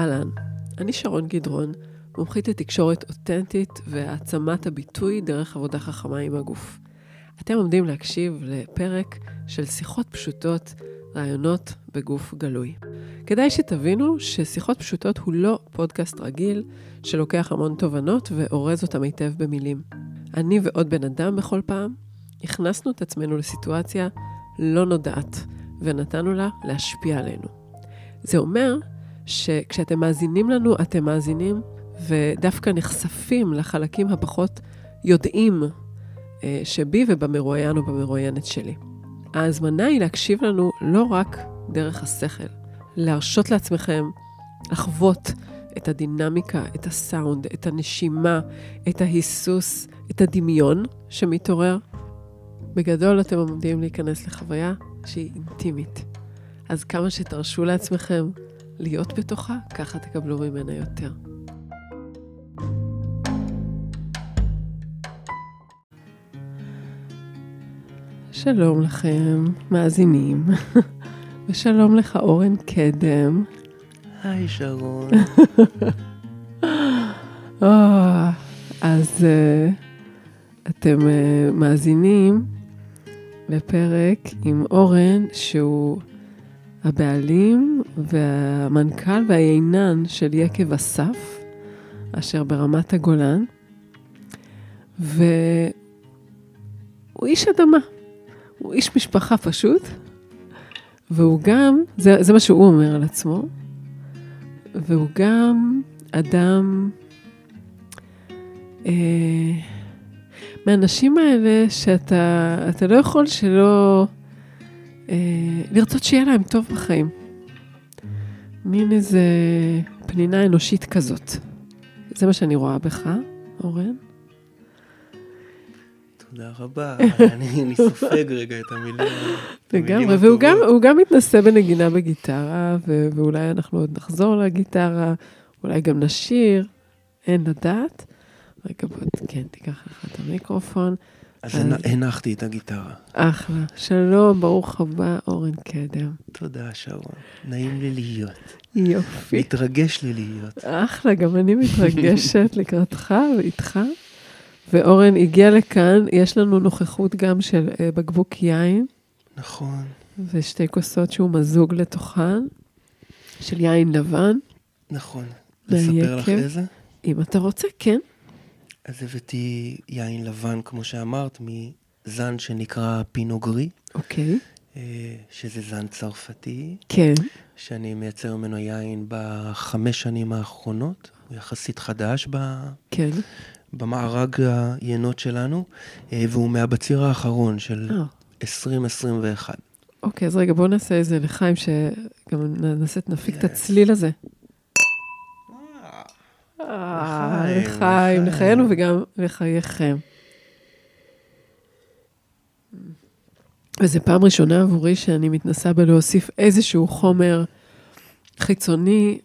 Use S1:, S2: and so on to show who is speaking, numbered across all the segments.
S1: אהלן, אני שרון גדרון, מומחית לתקשורת אותנטית והעצמת הביטוי דרך עבודה חכמה עם הגוף. אתם עומדים להקשיב לפרק של שיחות פשוטות, רעיונות בגוף גלוי. כדאי שתבינו ששיחות פשוטות הוא לא פודקאסט רגיל שלוקח המון תובנות ואורז אותם היטב במילים. אני ועוד בן אדם בכל פעם הכנסנו את עצמנו לסיטואציה לא נודעת ונתנו לה להשפיע עלינו. זה אומר שכשאתם מאזינים לנו, אתם מאזינים ודווקא נחשפים לחלקים הפחות יודעים אה, שבי ובמרואיין או במרואיינת שלי. ההזמנה היא להקשיב לנו לא רק דרך השכל, להרשות לעצמכם לחוות את הדינמיקה, את הסאונד, את הנשימה, את ההיסוס, את הדמיון שמתעורר. בגדול אתם עומדים להיכנס לחוויה שהיא אינטימית. אז כמה שתרשו לעצמכם להיות בתוכה, ככה תקבלו ממנה יותר. שלום לכם, מאזינים, ושלום לך, אורן קדם.
S2: היי, שרון.
S1: oh, אז uh, אתם uh, מאזינים לפרק עם אורן, שהוא הבעלים והמנכ"ל והיינן של יקב אסף, אשר ברמת הגולן, והוא איש אדמה. הוא איש משפחה פשוט, והוא גם, זה, זה מה שהוא אומר על עצמו, והוא גם אדם אה, מהאנשים האלה שאתה לא יכול שלא לרצות שיהיה להם טוב בחיים. מין איזה פנינה אנושית כזאת. זה מה שאני רואה בך, אורן.
S2: תודה רבה, אני סופג רגע את המילים.
S1: לגמרי, והוא גם, גם מתנסה בנגינה בגיטרה, ואולי אנחנו עוד נחזור לגיטרה, אולי גם נשיר, אין לדעת. רגע, בוא, כן, תיקח לך את המיקרופון.
S2: אז הנחתי את הגיטרה.
S1: אחלה. שלום, ברוך הבא, אורן קדם.
S2: תודה, שרון. נעים לי להיות.
S1: יופי.
S2: מתרגש לי להיות.
S1: אחלה, גם אני מתרגשת לקראתך ואיתך. ואורן הגיע לכאן, יש לנו נוכחות גם של uh, בקבוק יין.
S2: נכון.
S1: ושתי כוסות שהוא מזוג לתוכן, של יין לבן.
S2: נכון. לספר לך איזה?
S1: אם אתה רוצה, כן.
S2: אז הבאתי יין לבן, כמו שאמרת, מזן שנקרא פינוגרי.
S1: אוקיי.
S2: אה, שזה זן צרפתי.
S1: כן.
S2: שאני מייצר ממנו יין בחמש שנים האחרונות. הוא יחסית חדש ב...
S1: כן.
S2: במארג היינות שלנו, אה, והוא מהבציר האחרון של 2021. אה.
S1: אוקיי, אז רגע, בואו נעשה איזה לחיים, שגם נעשה, נפיק את הצליל הזה. לחיים, לחיינו וגם לחייכם. וזו פעם ראשונה עבורי שאני מתנסה בלהוסיף איזשהו חומר חיצוני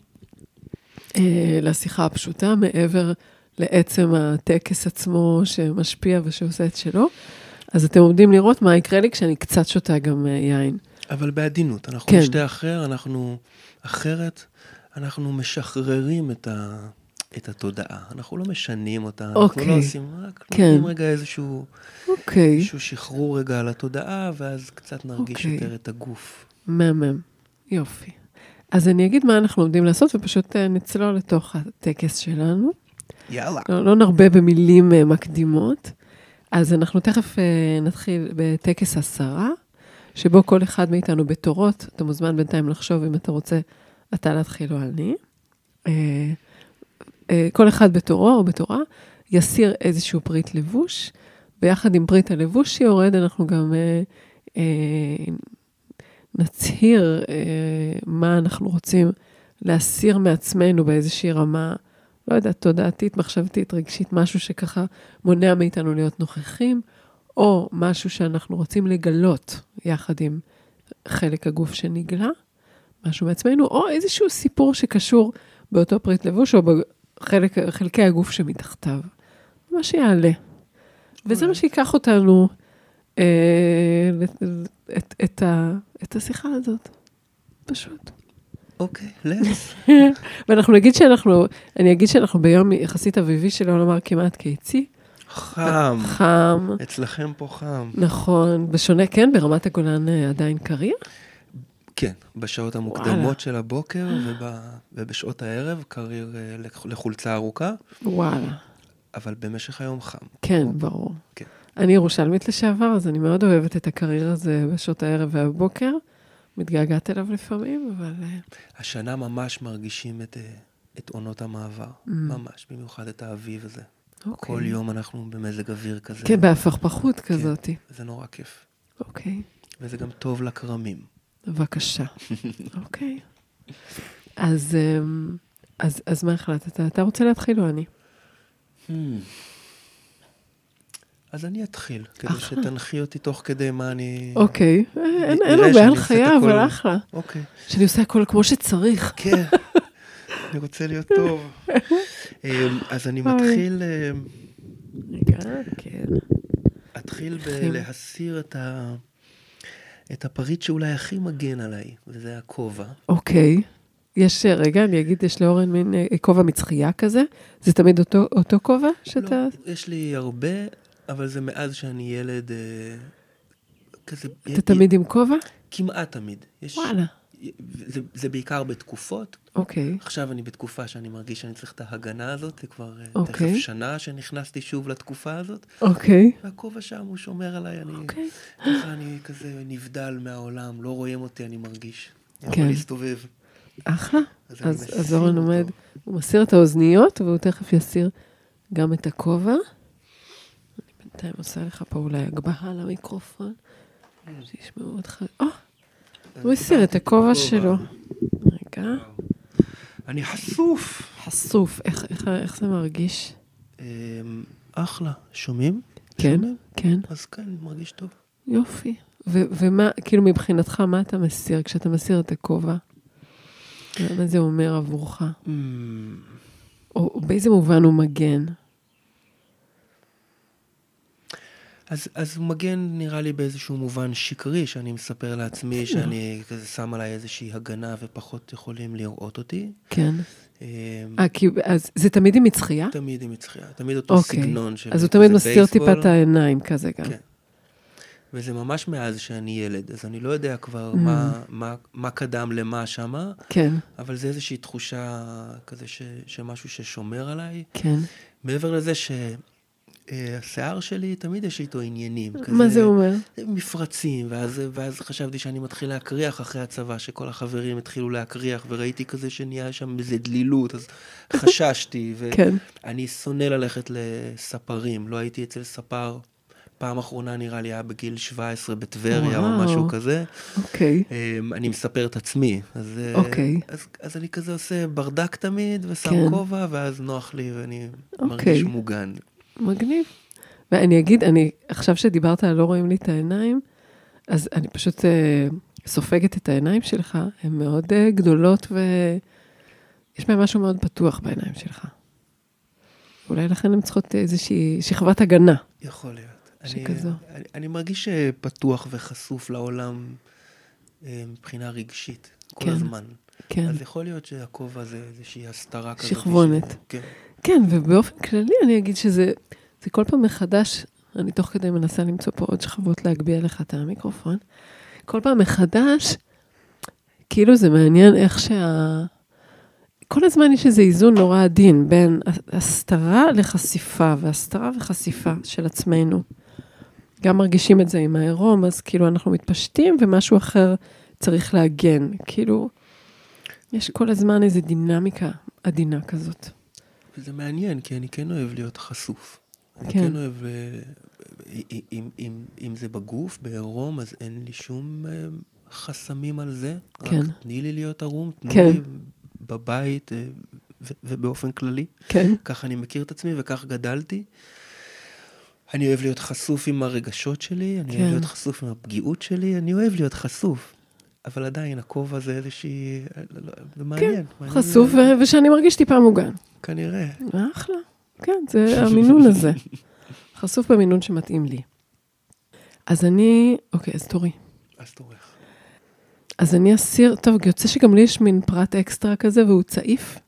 S1: אה, לשיחה הפשוטה, מעבר לעצם הטקס עצמו שמשפיע ושעושה את שלו. אז אתם עומדים לראות מה יקרה לי כשאני קצת שותה גם יין.
S2: אבל בעדינות, אנחנו כן. נשתה אחר, אנחנו אחרת, אנחנו משחררים את, ה, את התודעה. אנחנו לא משנים אותה, אוקיי. אנחנו לא אוקיי. עושים, רק כן. נותנים רגע איזשהו,
S1: אוקיי.
S2: איזשהו שחרור רגע על התודעה, ואז קצת נרגיש אוקיי. יותר את הגוף.
S1: מהמם, יופי. אז אני אגיד מה אנחנו עומדים לעשות, ופשוט אה, נצלול לתוך הטקס שלנו.
S2: יאללה.
S1: לא, לא נרבה במילים uh, מקדימות. אז אנחנו תכף uh, נתחיל בטקס הסרה, שבו כל אחד מאיתנו בתורות, אתה מוזמן בינתיים לחשוב אם אתה רוצה אתה להתחיל או אני. Uh, כל אחד בתורו או בתורה יסיר איזשהו פריט לבוש, ויחד עם פריט הלבוש שיורד, אנחנו גם uh, uh, נצהיר uh, מה אנחנו רוצים להסיר מעצמנו באיזושהי רמה לא יודעת, תודעתית, מחשבתית, רגשית, משהו שככה מונע מאיתנו להיות נוכחים, או משהו שאנחנו רוצים לגלות יחד עם חלק הגוף שנגלה, משהו מעצמנו, או איזשהו סיפור שקשור באותו פריט לבוש או בחלקי הגוף שמתחתיו. מה שיעלה. וזה מה שיקח אותנו אה, את, את, ה, את השיחה הזאת, פשוט.
S2: אוקיי, לס.
S1: ואנחנו נגיד שאנחנו, אני אגיד שאנחנו ביום יחסית אביבי שלא לומר כמעט קיצי.
S2: חם.
S1: חם.
S2: אצלכם פה חם.
S1: נכון, בשונה, כן, ברמת הגולן אה, עדיין קריר?
S2: כן, בשעות המוקדמות וואלה. של הבוקר וב, ובשעות הערב קריר אה, לחולצה ארוכה.
S1: וואלה.
S2: אבל במשך היום חם.
S1: כן, ברור. כן. אני ירושלמית לשעבר, אז אני מאוד אוהבת את הקריר הזה בשעות הערב והבוקר. מתגעגעת אליו לפעמים, אבל... אה,
S2: השנה ממש מרגישים את, אה, את עונות המעבר. Mm. ממש, במיוחד את האביב הזה. אוקיי. כל יום אנחנו במזג אוויר כזה.
S1: כן, בהפכפכות כן, כזאת.
S2: זה נורא כיף.
S1: אוקיי. Okay.
S2: וזה גם טוב לכרמים.
S1: בבקשה. אוקיי. אז, אמ, אז, אז מה החלטת? אתה רוצה להתחיל או אני? Hmm.
S2: אז אני אתחיל, כדי שתנחי אותי תוך כדי מה אני...
S1: אוקיי, אין הרבה הנחיה, אבל אחלה. אוקיי. שאני עושה הכל כמו שצריך.
S2: כן, אני רוצה להיות טוב. אמ, אז אני מתחיל... אמ,
S1: רגע, כן.
S2: אתחיל בלהסיר את ה... את הפריט שאולי הכי מגן עליי, וזה הכובע.
S1: אוקיי. יש, רגע, אני אגיד, יש לאורן מין אה, כובע מצחייה כזה? זה תמיד אותו, אותו כובע שאתה...
S2: לא, יש לי הרבה, אבל זה מאז שאני ילד אה,
S1: כזה... אתה י... תמיד עם כובע?
S2: כמעט תמיד.
S1: יש, וואלה.
S2: זה, זה בעיקר בתקופות.
S1: אוקיי.
S2: עכשיו אני בתקופה שאני מרגיש שאני צריך את ההגנה הזאת, זה כבר אה, אוקיי. תכף שנה שנכנסתי שוב לתקופה הזאת.
S1: אוקיי.
S2: והכובע שם הוא שומר עליי, אני... אוקיי. ככה אני כזה נבדל מהעולם, לא רואים אותי, אני מרגיש. כן. יכול להסתובב.
S1: אחלה. אז, אז, אז אורן עומד, הוא מסיר את האוזניות, והוא תכף יסיר גם את הכובע. אני בינתיים עושה לך פה אולי הגבהה למיקרופון, שישמעו אותך. או, הוא הסיר את הכובע שלו. רגע.
S2: אני חשוף.
S1: חשוף, איך, איך, איך זה מרגיש?
S2: אמ, אחלה. שומעים?
S1: כן, כן.
S2: אז כן, אני מרגיש טוב.
S1: יופי. ומה, כאילו מבחינתך, מה אתה מסיר כשאתה מסיר את הכובע? מה זה אומר עבורך? Mm. או באיזה מובן הוא מגן?
S2: אז, אז הוא מגן נראה לי באיזשהו מובן שקרי, שאני מספר לעצמי כן. שאני כזה שם עליי איזושהי הגנה ופחות יכולים לראות אותי.
S1: כן. אמ, אה, כי אז זה תמיד עם מצחייה?
S2: תמיד עם מצחייה, תמיד אותו אוקיי. סגנון
S1: של... אז הוא תמיד מסתיר טיפה את העיניים כזה גם.
S2: כן. וזה ממש מאז שאני ילד, אז אני לא יודע כבר mm. מה, מה, מה קדם למה שמה,
S1: כן.
S2: אבל זה איזושהי תחושה כזה ש, שמשהו ששומר עליי.
S1: כן.
S2: מעבר לזה שהשיער שלי, תמיד יש איתו עניינים.
S1: מה כזה, זה אומר?
S2: מפרצים, ואז, ואז חשבתי שאני מתחיל להקריח אחרי הצבא, שכל החברים התחילו להקריח, וראיתי כזה שנהיה שם איזה דלילות, אז חששתי, ואני כן. שונא ללכת לספרים, לא הייתי אצל ספר. פעם אחרונה נראה לי היה בגיל 17 בטבריה או משהו כזה.
S1: אוקיי.
S2: אמ, אני מספר את עצמי. אז,
S1: אה, אוקיי.
S2: אז, אז אני כזה עושה ברדק תמיד, ושם כן. כובע, ואז נוח לי ואני אוקיי. מרגיש מוגן.
S1: מגניב. ואני אגיד, אני, עכשיו שדיברת על לא רואים לי את העיניים, אז אני פשוט אה, סופגת את העיניים שלך, הן מאוד אה, גדולות ויש בהן משהו מאוד פתוח בעיניים שלך. אולי לכן הן צריכות איזושהי שכבת הגנה.
S2: יכול להיות. שכזו. אני, אני מרגיש פתוח וחשוף לעולם אה, מבחינה רגשית, כל כן, הזמן. כן. אז יכול להיות שהכובע זה איזושהי הסתרה כזאת.
S1: שכבונת. כן. כן, ובאופן כללי אני אגיד שזה זה כל פעם מחדש, אני תוך כדי מנסה למצוא פה עוד שכבות להגביה לך את המיקרופון. כל פעם מחדש, כאילו זה מעניין איך שה... כל הזמן יש איזה איזון נורא עדין בין הסתרה לחשיפה, והסתרה וחשיפה של עצמנו. גם מרגישים את זה עם העירום, אז כאילו אנחנו מתפשטים ומשהו אחר צריך להגן. כאילו, יש כל הזמן איזו דינמיקה עדינה כזאת.
S2: וזה מעניין, כי אני כן אוהב להיות חשוף. כן. אני כן אוהב, אה, אם, אם, אם זה בגוף, בעירום, אז אין לי שום אה, חסמים על זה. כן. רק תני לי להיות ערום, תני כן. לי בבית אה, ובאופן כללי.
S1: כן.
S2: ככה אני מכיר את עצמי וכך גדלתי. אני אוהב להיות חשוף עם הרגשות שלי, אני כן. אוהב להיות חשוף עם הפגיעות שלי, אני אוהב להיות חשוף. אבל עדיין, הכובע זה איזושהי... זה מעניין. כן,
S1: חשוף. ושאני מרגיש טיפה מוגן.
S2: כנראה.
S1: אחלה. כן, זה המינון הזה. חשוף במינון שמתאים לי. אז אני... אוקיי, אז תורי.
S2: אז תורך.
S1: אז אני אסיר, טוב, יוצא שגם לי יש מין פרט אקסטרה כזה, והוא צעיף.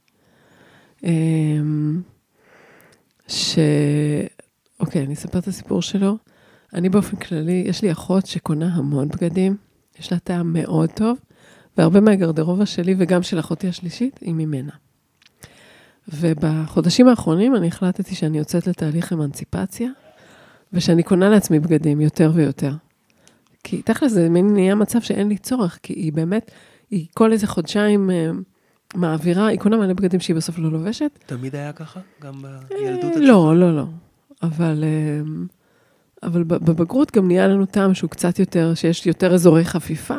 S1: אמ, ש... אוקיי, אני אספר את הסיפור שלו. אני באופן כללי, יש לי אחות שקונה המון בגדים, יש לה טעם מאוד טוב, והרבה מהגרדרובה שלי וגם של אחותי השלישית היא ממנה. ובחודשים האחרונים אני החלטתי שאני יוצאת לתהליך אמנציפציה, ושאני קונה לעצמי בגדים יותר ויותר. כי תכל'ס זה מין נהיה מצב שאין לי צורך, כי היא באמת, היא כל איזה חודשיים אה, מעבירה, היא קונה מלא בגדים שהיא בסוף לא לובשת.
S2: תמיד היה ככה? גם בילדות?
S1: אה, לא, לא, לא. אבל, אה, אבל בבגרות גם נהיה לנו טעם שהוא קצת יותר, שיש יותר אזורי חפיפה.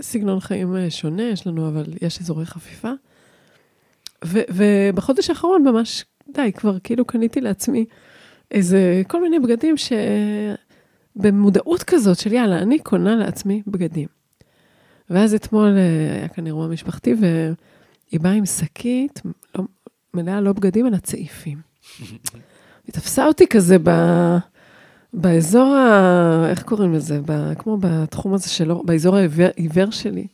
S1: סגנון חיים שונה יש לנו, אבל יש אזורי חפיפה. ו, ובחודש האחרון ממש, די, כבר כאילו קניתי לעצמי איזה, כל מיני בגדים שבמודעות כזאת של יאללה, אני קונה לעצמי בגדים. ואז אתמול היה כאן אירוע משפחתי, והיא באה עם שקית לא, מלאה לא בגדים, אלא צעיפים. היא תפסה אותי כזה ב... באזור ה... איך קוראים לזה? ב... כמו בתחום הזה שלו, באזור העיוור שלי.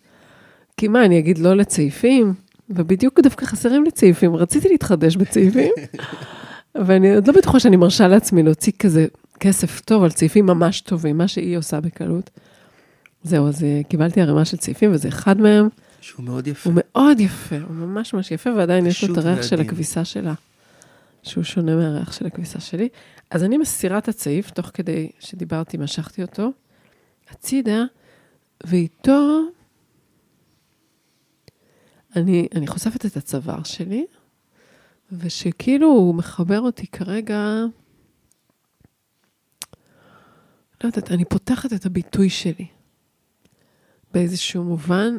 S1: כי מה, אני אגיד לא לצעיפים? ובדיוק דווקא חסרים לי צעיפים. רציתי להתחדש בצעיפים, ואני עוד לא בטוחה שאני מרשה לעצמי להוציא כזה כסף טוב על צעיפים ממש טובים, מה שהיא עושה בקלות. זהו, אז אה, קיבלתי ערימה של צעיפים, וזה אחד מהם.
S2: שהוא מאוד יפה.
S1: הוא מאוד יפה, הוא ממש ממש יפה, ועדיין יש לו את הריח של הכביסה שלה, שהוא שונה מהריח של הכביסה שלי. אז אני מסירה את הצעיף, תוך כדי שדיברתי, משכתי אותו, הצידה, ואיתו אני, אני חושפת את הצוואר שלי, ושכאילו הוא מחבר אותי כרגע, לא יודעת, אני פותחת את הביטוי שלי. באיזשהו מובן,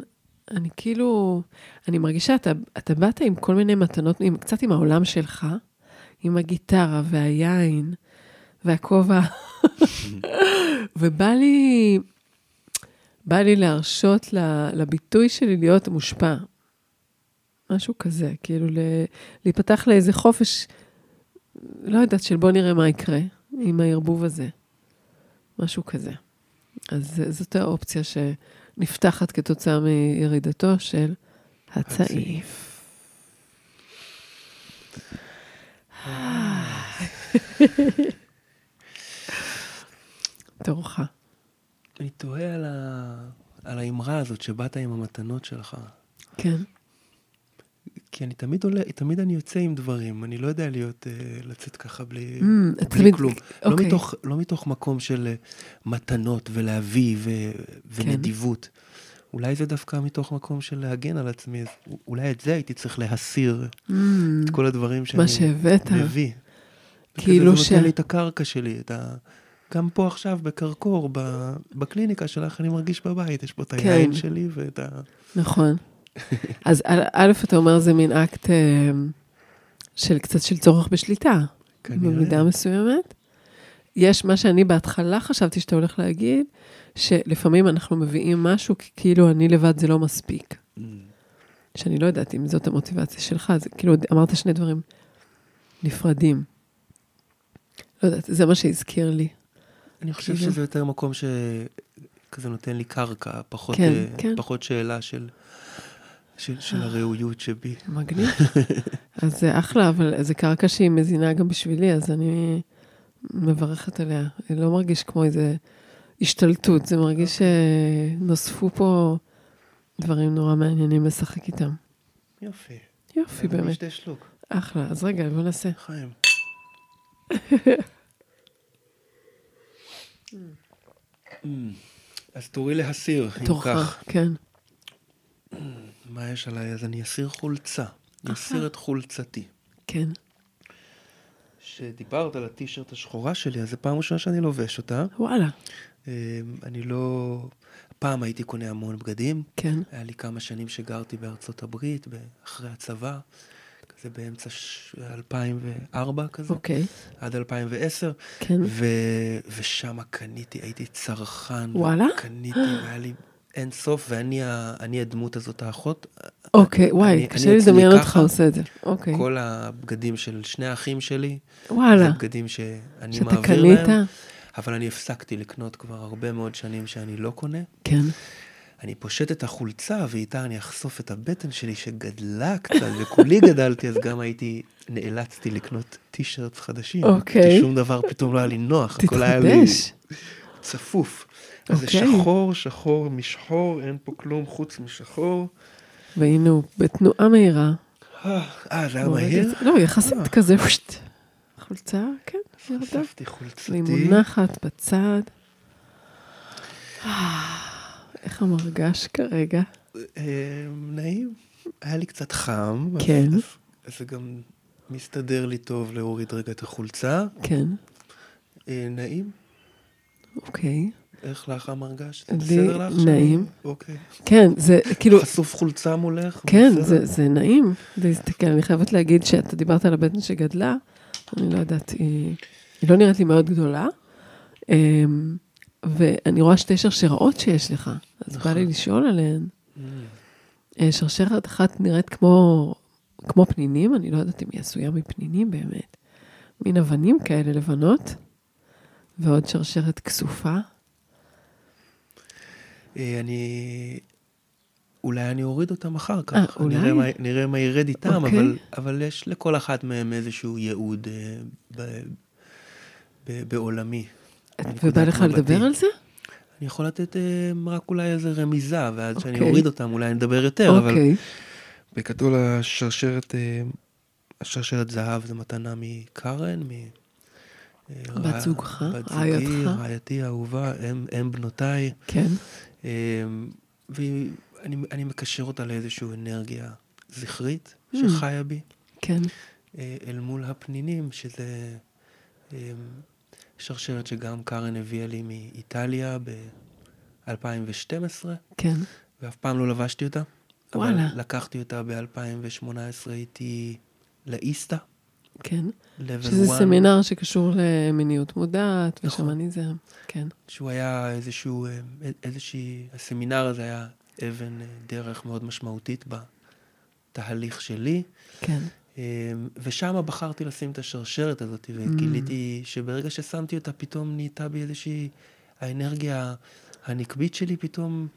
S1: אני כאילו, אני מרגישה, אתה, אתה באת עם כל מיני מתנות, עם, קצת עם העולם שלך, עם הגיטרה והיין והכובע, ובא לי, בא לי להרשות לביטוי שלי להיות מושפע. משהו כזה, כאילו. להיפתח לאיזה חופש, לא יודעת, של בוא נראה מה יקרה עם הערבוב הזה. משהו כזה. אז זאת האופציה שנפתחת כתוצאה מירידתו של הצעיף. תורך.
S2: אני תוהה על, ה... על האמרה הזאת שבאת עם המתנות שלך.
S1: כן.
S2: כי אני תמיד עולה, תמיד אני יוצא עם דברים, אני לא יודע להיות, uh, לצאת ככה בלי, mm, בלי תמיד, כלום. Okay. לא, אוקיי. מתוך, לא מתוך מקום של uh, מתנות ולהביא ו, ונדיבות. כן. אולי זה דווקא מתוך מקום של להגן על עצמי, אז אולי את זה הייתי צריך להסיר, mm, את כל הדברים שאני
S1: שהבאת.
S2: מביא.
S1: כאילו
S2: ש... זה נותן לי את הקרקע שלי, את ה... גם פה עכשיו, בקרקור, בקליניקה שלך, אני מרגיש בבית, יש פה את כן. היין שלי ואת ה...
S1: נכון. אז א', אתה אומר, זה מין אקט אה, של קצת של צורך בשליטה. כנראה. במידה מסוימת. יש מה שאני בהתחלה חשבתי שאתה הולך להגיד, שלפעמים אנחנו מביאים משהו, כי כאילו אני לבד זה לא מספיק. Mm. שאני לא יודעת אם זאת המוטיבציה שלך, זה כאילו אמרת שני דברים נפרדים. לא יודעת, זה מה שהזכיר לי.
S2: אני חושב. שזה יותר מקום שכזה נותן לי קרקע, פחות, כן, uh, כן. פחות שאלה של... של, של הראויות שבי.
S1: מגניב. אז זה אחלה, אבל זו קרקע שהיא מזינה גם בשבילי, אז אני מברכת עליה. זה לא מרגיש כמו איזה השתלטות, זה מרגיש שנוספו פה דברים נורא מעניינים לשחק איתם.
S2: יופי.
S1: יופי, באמת. אחלה. אז רגע, בוא נעשה.
S2: חיים. אז תורי להסיר, אם כך.
S1: תורך, כן.
S2: מה יש עליי? אז אני אסיר חולצה. אני אסיר את חולצתי.
S1: כן.
S2: שדיברת על הטישרט השחורה שלי, אז זו פעם ראשונה שאני לובש אותה.
S1: וואלה.
S2: אמ, אני לא... פעם הייתי קונה המון בגדים.
S1: כן.
S2: היה לי כמה שנים שגרתי בארצות הברית, אחרי הצבא, כזה באמצע ש... 2004 כזה.
S1: אוקיי.
S2: עד 2010.
S1: כן.
S2: ו... ושם קניתי, הייתי צרכן.
S1: וואלה?
S2: קניתי, והיה לי אין סוף, ואני הדמות הזאת, האחות.
S1: אוקיי, וואי, קשה לי לדמיין אותך עושה את זה. אוקיי.
S2: כל הבגדים של שני האחים שלי,
S1: וואלה.
S2: זה בגדים שאני מעביר להם. אבל אני הפסקתי לקנות כבר הרבה מאוד שנים שאני לא קונה.
S1: כן.
S2: אני פושט את החולצה, ואיתה אני אחשוף את הבטן שלי שגדלה קצת, וכולי גדלתי, אז גם הייתי, נאלצתי לקנות טישרטס חדשים.
S1: אוקיי.
S2: ששום דבר פתאום לא היה לי נוח, הכל היה לי. צפוף. אז זה
S1: אוקיי.
S2: שחור, שחור משחור, אין פה כלום חוץ משחור.
S1: והנה הוא בתנועה מהירה.
S2: אה, זה היה מהיר?
S1: לא, יחסית
S2: אה.
S1: כזה. חולצה, כן, ירדה.
S2: חשפתי חולצתי.
S1: והיא מונחת בצד. איך המרגש כרגע?
S2: אה, נעים. היה לי קצת חם.
S1: כן.
S2: אז- אז זה גם מסתדר לי טוב להוריד רגע את החולצה.
S1: כן,
S2: אה, נעים.
S1: אוקיי.
S2: איך לך המרגש?
S1: לי
S2: בסדר לך?
S1: נעים.
S2: אוקיי.
S1: כן, זה כאילו,
S2: חשוף חולצה מולך?
S1: כן? זה, זה נעים להסתכל. אני חייבת להגיד שאתה דיברת על הבטן שגדלה, אני לא יודעת, היא, היא לא נראית לי מאוד גדולה. ואני רואה שתי שרשראות שיש לך, אז בא לי
S2: נכון.
S1: לשאול עליהן.
S2: Mm,
S1: אה, שרשרת אחת נראית כמו, כמו פנינים, אני לא יודעת אם היא עשויה מפנינים באמת. מין אבנים כאלה לבנות, ועוד שרשרת כסופה.
S2: אה, אני... אולי אני אוריד אותם אחר כך.
S1: אה, אולי?
S2: נראה מה, נראה מה ירד איתם,
S1: אוקיי.
S2: אבל, אבל יש לכל אחת מהם איזשהו ייעוד אה, ב, ב, בעולמי.
S1: ובא לך. לדבר על זה?
S2: אני יכול לתת אה, רק אולי איזה רמיזה, ואז כשאני
S1: אוקיי.
S2: אוריד אותם אולי נדבר יותר, אבל
S1: אוקיי,
S2: בגדול השרשרת, אה, השרשרת זהב זה מתנה מקארן, מ... אה,
S1: בת זוגך, רעייתך.
S2: רעייתי האהובה, אם, אם בנותיי.
S1: כן,
S2: ואני אני מקשר אותה לאיזושהי אנרגיה זכרית
S1: Mm.
S2: שחיה בי,
S1: כן,
S2: אל מול הפנינים, שזה שרשרת שגם קארן הביאה לי מאיטליה ב-2012,
S1: כן.
S2: ואף פעם לא לבשתי אותה.
S1: וואלה.
S2: אבל לקחתי אותה ב-2018 איתי לאיסטה,
S1: כן. שזה
S2: 1,
S1: סמינר שקשור למיניות מודעת
S2: נכון.
S1: ושמניזם. כן.
S2: שהוא היה איזשהו, אה, איזושהי, הסמינר הזה היה אבן אה, דרך מאוד משמעותית בתהליך שלי.
S1: כן.
S2: אמ, ושם בחרתי לשים את השרשרת הזאת, וגיליתי שברגע ששמתי אותה, פתאום נהייתה בי איזושהי, האנרגיה הנקבית שלי, פתאום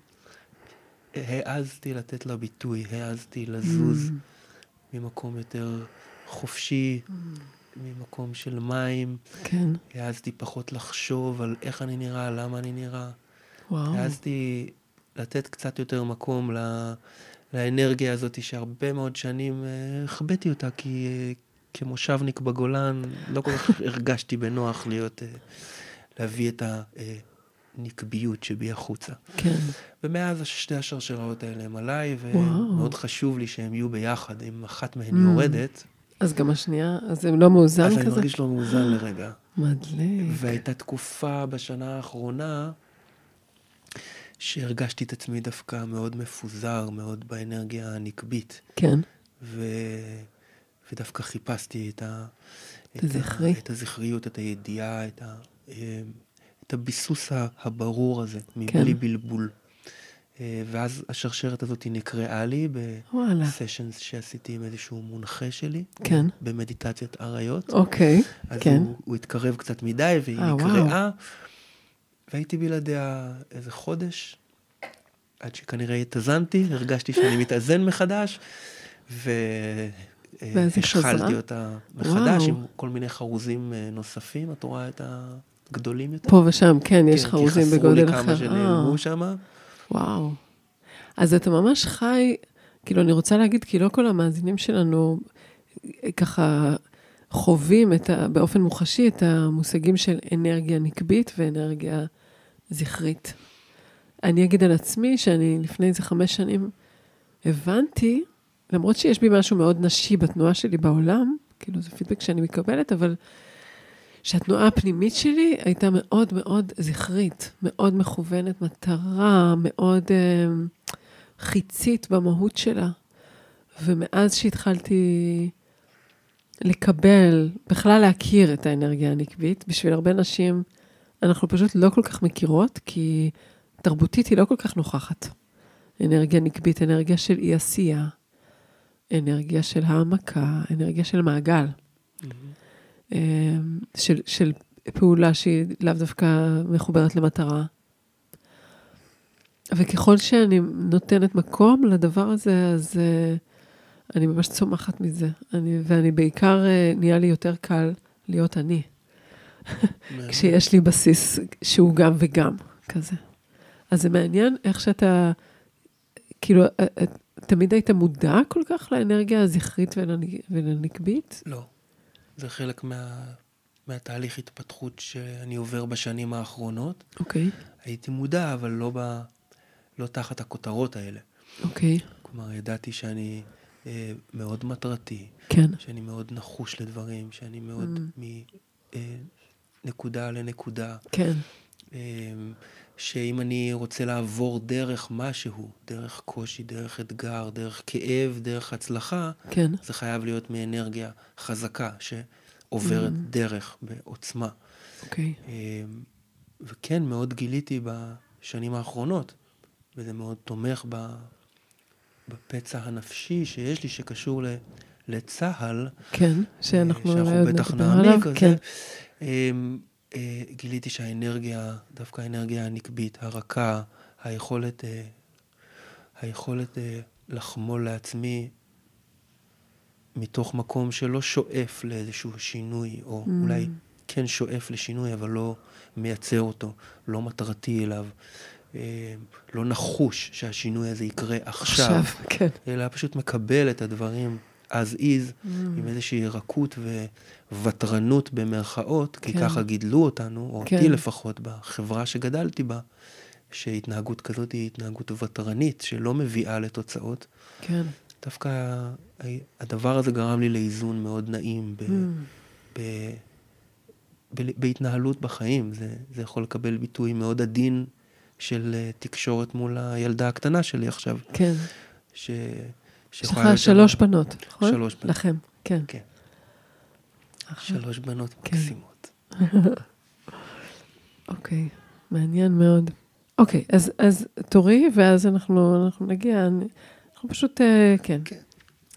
S2: העזתי לתת לה ביטוי, העזתי לזוז
S1: Mm.
S2: ממקום יותר חופשי, ממקום של מים,
S1: כן.
S2: העזתי פחות לחשוב על איך אני נראה, למה אני נראה.
S1: וואו.
S2: העזתי לתת קצת יותר מקום ל... לאנרגיה הזאת שהרבה מאוד שנים אה, החבאתי אותה, כי אה, כמושבניק בגולן לא כל כך הרגשתי בנוח להיות, אה, להביא את הנקביות שבי החוצה.
S1: כן.
S2: ומאז שתי השרשראות האלה הם עליי. ומאוד חשוב לי שהם יהיו ביחד. אם אחת מהן
S1: Mm.
S2: יורדת,
S1: אז גם השנייה, אז זה לא מאוזן
S2: אז
S1: כזה?
S2: אני מרגיש לא מאוזן לרגע.
S1: מדליק.
S2: והייתה תקופה בשנה האחרונה שהרגשתי את עצמי דווקא מאוד מפוזר, מאוד באנרגיה הנקבית.
S1: כן.
S2: ו... ודווקא חיפשתי את, ה...
S1: את הזכרי.
S2: את הזכריות, את הידיעה, את, ה... אה, את הביסוס ה- הברור הזה, מבלי
S1: כן.
S2: בלבול. אה, ואז השרשרת הזאת נקראה לי. בסשנס שעשיתי עם איזשהו מונחה שלי,
S1: כן.
S2: במדיטציית אריות.
S1: אוקיי.
S2: אז
S1: כן.
S2: הוא, הוא התקרב קצת מדי, והיא
S1: אה, וואו.
S2: והייתי בלעדיה איזה חודש, עד שכנראה התאזנתי, הרגשתי שאני מתאזן מחדש? והשחלתי אותה מחדש
S1: וואו.
S2: עם כל מיני חרוזים אה, נוספים, את רואה את הגדולים יותר?
S1: פה ושם, כן, יש
S2: כן,
S1: חרוזים
S2: כי חסרו
S1: בגודל
S2: לי
S1: אחר.
S2: כמה
S1: אה,
S2: שנעלמו שם.
S1: וואו. אז אתה ממש חי, כאילו, אני רוצה להגיד, כי לא כל המאזינים שלנו אה, ככה חווים את ה, באופן מוחשי את המושגים של אנרגיה נקבית ואנרגיה זכרית. אני אגיד על עצמי שאני לפני איזה חמש שנים הבנתי, למרות שיש בי משהו מאוד נשי בתנועה שלי בעולם, כאילו זה פידבק שאני מקבלת, אבל שהתנועה הפנימית שלי הייתה מאוד מאוד זכרית, מאוד מכוונת מטרה, מאוד אה, חיצית במהות שלה. ומאז שהתחלתי לקבל, בכלל להכיר את האנרגיה הנקבית, בשביל הרבה נשים אנחנו פשוט לא כל כך מכירות, כי תרבותית היא לא כל כך נוכחת. אנרגיה נקבית, אנרגיה של אי עשייה, אנרגיה של העמקה, אנרגיה של מעגל. אה, של, של פעולה שהיא לאו דווקא מחוברת למטרה. וככל שאני נותנת מקום לדבר הזה, אז uh, אני ממש צומחת מזה. אני, ואני בעיקר, uh, נהיה לי יותר קל להיות אני. כשיש לי בסיס שהוא גם וגם, כזה. אז זה מעניין איך שאתה, כאילו, תמיד היית מודע כל כך לאנרגיה הזכרית ולנקבית?
S2: לא. זה חלק מה, מהתהליך התפתחות שאני עובר בשנים האחרונות.
S1: אוקיי. Okay.
S2: הייתי מודע, אבל לא, ב, לא תחת הכותרות האלה.
S1: אוקיי. Okay.
S2: כלומר, ידעתי שאני אה, מאוד מטרתי.
S1: כן.
S2: שאני מאוד נחוש לדברים, שאני מאוד mm. מנקודה אה, לנקודה.
S1: כן.
S2: אה, שאם אני רוצה לעבור דרך משהו, דרך קושי, דרך אתגר, דרך כאב, דרך הצלחה,
S1: כן.
S2: זה חייב להיות מאנרגיה חזקה שעוברת mm-hmm. דרך בעוצמה.
S1: אוקיי. Okay.
S2: אמ, וכן, מאוד גיליתי בשנים האחרונות, וזה מאוד תומך בפצע הנפשי שיש לי, שקשור לצה"ל.
S1: כן, שאנחנו,
S2: שאנחנו בטח נעמיק. כן. אמ, אה, גיליתי שהאנרגיה, דווקא האנרגיה הנקבית, הרכה, היכולת, אה, היכולת אה, לחמול לעצמי מתוך מקום שלא שואף לאיזשהו שינוי, או mm. אולי כן שואף לשינוי, אבל לא מייצר אותו, לא מטרתי אליו. לא נחוש שהשינוי הזה יקרה עכשיו, עכשיו
S1: כן.
S2: אלא פשוט מקבל את הדברים as is, mm. עם איזושהי רכות וותרנות במרכאות, כי כן. ככה גידלו אותנו, או כן. אותי לפחות, בחברה שגדלתי בה, שהתנהגות כזאת היא התנהגות ותרנית, שלא מביאה לתוצאות.
S1: כן.
S2: דווקא הדבר הזה גרם לי לאיזון מאוד נעים ב, mm. ב, ב, בהתנהלות בחיים. זה, זה יכול לקבל ביטוי מאוד עדין של אה, תקשורת מול הילדה הקטנה שלי עכשיו.
S1: כן.
S2: ש...
S1: יש לך שלוש בנות, נכון?
S2: שלוש בנות.
S1: לכם, כן.
S2: כן. שלוש בנות כן. מקסימות.
S1: אוקיי, מעניין מאוד. אוקיי, אז, אז תורי, ואז אנחנו, אנחנו נגיע, אנחנו פשוט, אה, כן. כן.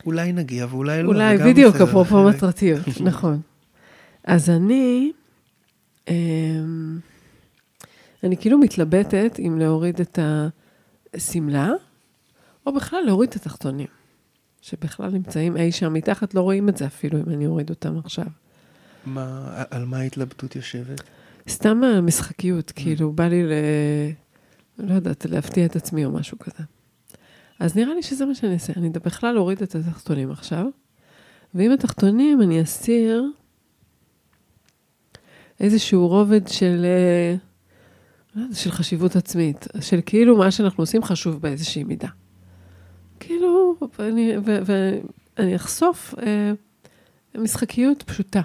S2: אולי נגיע ואולי לא.
S1: אולי, בדיוק, אפרופו מטרתיות, נכון. אז אני, אמ, אני כאילו מתלבטת אם להוריד את השמלה, או בכלל להוריד את התחתונים. שבכלל נמצאים אי שם מתחת, לא רואים את זה אפילו אם אני אוריד אותם עכשיו.
S2: מה, על מה ההתלבטות יושבת?
S1: סתם המשחקיות. כאילו, בא לי ל... לא יודעת, להפתיע את עצמי או משהו כזה. אז נראה לי שזה מה שאני אעשה. אני בכלל אוריד את התחתונים עכשיו, ועם התחתונים אני אסיר איזשהו רובד של, אה, לא של חשיבות עצמית, של כאילו מה שאנחנו עושים חשוב באיזושהי מידה. כאילו, ואני, ו, ואני אחשוף אה, משחקיות פשוטה.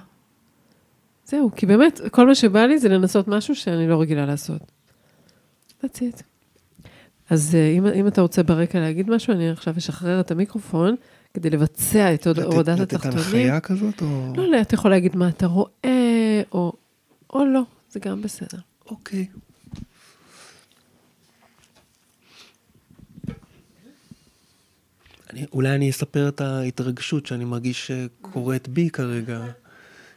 S1: זהו, כי באמת, כל מה שבא לי זה לנסות משהו שאני לא רגילה לעשות. That's it. אז אה, אם, אם אתה רוצה ברקע להגיד משהו, אני עכשיו אשחרר את המיקרופון כדי לבצע את הורדת התחתונים. לתת
S2: הנחיה כזאת, או...
S1: לא, לא, אתה יכול להגיד מה אתה רואה, או, או לא, זה גם בסדר.
S2: אוקיי. אני, אולי אני אספר את ההתרגשות שאני מרגיש שקורית בי כרגע,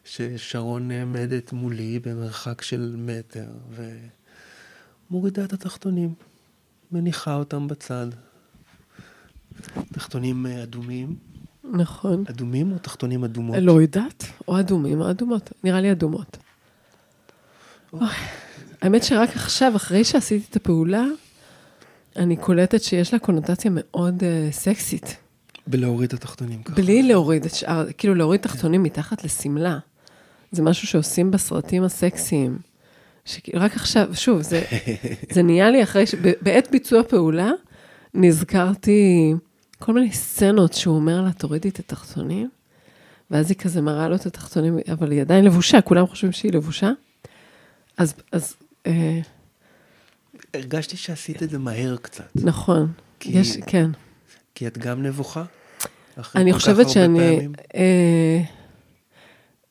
S2: ששרון נעמדת מולי במרחק של מטר, ומורידה את התחתונים, מניחה אותם בצד. תחתונים אה, אדומים.
S1: נכון.
S2: אדומים או תחתונים אדומות?
S1: לא יודעת, או אדומים או אדומות. נראה לי אדומות. האמת שרק עכשיו, אחרי שעשיתי את הפעולה, אני קולטת שיש לה קונוטציה מאוד uh, סקסית.
S2: בלהוריד את התחתונים ככה.
S1: בלי להוריד את שאר, כאילו להוריד תחתונים מתחת לשמלה. זה משהו שעושים בסרטים הסקסיים. רק עכשיו, שוב, זה, זה נהיה לי אחרי, ש... בעת ביצוע פעולה, נזכרתי כל מיני סצנות שהוא אומר לה, תורידי את התחתונים, ואז היא כזה מראה לו את התחתונים, אבל היא עדיין לבושה, כולם חושבים שהיא לבושה. אז, אז אה,
S2: הרגשתי שעשית את זה מהר קצת.
S1: נכון, כי, יש, כן.
S2: כי את גם נבוכה?
S1: אני חושבת שאני... אה,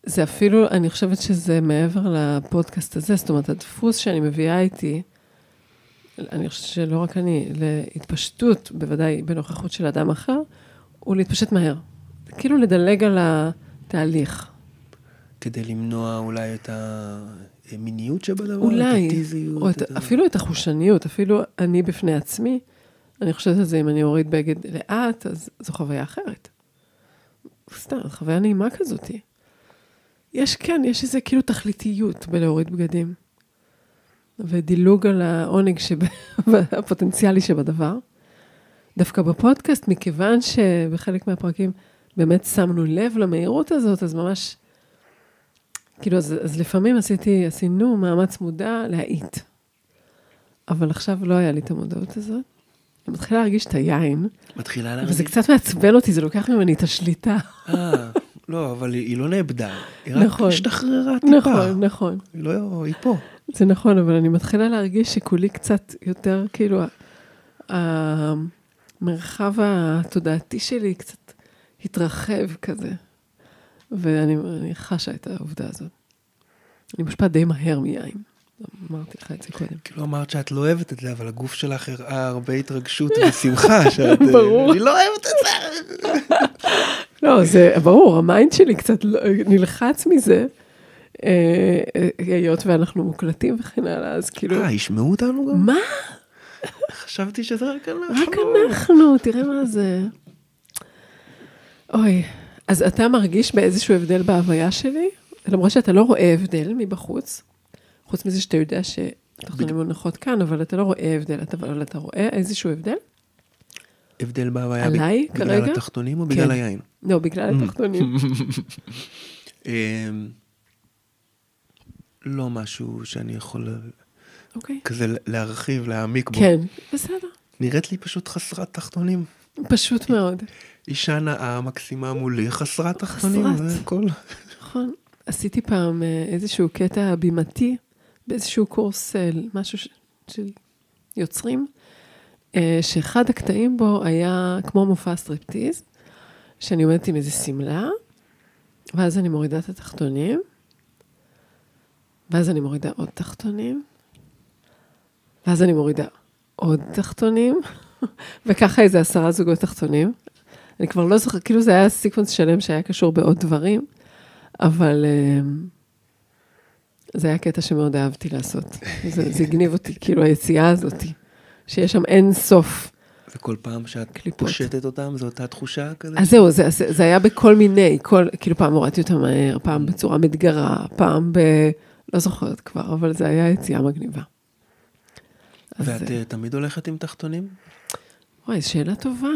S1: זה אפילו, אני חושבת שזה מעבר לפודקאסט הזה, זאת אומרת, הדפוס שאני מביאה איתי, אני חושבת שלא רק אני, להתפשטות, בוודאי בנוכחות של אדם אחר, הוא להתפשט מהר. כאילו לדלג על התהליך.
S2: כדי למנוע אולי את, ה, המיניות שבדבר?
S1: אולי,
S2: את הטיזיות?
S1: או את, אפילו את החושניות, אפילו אני בפני עצמי, אני חושבת על זה, אם אני אוריד בגד לאט, אז זו חוויה אחרת. סתם, חוויה נעימה כזאתי. יש, כן, יש איזה כאילו תכליתיות בלהוריד בגדים. ודילוג על העונג שב... הפוטנציאלי שבדבר. דווקא בפודקאסט, מכיוון שבחלק מהפרקים באמת שמנו לב למהירות הזאת, אז ממש, כאילו, אז, אז לפעמים עשיתי, עשינו מאמץ מודע להאיט. אבל עכשיו לא היה לי את המודעות הזאת. אני מתחילה להרגיש את היין,
S2: מתחילה להרגיש?
S1: וזה קצת מעצבן אותי, זה לוקח ממני את השליטה.
S2: אה, לא, אבל היא היא לא נאבדה. היא רק
S1: נכון.
S2: השתחררה טיפה.
S1: נכון, נכון.
S2: היא לא, היא פה.
S1: זה נכון, אבל אני מתחילה להרגיש שכולי קצת יותר, כאילו, המרחב התודעתי שלי קצת התרחב כזה. ואני אני חשה את העובדה הזאת. אני מושפעת די מהר מיין. אמרתי לך את זה קודם.
S2: כאילו אמרת שאת לא אוהבת את זה, אבל הגוף שלך הראה הרבה התרגשות ושמחה. שאת, אה,
S1: ברור.
S2: אני לא אוהבת את זה.
S1: לא, זה ברור, ה mind שלי קצת לא- נלחץ מזה, אה, אה, היות ואנחנו מוקלטים וכן הלאה, אז כאילו...
S2: אה, ישמעו אותנו גם?
S1: מה?
S2: חשבתי שזה רק אנחנו.
S1: רק אנחנו, תראה מה זה. אוי, אז אתה מרגיש באיזשהו הבדל בהוויה שלי? למרות שאתה לא רואה הבדל מבחוץ, חוץ מזה שאתה יודע שתחתונים מונחות כאן, אבל אתה לא רואה הבדל, אתה- אבל אתה רואה איזשהו הבדל?
S2: הבדל בהוויה
S1: עליי
S2: ב- בגלל
S1: כרגע?
S2: התחתונים או בגלל
S1: כן.
S2: היין?
S1: לא, בגלל
S2: Mm.
S1: התחתונים.
S2: אמ, לא משהו שאני יכול
S1: אוקיי.
S2: כזה להרחיב, להעמיק בו.
S1: כן, בסדר.
S2: נראית לי פשוט חסרת תחתונים.
S1: פשוט מאוד.
S2: אישה נאה, מקסימה מולי, חסרת תחתונים. זה הכל.
S1: נכון. עשיתי פעם אה, איזשהו קטע בימתי באיזשהו קורס, אה, משהו של יוצרים, אה, שאחד הקטעים בו היה כמו מופע סטריפטיז, שאני עומדת עם איזו שמלה, ואז אני מורידה את התחתונים, ואז אני מורידה עוד תחתונים, ואז אני מורידה עוד תחתונים, וככה איזה עשרה זוגות תחתונים. אני כבר לא זוכרת, כאילו זה היה sequence שלם שהיה קשור בעוד דברים, אבל אה, זה היה קטע שמאוד אהבתי לעשות. זה, זה הגניב אותי, כאילו היציאה הזאת, שיש שם אין סוף.
S2: וכל פעם שאת
S1: קליפות.
S2: פושטת אותם, זו אותה תחושה כזה?
S1: אז זהו, זה, זה, זה היה בכל מיני, כל, כאילו פעם הורדתי אותה מהר, פעם בצורה מתגרה, פעם ב... לא זוכרת כבר, אבל זה היה יציאה מגניבה. אז,
S2: ואת
S1: אה,
S2: אה, תמיד הולכת עם תחתונים?
S1: וואי, שאלה טובה.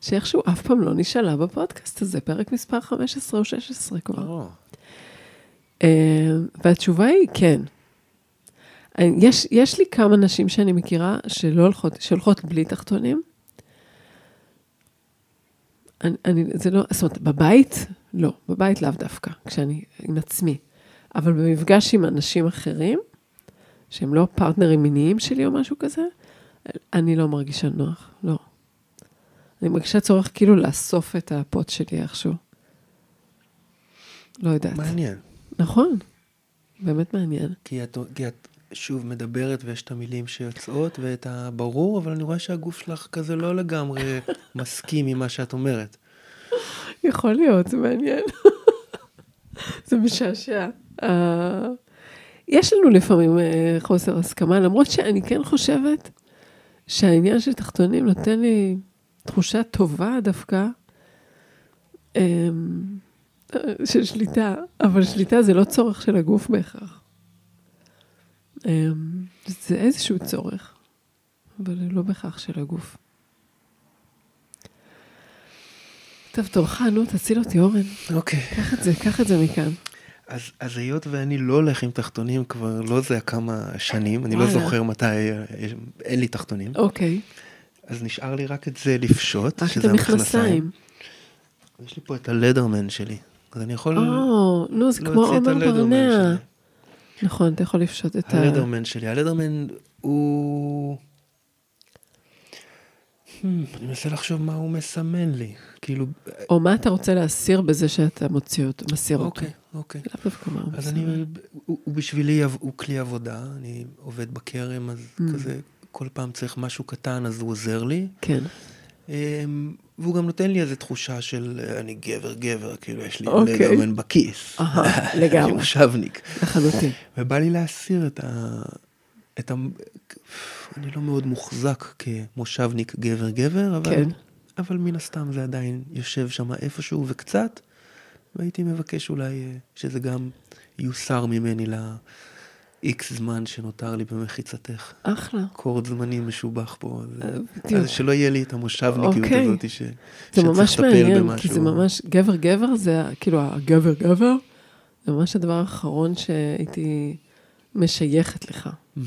S1: שאיכשהו אף פעם לא נשאלה בפודקאסט הזה, פרק מספר 15 או 16 כבר. אה, והתשובה היא כן. אני- יש, יש לי כמה נשים שאני מכירה שלא הולכות, שהולכות בלי תחתונים. אני, אני, זה לא, זאת אומרת, בבית, לא, בבית לאו דווקא, כשאני עם עצמי. אבל במפגש עם אנשים אחרים, שהם לא פרטנרים מיניים שלי או משהו כזה, אני לא מרגישה נוח, לא. אני מרגישה צורך כאילו לאסוף את הפוט שלי איכשהו. לא יודעת.
S2: מעניין.
S1: נכון, באמת מעניין.
S2: כי את, כי את שוב מדברת ויש את המילים שיוצאות ואת הברור, אבל אני רואה שהגוף שלך כזה לא לגמרי מסכים עם מה שאת אומרת.
S1: יכול להיות, זה מעניין. זה משעשע. Uh, יש לנו לפעמים uh, חוסר הסכמה, למרות שאני כן חושבת שהעניין של תחתונים נותן לי תחושה טובה דווקא um, של שליטה, אבל שליטה זה לא צורך של הגוף בהכרח. Um, זה איזשהו צורך, אבל לא בהכרח של הגוף. טוב, תורך, נו, תציל אותי, אורן.
S2: אוקיי.
S1: קח את זה, קח את זה מכאן.
S2: אז, אז היות ואני לא הולך עם תחתונים כבר לא יודע כמה שנים, אני לא. זוכר מתי, אין לי תחתונים,
S1: אוקיי.
S2: אז נשאר לי רק את זה לפשוט, שזה המכנסיים. יש לי פה את הלדרמן שלי, אז אני יכול
S1: או, נו, זה כמו עומר ברנע. נכון, אתה יכול לפשוט את ה...
S2: הלדרמן שלי, הלדרמן הוא... Hmm, אני מנסה לחשוב מה הוא מסמן לי, כאילו,
S1: או מה אתה רוצה להסיר בזה שאתה מוציא אותו, מסיר אותו.
S2: אוקיי, אוקיי.
S1: לאו דווקא מה הוא
S2: אז. אני, הוא, הוא בשבילי, הוא כלי עבודה, אני עובד בכרם, אז
S1: Mm.
S2: כזה, כל פעם צריך משהו קטן, אז הוא עוזר לי.
S1: כן.
S2: אמ, והוא גם נותן לי איזו תחושה של אני גבר גבר, כאילו יש לי okay. לגרמן בכיס.
S1: לגמרי.
S2: מושבניק.
S1: לחלוטין.
S2: ובא לי להסיר את ה... את ה... אני לא מאוד מוחזק כמושבניק גבר גבר, אבל, כן. אבל מן הסתם זה עדיין יושב שם איפשהו וקצת, והייתי מבקש אולי אה, שזה גם יוסר ממני ל-X זמן שנותר לי במחיצתך.
S1: אחלה.
S2: קורד זמני משובח פה, אז, אה, אז שלא יהיה לי את המושבניקיות
S1: אוקיי.
S2: הזאת ש,
S1: זה ממש מעניין, במשהו. כי זה ממש, גבר גבר זה כאילו הגבר גבר, זה ממש הדבר האחרון שהייתי משייכת לך. Mm-hmm.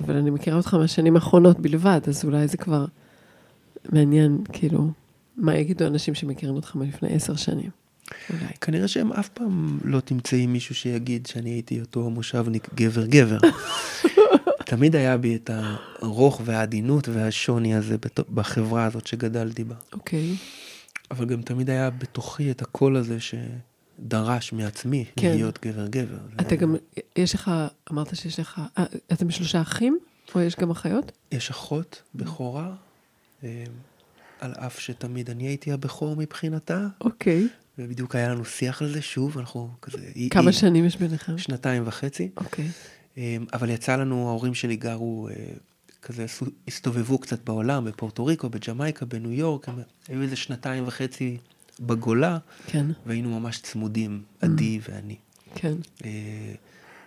S1: אבל אני מכירה אותך מהשנים האחרונות בלבד, אז אולי זה כבר מעניין, כאילו, מה יגידו אנשים שמכירים אותך מלפני עשר שנים.
S2: אולי. כנראה שהם אף פעם לא תמצאי מישהו שיגיד שאני הייתי אותו מושבניק גבר-גבר. תמיד היה בי את הרוך והעדינות והשוני הזה בחברה הזאת שגדלתי בה.
S1: אוקיי.
S2: אבל גם תמיד היה בתוכי את הקול הזה שדרש מעצמי כן. להיות גבר-גבר.
S1: אתה זה... גם, יש לך, אמרת שיש לך, אה, אתם שלושה אחים? או יש גם אחיות?
S2: יש אחות בכורה, אה, על אף שתמיד אני הייתי הבכור מבחינתה.
S1: אוקיי.
S2: ובדיוק היה לנו שיח על זה, שוב, אנחנו כזה...
S1: כמה היא, שנים יש ביניכם?
S2: שנתיים וחצי.
S1: אוקיי.
S2: אמ, אבל יצא לנו, ההורים שלי גרו, אה, כזה הסתובבו קצת בעולם, בפורטו ריקו, בג'מייקה, בניו יורק, הם היו איזה שנתיים וחצי בגולה,
S1: כן.
S2: והיינו ממש צמודים. עדי mm. ואני.
S1: כן.
S2: אה,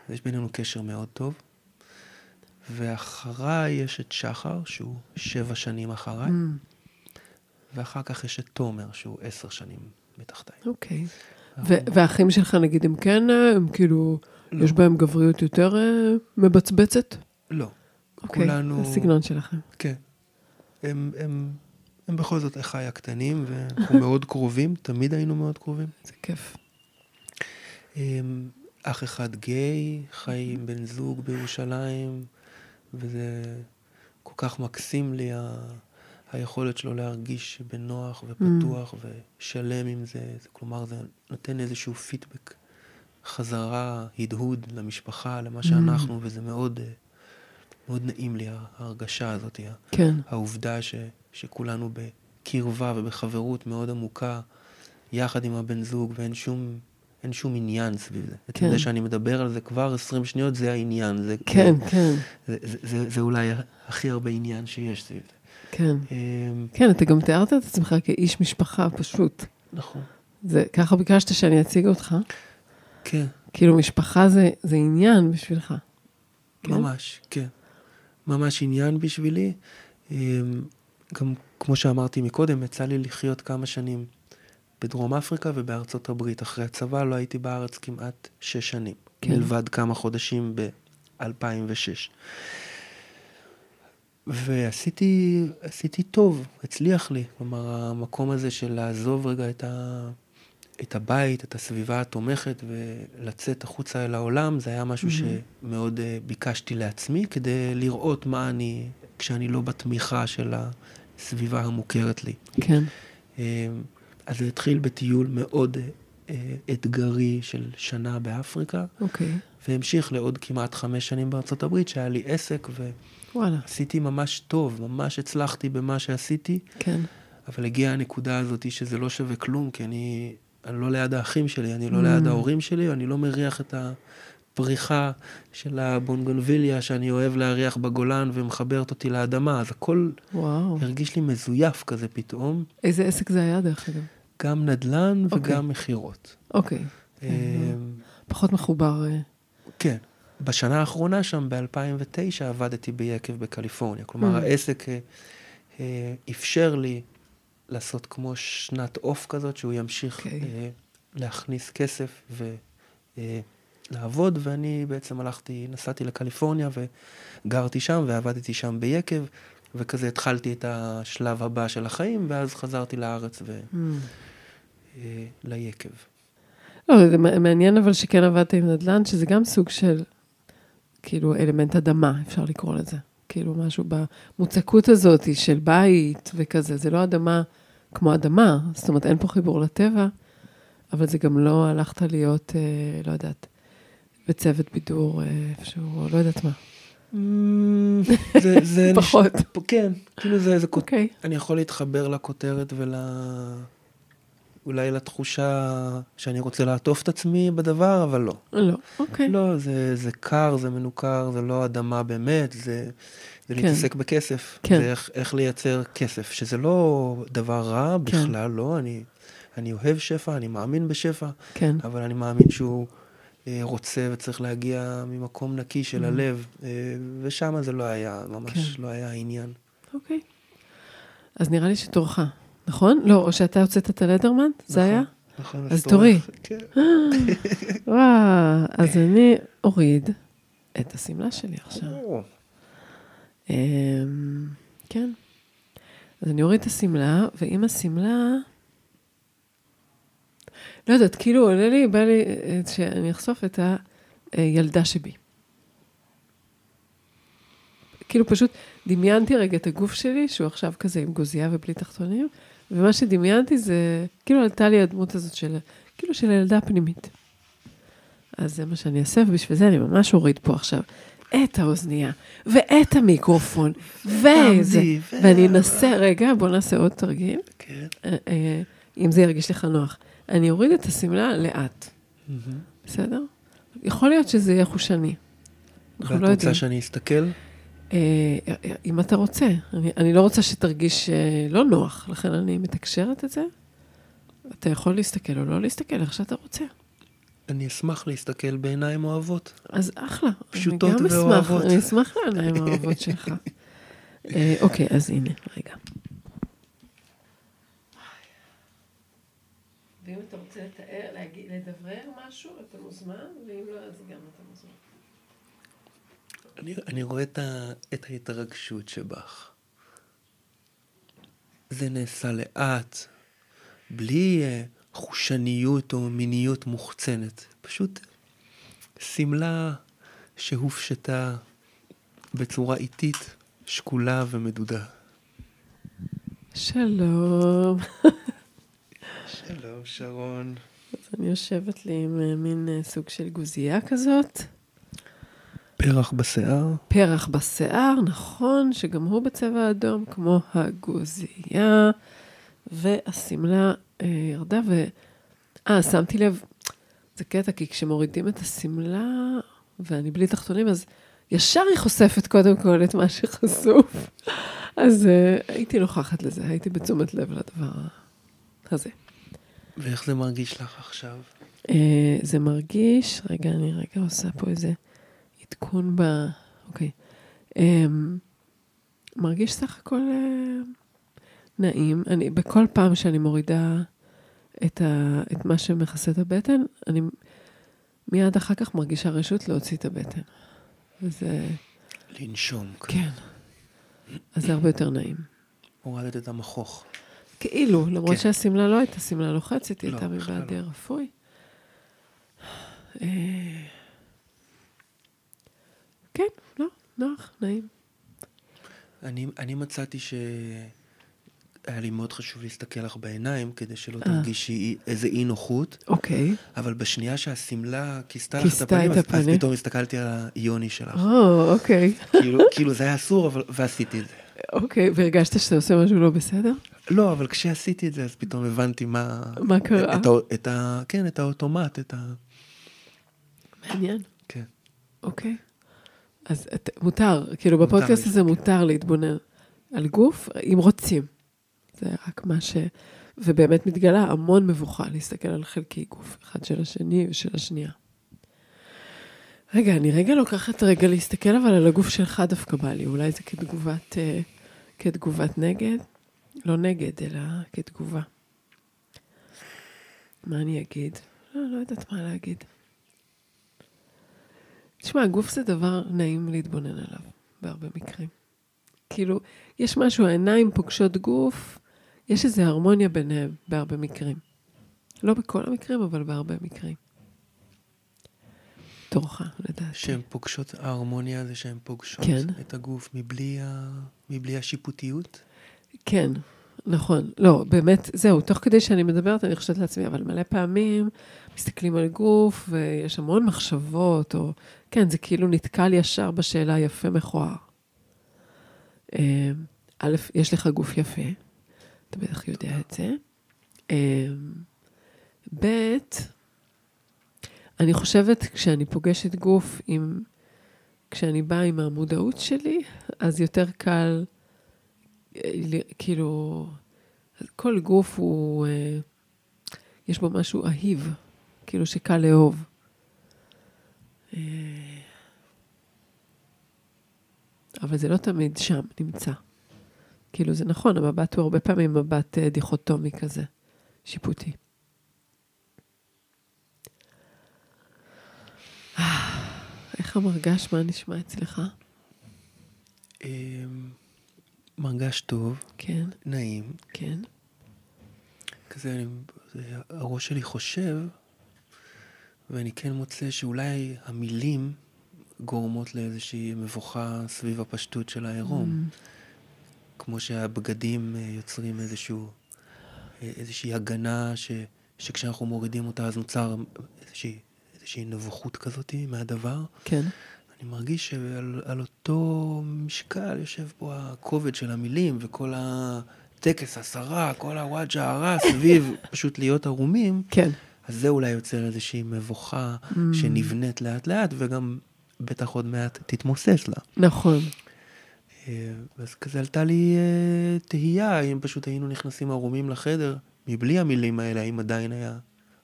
S2: יש בינינו קשר מאוד טוב. ואחריי יש את שחר, שהוא שבע שנים אחריי, mm. ואחר כך יש את תומר, שהוא עשר שנים מתחתיי.
S1: אוקיי. והאחים שלך, נגיד, הם כן, הם כאילו, לא. יש בהם גבריות יותר אה, מבצבצת?
S2: לא.
S1: אוקיי, כולנו... הסגנון שלכם.
S2: כן. הם, הם, הם בכל זאת אחיי הקטנים, ואנחנו מאוד קרובים, תמיד היינו מאוד קרובים.
S1: זה כיף.
S2: אח אחד גיי, חי עם בן זוג בירושלים, וזה כל כך מקסים לי היכולת שלו להרגיש בנוח ופתוח mm. ושלם עם זה, זה, כלומר זה נותן איזשהו פידבק חזרה, הדהוד למשפחה, למה שאנחנו, mm. וזה מאוד, מאוד נעים לי, ההרגשה הזאת,
S1: כן.
S2: העובדה ש, שכולנו בקרבה ובחברות מאוד עמוקה, יחד עם הבן זוג, ואין שום, אין שום עניין סביב זה. כן. זה שאני מדבר על זה כבר 20 שניות, זה העניין. זה,
S1: כן, זה, כן.
S2: זה, זה, זה, זה אולי הכי הרבה עניין שיש סביב זה.
S1: כן. אמ, כן, אתה גם תיארת את עצמך כאיש משפחה פשוט.
S2: נכון.
S1: זה, ככה ביקשת שאני אציג אותך.
S2: כן.
S1: כאילו, משפחה זה, זה עניין בשבילך.
S2: כן? ממש, כן. ממש עניין בשבילי. אמ, גם כמו שאמרתי מקודם, יצא לי לחיות כמה שנים בדרום אפריקה ובארצות הברית. אחרי הצבא לא הייתי בארץ כמעט שש שנים. כן. מלבד כמה חודשים ב-2006. ועשיתי עשיתי טוב, הצליח לי. כלומר, המקום הזה של לעזוב רגע את, ה, את הבית, את הסביבה התומכת ולצאת החוצה אל העולם, זה היה משהו mm-hmm. שמאוד uh, ביקשתי לעצמי, כדי לראות מה אני, כשאני לא בתמיכה של הסביבה המוכרת לי.
S1: כן.
S2: Uh, אז זה התחיל בטיול מאוד uh, אתגרי של שנה באפריקה.
S1: אוקיי. Okay.
S2: והמשיך לעוד כמעט חמש שנים בארצות הברית, שהיה לי עסק, ו...
S1: וואלה.
S2: עשיתי ממש טוב, ממש הצלחתי במה שעשיתי.
S1: כן.
S2: אבל הגיעה הנקודה הזאת שזה לא שווה כלום, כי אני, אני לא ליד האחים שלי, אני לא mm. ליד ההורים שלי, אני לא מריח את הפריחה של הבונגונביליה שאני אוהב להריח בגולן ומחברת אותי לאדמה, אז הכל
S1: וואו.
S2: הרגיש לי מזויף כזה פתאום.
S1: איזה עסק זה היה דרך אגב?
S2: גם נדל"ן okay. אוקיי. וגם מכירות.
S1: אוקיי. Okay. אמ, פחות מחובר. אה.
S2: כן. בשנה האחרונה שם, ב-2009, עבדתי ביקב בקליפורניה. כלומר, mm. העסק אה, אה, אפשר לי לעשות כמו שנת אוף כזאת, שהוא ימשיך okay. אוקיי. אה, להכניס כסף ולעבוד, אה, ואני בעצם הלכתי, נסעתי לקליפורניה וגרתי שם ועבדתי שם ביקב, וכזה התחלתי את השלב הבא של החיים, ואז חזרתי לארץ ו... mm. אה, ליקב.
S1: לא, זה מעניין אבל שכן עבדת עם נדל"ן, שזה גם סוג של כאילו אלמנט אדמה, אפשר לקרוא לזה. כאילו משהו במוצקות הזאת של בית וכזה, זה לא אדמה כמו אדמה, זאת אומרת אין פה חיבור לטבע, אבל זה גם לא הלכת להיות, אה, לא יודעת, בצוות בידור אה, איפשהו, לא יודעת מה.
S2: זה, זה
S1: פחות.
S2: נש... כן, כאילו זה, זה,
S1: אוקיי.
S2: אני יכול להתחבר לכותרת ול... אולי לתחושה שאני רוצה לעטוף את עצמי בדבר, אבל לא.
S1: לא, אוקיי.
S2: לא, זה, זה קר, זה מנוכר, זה לא אדמה באמת, זה, זה
S1: כן.
S2: להתעסק בכסף.
S1: כן.
S2: זה איך, איך לייצר כסף, שזה לא דבר רע
S1: כן.
S2: בכלל, לא. אני, אני אוהב שפע, אני מאמין בשפע,
S1: כן,
S2: אבל אני מאמין שהוא אה, רוצה וצריך להגיע ממקום נקי של
S1: Mm.
S2: הלב, אה, ושם זה לא היה, ממש
S1: כן.
S2: לא היה העניין.
S1: אוקיי. אז נראה לי שתורך, נכון? לא, או שאתה הוצאת את הלדרמן? זה
S2: נכון.
S1: היה?
S2: נכון,
S1: אז. תורי.
S2: כן.
S1: וואו, אז אני אוריד את השמלה שלי עכשיו. אמ, כן. אז אני אוריד את השמלה, ועם השמלה... לא יודעת, כאילו עולה לי, בא לי אה, שאני אחשוף את הילדה שבי. כאילו פשוט דמיינתי רגע את הגוף שלי, שהוא עכשיו כזה עם גוזייה ובלי תחתונים, ומה שדמיינתי זה, כאילו עלתה לי הדמות הזאת של, כאילו של הילדה הפנימית. אז זה מה שאני אעשה, ובשביל זה אני ממש אוריד פה עכשיו את האוזנייה, ואת המיקרופון, וזה, ואני אנסה, רגע, בוא נעשה עוד תרגיל,
S2: כן.
S1: אה, אה, אם זה ירגיש לך נוח. אני אוריד את השמלה לאט. בסדר? יכול להיות שזה יהיה חושני. אנחנו
S2: ואת
S1: לא יודעים.
S2: רוצה שאני אסתכל?
S1: אה, אה, אם אתה רוצה. אני, אני לא רוצה שתרגיש אה, לא נוח, לכן אני מתקשרת את זה. אתה יכול להסתכל או לא להסתכל, איך שאתה רוצה.
S2: אני אשמח להסתכל בעיניים אוהבות.
S1: אז אחלה.
S2: פשוטות
S1: אני גם אשמח,
S2: ואוהבות.
S1: אני אשמח לעיניים האוהבות שלך. אוקיי, אז הנה, רגע. ואם אתה רוצה לתאר, להגיד, לדברר משהו, אתה מוזמן, ואם לא, אז גם אתה מוזמן.
S2: אני, אני רואה את, ה, את ההתרגשות שבך. זה נעשה לאט, בלי uh, חושניות או מיניות מוחצנת. פשוט שמלה שהופשטה בצורה איטית, שקולה ומדודה.
S1: שלום.
S2: שלום, שרון.
S1: אז אני יושבת לי עם אה, מין אה, סוג של גוזייה כזאת.
S2: פרח בשיער.
S1: פרח בשיער, נכון, שגם הוא בצבע אדום, כמו הגוזייה, והשמלה אה, ירדה, ו... אה, שמתי לב, זה קטע, כי כשמורידים את השמלה, ואני בלי תחתונים, אז ישר היא חושפת קודם כל את מה שחשוף. אז אה, הייתי נוכחת לזה, הייתי בתשומת לב לדבר הזה.
S2: ואיך זה מרגיש לך עכשיו?
S1: אה, זה מרגיש, רגע, אני רגע עושה פה איזה עדכון ב... אוקיי. אה, מרגיש סך הכל אה, נעים. אני, בכל פעם שאני מורידה את, ה, את מה שמכסה את הבטן, אני מיד אחר כך מרגישה רשות להוציא את הבטן. וזה,
S2: לנשום.
S1: כן. אז זה הרבה יותר נעים.
S2: הורדת את המכוך.
S1: כאילו, למרות
S2: כן.
S1: שהשמלה לא הייתה שמלה לוחצת, היא
S2: לא,
S1: הייתה מבעדי
S2: לא.
S1: רפוי. כן, לא, נוח, נעים.
S2: אני, אני מצאתי שהיה לי מאוד חשוב להסתכל לך בעיניים, כדי שלא
S1: אה.
S2: תרגישי איזה אי נוחות,
S1: אוקיי.
S2: אבל בשנייה שהשמלה כיסתה לך את הפנים,
S1: את
S2: אז, אז
S1: הפנים.
S2: פתאום הסתכלתי על היוני שלך.
S1: או, אוקיי.
S2: כאילו, כאילו זה היה אסור, אבל, ועשיתי את זה.
S1: אוקיי, והרגשת שאתה עושה משהו לא בסדר?
S2: לא, אבל כשעשיתי את זה, אז פתאום הבנתי מה...
S1: מה קרה?
S2: את, ה, את ה... כן, את האוטומט, את ה...
S1: מעניין.
S2: כן.
S1: אוקיי. אז את, מותר, כאילו בפודקאסט הזה
S2: להסתכל.
S1: מותר להתבונן על גוף, אם רוצים. זה רק מה ש... ובאמת מתגלה המון מבוכה להסתכל על חלקי גוף, אחד של השני ושל השנייה. רגע, אני רגע לוקחת רגע להסתכל אבל על הגוף שלך דווקא בא לי, אולי זה כתגובת, אה, כתגובת נגד? לא נגד, אלא כתגובה. מה אני אגיד? לא, לא יודעת מה להגיד. תשמע, גוף זה דבר נעים להתבונן עליו, בהרבה מקרים. כאילו, יש משהו, העיניים פוגשות גוף, יש איזו הרמוניה ביניהם בהרבה מקרים. לא בכל המקרים, אבל בהרבה מקרים. תורך, לדעתי.
S2: שהן פוגשות, ההרמוניה זה שהן פוגשות
S1: כן.
S2: את הגוף מבלי, ה, מבלי השיפוטיות.
S1: כן, נכון. לא, באמת, זהו, תוך כדי שאני מדברת, אני חושבת לעצמי, אבל מלא פעמים מסתכלים על גוף, ויש המון מחשבות, או כן, זה כאילו נתקל ישר בשאלה יפה מכוער. אה, א', יש לך גוף יפה, אתה בטח יודע את זה. אה, ב', אני חושבת, כשאני פוגשת גוף עם... כשאני באה עם המודעות שלי, אז יותר קל, כאילו, כל גוף הוא, יש בו משהו אהיב, כאילו שקל לאהוב. אבל זה לא תמיד שם נמצא. כאילו, זה נכון, המבט הוא הרבה פעמים מבט אה, דיכוטומי כזה, שיפוטי. איך המרגש? מה נשמע אצלך?
S2: מרגש טוב.
S1: כן.
S2: נעים.
S1: כן.
S2: כזה, אני, הראש שלי חושב, ואני כן מוצא שאולי המילים גורמות לאיזושהי מבוכה סביב הפשטות של העירום. Mm. כמו שהבגדים אה, יוצרים איזשהו, אה, איזושהי הגנה ש, שכשאנחנו מורידים אותה אז נוצר איזושהי, איזושהי נבוכות כזאת מהדבר.
S1: כן.
S2: אני מרגיש שעל אותו משקל יושב פה הכובד של המילים וכל הטקס השרה, כל הוואג'ה הרע סביב פשוט להיות ערומים.
S1: כן.
S2: אז זה אולי יוצר איזושהי מבוכה mm. שנבנית לאט לאט וגם בטח עוד מעט תתמוסס לה.
S1: נכון.
S2: אה, אז כזה עלתה לי אה, תהייה, אם פשוט היינו נכנסים ערומים לחדר, מבלי המילים האלה, האם עדיין היה,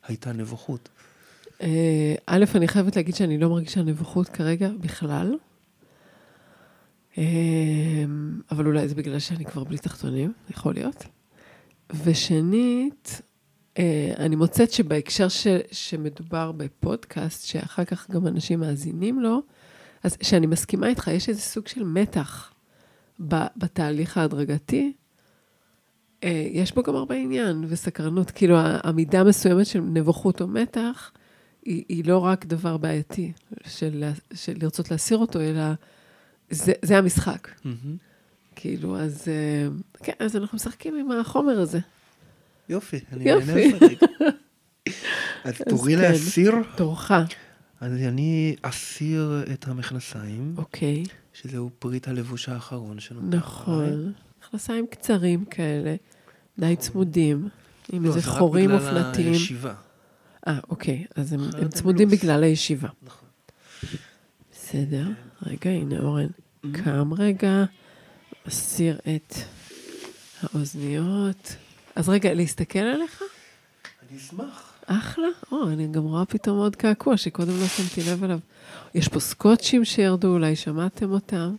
S2: הייתה נבוכות.
S1: אה, א', אני חייבת להגיד שאני לא מרגישה נבוכות כרגע בכלל. אבל אולי זה בגלל שאני כבר בלי תחתונים, יכול להיות. ושנית, אני מוצאת שבהקשר ש, שמדובר בפודקאסט, שאחר כך גם אנשים מאזינים לו, אז שאני מסכימה איתך, יש איזה סוג של מתח בתהליך ההדרגתי, אה, יש בו גם הרבה עניין וסקרנות. כאילו, המידה מסוימת של נבוכות או מתח, היא, היא לא רק דבר בעייתי של, של לרצות להסיר אותו, אלא זה, זה המשחק. Mm-hmm. כאילו, אז אה, כן, אז אנחנו משחקים עם החומר הזה.
S2: יופי, אני לשחק. אז תורי כן, להסיר?
S1: תורך.
S2: אז אני אסיר את המכנסיים.
S1: אוקיי.
S2: שזהו פריט הלבוש האחרון
S1: שנותר. נכון. מכנסיים קצרים כאלה, די צמודים, עם לא, איזה חורים מופנטים. לא, זה רק בגלל הישיבה. אה, אוקיי, אז הם, הם צמודים לא. בגלל הישיבה. נכון. בסדר, רגע, הנה אורן. Mm-hmm. קם רגע, מסיר את האוזניות. אז רגע, להסתכל עליך?
S2: אני אשמח.
S1: אחלה. או, אני גם רואה פתאום עוד קעקוע שקודם לא שמתי לב אליו. יש פה סקוטשים שירדו, אולי שמעתם אותם.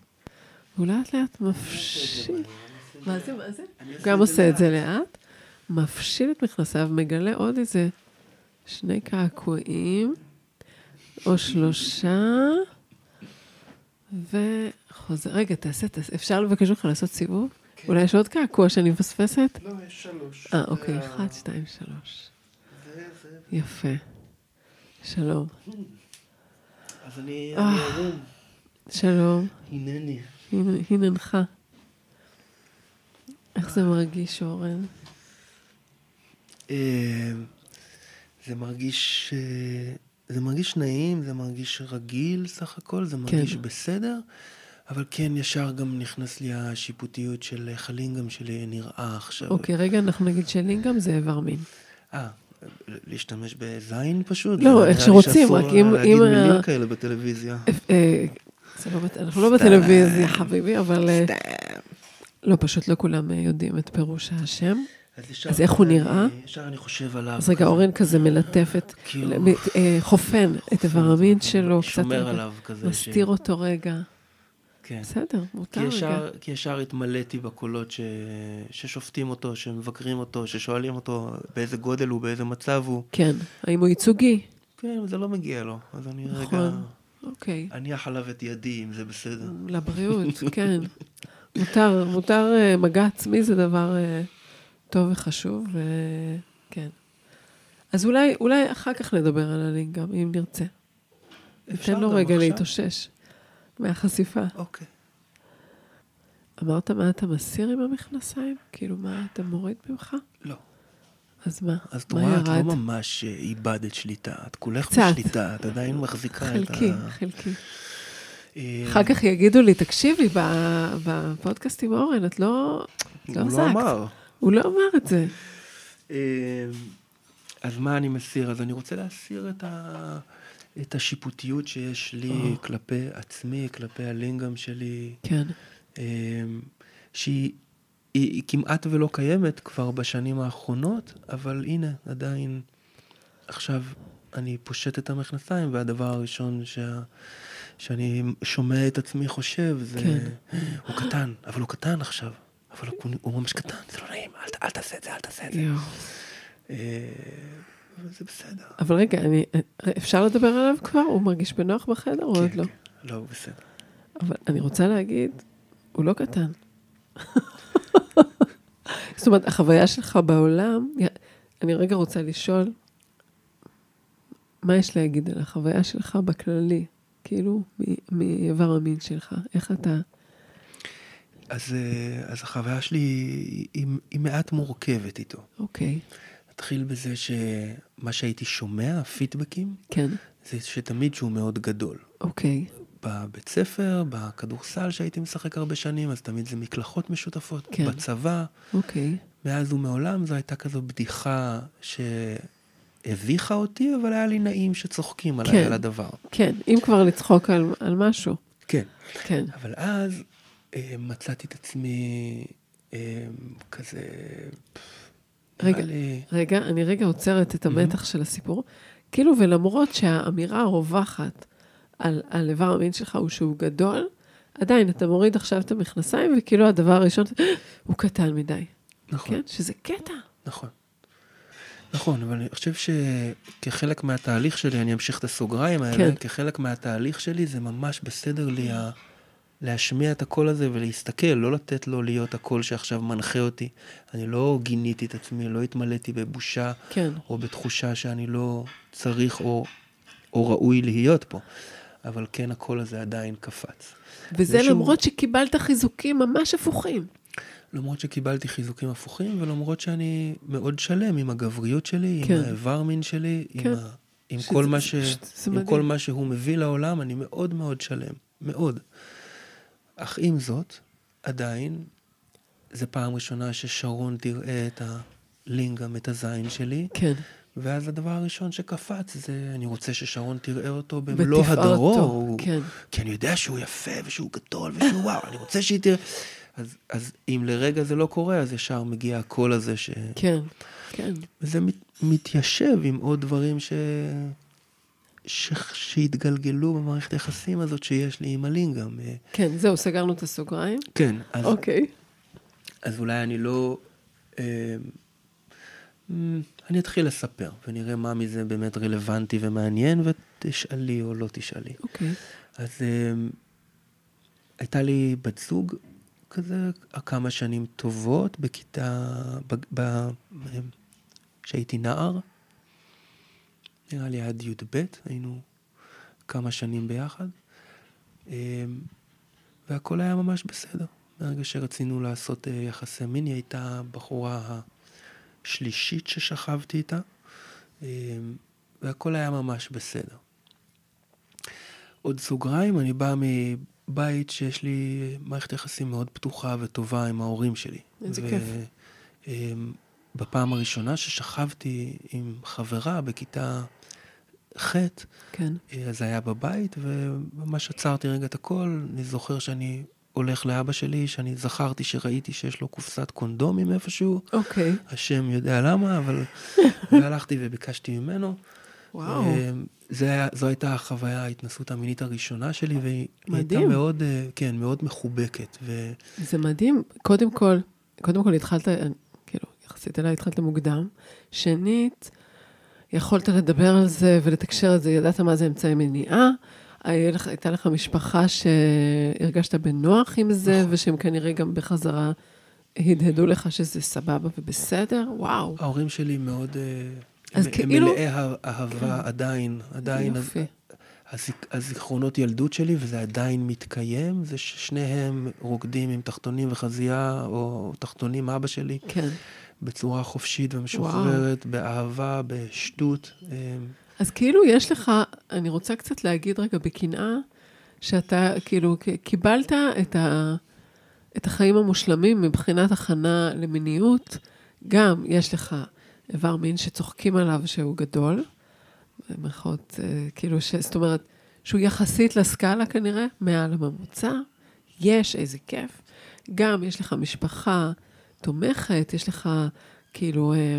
S1: הוא לאט לאט מפשיל. מה זה, מה זה? גם עושה את זה לאט. מפשיל את מכנסיו, מגלה עוד איזה שני קעקועים, או שלושה, וחוזר. רגע, תעשה, תעשה. אפשר לבקש ממך לעשות סיבוב? כן. אולי יש עוד קעקוע שאני מפספסת?
S2: לא, יש שלוש.
S1: אה, אוקיי, אחת, שתיים, שלוש. יפה. שלום.
S2: אז אני אה, ערום.
S1: שלום.
S2: הנני.
S1: הננך. איך זה מרגיש, אורן?
S2: אה, זה מרגיש... אה, זה מרגיש נעים, זה מרגיש רגיל סך הכל, זה מרגיש כן. בסדר, אבל כן, ישר גם נכנס לי השיפוטיות של איך הלינגאם שלי נראה עכשיו.
S1: אוקיי, רגע, אנחנו נגיד שלינגאם זה איבר מין.
S2: אה, להשתמש בזין פשוט?
S1: לא, איך שרוצים, רק אם...
S2: להגיד מילים כאלה בטלוויזיה.
S1: אה, לא אנחנו לא בטלוויזיה, חביבי, אבל... אה, לא, פשוט לא כולם אה, יודעים את פירוש השם. אז איך הוא נראה?
S2: ישר אני חושב עליו.
S1: אז רגע, אורן כזה מלטף את, כאילו- חופן את איבר המין שלו, קצת...
S2: שומר עליו כזה.
S1: מסתיר אותו רגע. כן. בסדר, מותר
S2: כי ישר, רגע. כי ישר התמלאתי בקולות ש... ששופטים אותו, שמבקרים אותו, ששואלים אותו באיזה גודל הוא, באיזה מצב הוא.
S1: כן, האם הוא ייצוגי?
S2: כן, זה לא מגיע לו. אז אני נכון, רגע...
S1: אוקיי.
S2: אניח עליו את ידי, אם זה בסדר.
S1: לבריאות, כן. מותר, מותר, אה, מגע עצמי זה דבר אה, טוב וחשוב, וכן. אז אולי, אולי אחר כך נדבר על הלינק אם נרצה. ניתן לו רגע להתאושש. מהחשיפה.
S2: אוקיי.
S1: אמרת מה אתה מסיר עם המכנסיים? כאילו, מה אתה מוריד ממך?
S2: לא.
S1: אז מה?
S2: אז את
S1: מה
S2: רואה, את? לא ממש אה, איבדת שליטה, את כולך
S1: קצת.
S2: בשליטה, את עדיין מחזיקה את ה...
S1: חלקי, חלקי.
S2: אה,
S1: אחר כך יגידו לי, תקשיבי, בפודקאסט עם אורן, את לא... לא
S2: הוא. לא אמר.
S1: הוא לא אמר את זה.
S2: אה, אז מה אני מסיר? אז אני רוצה להסיר את, ה... את השיפוטיות שיש לי
S1: או.
S2: כלפי עצמי, כלפי הלינגאם שלי,
S1: כן.
S2: אה, שהיא היא, היא כמעט ולא קיימת כבר בשנים האחרונות, אבל הנה, עדיין עכשיו אני פושט את המכנסיים, והדבר הראשון שה... שאני שומע את עצמי חושב, זה...
S1: כן.
S2: הוא קטן, אבל הוא קטן עכשיו. אבל הוא, ממש קטן, זה לא נעים, אל, תעשה את זה, אל תעשה את זה. אה, זה בסדר.
S1: אבל רגע, אני, אפשר לדבר עליו כבר? הוא מרגיש בנוח בחדר או עוד
S2: כן,
S1: לא?
S2: כן. לא, הוא בסדר.
S1: אבל אני רוצה להגיד, הוא לא קטן. זאת אומרת, החוויה שלך בעולם, אני רגע רוצה לשאול, מה יש להגיד על החוויה שלך בכללי? כאילו, מאיבר המין שלך, איך אתה...
S2: אז, אה, אז החוויה שלי היא, היא, מעט מורכבת איתו.
S1: אוקיי,
S2: נתחיל בזה שמה שהייתי שומע, הפידבקים,
S1: כן,
S2: זה שתמיד שהוא מאוד גדול.
S1: אוקיי,
S2: בבית ספר, בכדורסל שהייתי משחק הרבה שנים, אז תמיד זה מקלחות משותפות.
S1: כן.
S2: בצבא,
S1: אוקיי,
S2: מאז ומעולם זו הייתה כזו בדיחה שהביכה אותי, אבל היה לי נעים שצוחקים עליי
S1: כן.
S2: על הדבר.
S1: כן, אם כבר לצחוק על, על משהו,
S2: כן.
S1: כן,
S2: אבל אז מצאתי את עצמי אה, כזה...
S1: רגע,
S2: לי-
S1: רגע, אני רגע עוצרת את המתח של הסיפור. כאילו, ולמרות שהאמירה הרווחת על, על איבר המין שלך הוא שהוא גדול, עדיין אתה מוריד עכשיו את המכנסיים, וכאילו הדבר הראשון, הוא קטן מדי.
S2: נכון,
S1: כן? שזה קטע.
S2: נכון. נכון, אבל אני חושב שכחלק מהתהליך שלי, אני אמשיך את הסוגריים האלה,
S1: כן.
S2: כחלק מהתהליך שלי זה ממש בסדר לי ה... להשמיע את הקול הזה ולהסתכל, לא לתת לו להיות הקול שעכשיו מנחה אותי. אני לא גיניתי את עצמי, לא התמלאתי בבושה
S1: כן,
S2: או בתחושה שאני לא צריך או, או ראוי להיות פה. אבל כן, הקול הזה עדיין קפץ.
S1: וזה
S2: שהוא-
S1: למרות שקיבלת חיזוקים ממש הפוכים.
S2: למרות שקיבלתי חיזוקים הפוכים, ולמרות שאני מאוד שלם עם הגבריות שלי,
S1: כן.
S2: עם האיבר מין שלי,
S1: כן.
S2: עם, ה, עם,
S1: שזה-
S2: כל מה ש,
S1: זה
S2: עם
S1: מדהים.
S2: כל מה שהוא מביא לעולם, אני מאוד מאוד שלם, מאוד. אך עם זאת, עדיין, זו פעם ראשונה ששרון תראה את הלינגאם, את הזין שלי,
S1: כן,
S2: ואז הדבר הראשון שקפץ זה, אני רוצה ששרון תראה אותו במלוא הדרו.
S1: בתפארתו,
S2: הוא-
S1: כן.
S2: כי אני יודע שהוא יפה ושהוא גדול ושהוא וואו, אני רוצה שהיא תראה. אז, אז אם לרגע זה לא קורה, אז ישר מגיע הקול הזה ש...
S1: כן, כן,
S2: וזה מת, מתיישב עם עוד דברים ש... ש... שהתגלגלו במערכת היחסים הזאת שיש לי עם הלינגאם. אה,
S1: כן, זהו, סגרנו את הסוגריים.
S2: כן, אז,
S1: אוקיי.
S2: אז אולי אני לא... אה, אני אתחיל לספר, ונראה מה מזה באמת רלוונטי ומעניין, ותשאלי או לא תשאלי.
S1: אוקיי.
S2: אז um, הייתה לי בת זוג כזה כמה שנים טובות בכיתה, ב, ב, כשהייתי נער, נראה לי עד י"ב, היינו כמה שנים ביחד, um, והכל היה ממש בסדר. ברגע שרצינו לעשות uh, יחסי מין, היא הייתה הבחורה השלישית ששכבתי איתה, um, והכל היה ממש בסדר. עוד סוגריים, אני בא מבית שיש לי מערכת יחסים מאוד פתוחה וטובה עם ההורים שלי.
S1: איזה כיף.
S2: אמ, בפעם הראשונה ששכבתי עם חברה בכיתה ח',
S1: כן,
S2: אה, אז זה היה בבית, וממש עצרתי רגע את הכל. אני זוכר שאני הולך לאבא שלי, שאני זכרתי שראיתי שיש לו קופסת קונדומים איפשהו.
S1: אוקיי.
S2: השם יודע למה, אבל... והלכתי וביקשתי ממנו.
S1: וואו.
S2: אה, זה זו הייתה החוויה, ההתנסות המינית הראשונה שלי, והיא הייתה
S1: מדהים.
S2: מאוד, אה, כן, מאוד מחובקת. ו...
S1: זה מדהים. קודם כל, קודם כל התחלת, כאילו, יחסית אליי התחלת מוקדם. שנית, יכולת לדבר על זה ולתקשר על זה, ידעת מה זה אמצעי מניעה. הייתה לך משפחה שהרגשת בנוח עם זה,
S2: נכון.
S1: ושהם כנראה גם בחזרה הדהדו לך שזה סבבה ובסדר. וואו.
S2: ההורים שלי מאוד... אה,
S1: אז
S2: הם,
S1: כאילו-
S2: הם מלאי אה- אהבה עדיין, עדיין.
S1: יופי.
S2: הזיק- הזיכרונות ילדות שלי, וזה עדיין מתקיים, זה ששניהם רוקדים עם תחתונים וחזייה, או תחתונים אבא שלי,
S1: כן,
S2: בצורה חופשית ומשוחררת, וואו. באהבה, בשטות. אמ,
S1: אז כאילו יש לך, אני רוצה קצת להגיד רגע בקנאה, שאתה כאילו קיבלת את, ה, את החיים המושלמים מבחינת הכנה למיניות, גם יש לך איבר מין שצוחקים עליו שהוא גדול, במירכאות, אה, כאילו, ש, זאת אומרת, שהוא יחסית לסקאלה כנראה, מעל הממוצע, יש, איזה כיף. גם יש לך משפחה תומכת, יש לך כאילו אה,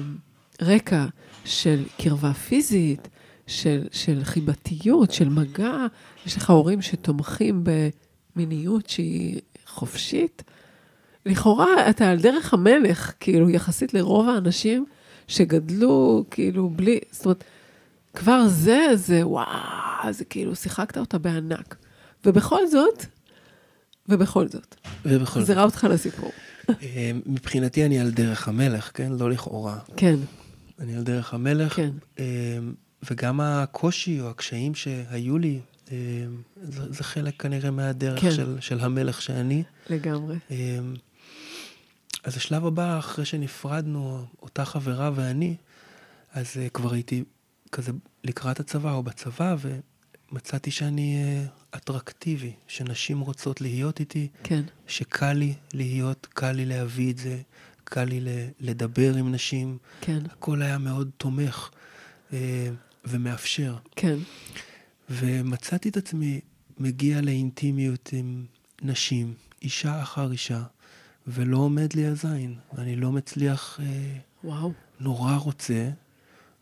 S1: רקע של קרבה פיזית, של, של חיבתיות, של מגע, יש לך הורים שתומכים במיניות שהיא חופשית. לכאורה, אתה על דרך המלך, כאילו, יחסית לרוב האנשים שגדלו, כאילו, בלי, זאת אומרת, כבר זה, זה וואו, זה כאילו, שיחקת אותה בענק. ובכל זאת, ובכל זאת.
S2: ובכל זאת.
S1: זירה אותך לסיפור.
S2: אה, מבחינתי אני על דרך המלך, כן? לא לכאורה.
S1: כן.
S2: אני על דרך המלך.
S1: כן. אה,
S2: וגם הקושי או הקשיים שהיו לי, אה, זה, זה חלק כנראה מהדרך כן. של, של המלך שאני.
S1: לגמרי.
S2: אז השלב הבא, אחרי שנפרדנו, אותה חברה ואני, אז כבר הייתי כזה לקראת הצבא או בצבא, ומצאתי שאני אטרקטיבי, שנשים רוצות להיות איתי,
S1: כן.
S2: שקל לי להיות, קל לי להביא את זה, קל לי לדבר עם נשים.
S1: כן.
S2: הכל היה מאוד תומך אה, ומאפשר.
S1: כן.
S2: ומצאתי את עצמי מגיע לאינטימיות עם נשים, אישה אחר אישה, ולא עומד לי הזין. אני לא מצליח... אה,
S1: וואו.
S2: נורא רוצה.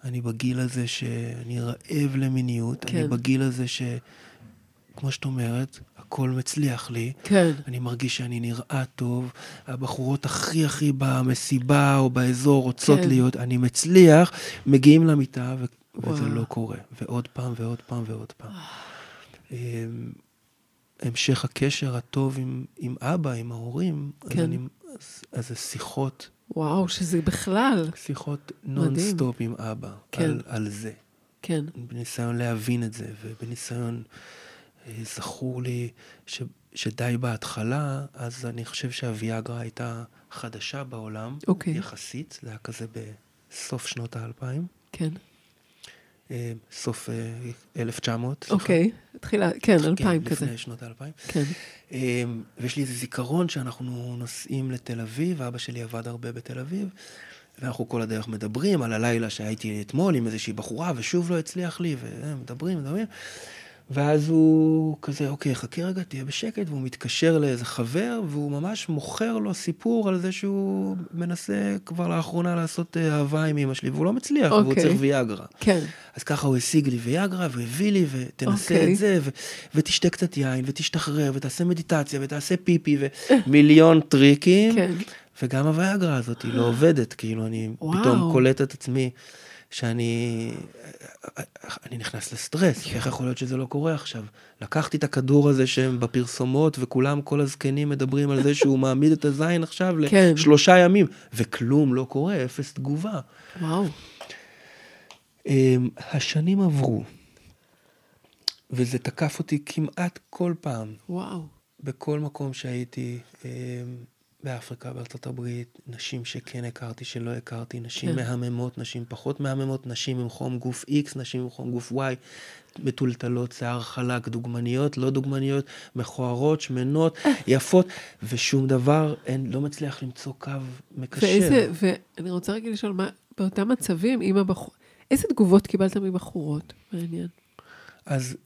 S2: אני בגיל הזה שאני רעב למיניות. כן. אני בגיל הזה ש... כמו שאת אומרת, הכל מצליח לי.
S1: כן.
S2: אני מרגיש שאני נראה טוב. הבחורות הכי הכי במסיבה או באזור רוצות כן. להיות, אני מצליח, מגיעים למיטה ו- וזה לא קורה. ועוד פעם ועוד פעם ועוד פעם. אמ, המשך הקשר הטוב עם, עם אבא, עם ההורים, כן. אז, אני, אז, אז זה שיחות.
S1: וואו, שזה בכלל.
S2: שיחות נונסטופ עם אבא, כן. על, על זה.
S1: כן.
S2: בניסיון להבין את זה, ובניסיון זכור לי ש, שדי בהתחלה, אז אני חושב שהוויאגרה הייתה חדשה בעולם.
S1: אוקיי.
S2: יחסית, זה היה כזה בסוף שנות האלפיים.
S1: כן.
S2: אה, סוף 1900.
S1: אה, אוקיי, התחילה, כן, כן, אלפיים כזה.
S2: לפני שנות האלפיים.
S1: כן.
S2: אה, ויש לי איזה זיכרון שאנחנו נוסעים לתל אביב, אבא שלי עבד הרבה בתל אביב, ואנחנו כל הדרך מדברים על הלילה שהייתי אתמול עם איזושהי בחורה, ושוב לא הצליח לי, ומדברים, מדברים. ואז הוא כזה, אוקיי, חכה רגע, תהיה בשקט, והוא מתקשר לאיזה חבר, והוא ממש מוכר לו סיפור על זה שהוא מנסה כבר לאחרונה לעשות אה, אהבה עם אמא שלי, והוא לא מצליח, אוקיי. והוא צריך ויאגרה.
S1: כן.
S2: אז ככה הוא השיג לי ויאגרה, והביא לי, ותנסה אוקיי. את זה, ו- ותשתה קצת יין, ותשתחרר, ותעשה מדיטציה, ותעשה פיפי, ומיליון טריקים.
S1: כן.
S2: וגם הוויאגרה הזאת היא לא עובדת, כאילו, אני וואו. פתאום קולט את עצמי. שאני אני נכנס לסטרס, איך יכול להיות שזה לא קורה עכשיו? לקחתי את הכדור הזה שהם בפרסומות, וכולם, כל הזקנים מדברים על זה שהוא מעמיד את הזין עכשיו כן. לשלושה ימים, וכלום לא קורה, אפס תגובה.
S1: וואו.
S2: אמ, השנים עברו, וזה תקף אותי כמעט כל פעם.
S1: וואו.
S2: בכל מקום שהייתי, אמ, באפריקה, בארצות הברית, נשים שכן הכרתי, שלא הכרתי, נשים כן. מהממות, נשים פחות מהממות, נשים עם חום גוף X, נשים עם חום גוף Y, מטולטלות, שיער חלק, דוגמניות, לא דוגמניות, מכוערות, שמנות, יפות, ושום דבר, אין, לא מצליח למצוא קו מקשר.
S1: ואיזה, ואני רוצה רגע לשאול, מה, באותם מצבים, עם הבחור, איזה תגובות קיבלת מבחורות? מעניין.
S2: אז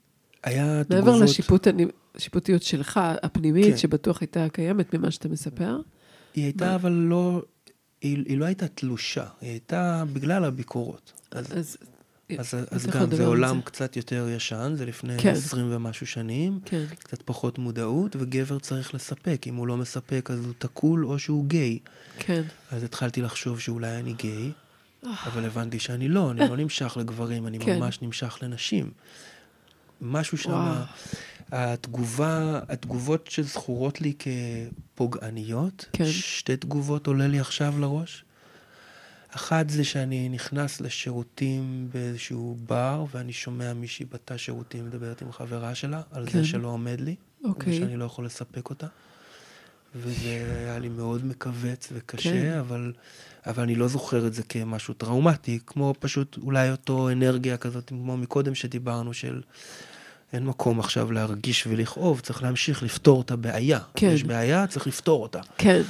S2: היה תגובות...
S1: מעבר לשיפוט השיפוטיות שלך, הפנימית, כן. שבטוח הייתה קיימת ממה שאתה מספר?
S2: היא הייתה, מה? אבל לא, היא, היא לא הייתה תלושה, היא הייתה בגלל הביקורות. אז, אז, אז, אז אז גם זה עולם זה. קצת יותר ישן, זה לפני כן. 20 ומשהו שנים,
S1: כן.
S2: קצת פחות מודעות, וגבר צריך לספק. אם הוא לא מספק, אז הוא תקול או שהוא גיי.
S1: כן.
S2: אז התחלתי לחשוב שאולי אני גיי, אבל הבנתי שאני לא, אני לא נמשך לגברים, אני כן. ממש נמשך לנשים. משהו שם... התגובה, התגובות שזכורות לי כפוגעניות,
S1: כן.
S2: שתי תגובות עולה לי עכשיו לראש. אחת זה שאני נכנס לשירותים באיזשהו בר, ואני שומע מישהי בתא שירותים מדברת עם חברה שלה, על כן. זה שלא עומד לי,
S1: אוקיי.
S2: ושאני לא יכול לספק אותה. וזה היה לי מאוד מכווץ וקשה, כן. אבל, אבל אני לא זוכר את זה כמשהו טראומטי, כמו פשוט אולי אותו אנרגיה כזאת, כמו מקודם שדיברנו, של אין מקום עכשיו להרגיש ולכאוב, צריך להמשיך לפתור את הבעיה. כן. יש בעיה, צריך לפתור אותה.
S1: כן,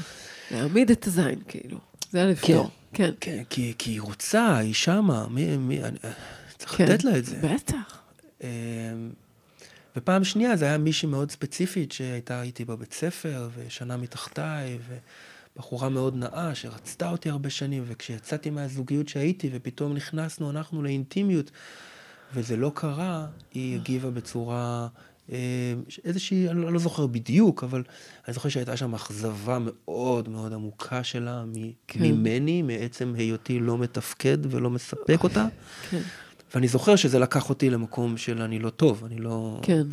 S1: להעמיד את הזין, כאילו. זה היה לפתור.
S2: כן, כן. כן כי, כי היא רוצה, היא שמה, מי, מי, אני, צריך כן, לתת לה את זה.
S1: בטח. אמ,
S2: ופעם שנייה זה היה מישהי מאוד ספציפית שהייתה איתי בבית ספר, ושנה מתחתיי, ובחורה מאוד נאה שרצתה אותי הרבה שנים, וכשיצאתי מהזוגיות שהייתי, ופתאום נכנסנו אנחנו לאינטימיות, וזה לא קרה, היא הגיבה בצורה... אה, איזושהי, אני לא, לא זוכר בדיוק, אבל אני זוכר שהייתה שם אכזבה מאוד מאוד עמוקה שלה כן. ממני, מעצם היותי לא מתפקד ולא מספק אותה. כן. ואני זוכר שזה לקח אותי למקום של אני לא טוב, אני לא...
S1: כן.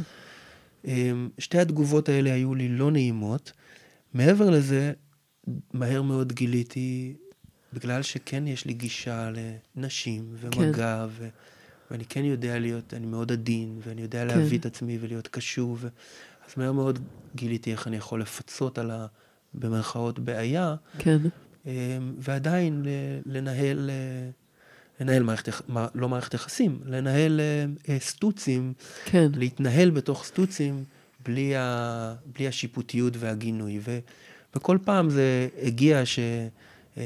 S2: אמ, שתי התגובות האלה היו לי לא נעימות. מעבר לזה, מהר מאוד גיליתי, בגלל שכן יש לי גישה לנשים ומגע, כן. ו... ואני כן יודע להיות, אני מאוד עדין, ואני יודע כן. להביא את עצמי ולהיות קשוב. אז מהר מאוד גיליתי איך אני יכול לפצות על ה... במרכאות בעיה.
S1: כן.
S2: אמ, ועדיין לנהל... אה, לנהל מערכת, לא מערכת יחסים, לנהל uh, סטוצים,
S1: כן.
S2: להתנהל בתוך סטוצים בלי, ה, בלי השיפוטיות והגינוי. ו, וכל פעם זה הגיע שפחד uh,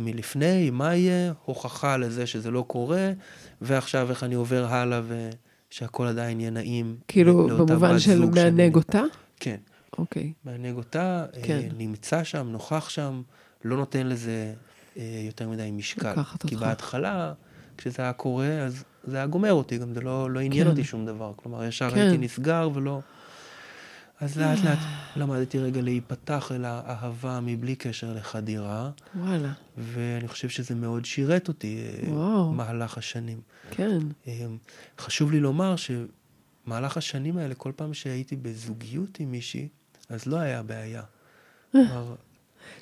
S2: מלפני, מה יהיה, הוכחה לזה שזה לא קורה, ועכשיו איך אני עובר הלאה ושהכול עדיין יהיה נעים.
S1: כאילו, במובן של מענג אותה?
S2: כן.
S1: אוקיי.
S2: מענג אותה, כן. uh, נמצא שם, נוכח שם, לא נותן לזה אה, יותר מדי משקל. כי אותך. בהתחלה, כשזה היה קורה, אז זה היה גומר אותי, גם זה לא, לא עניין כן. אותי שום דבר. כלומר, ישר כן. הייתי נסגר ולא... אז לאט לאט למדתי רגע להיפתח אל האהבה מבלי קשר לחדירה.
S1: וואלה.
S2: ואני חושב שזה מאוד שירת אותי אה, וואו. מהלך השנים.
S1: כן.
S2: אה, חשוב לי לומר שמהלך השנים האלה, כל פעם שהייתי בזוגיות עם מישהי, אז לא היה בעיה. כלומר,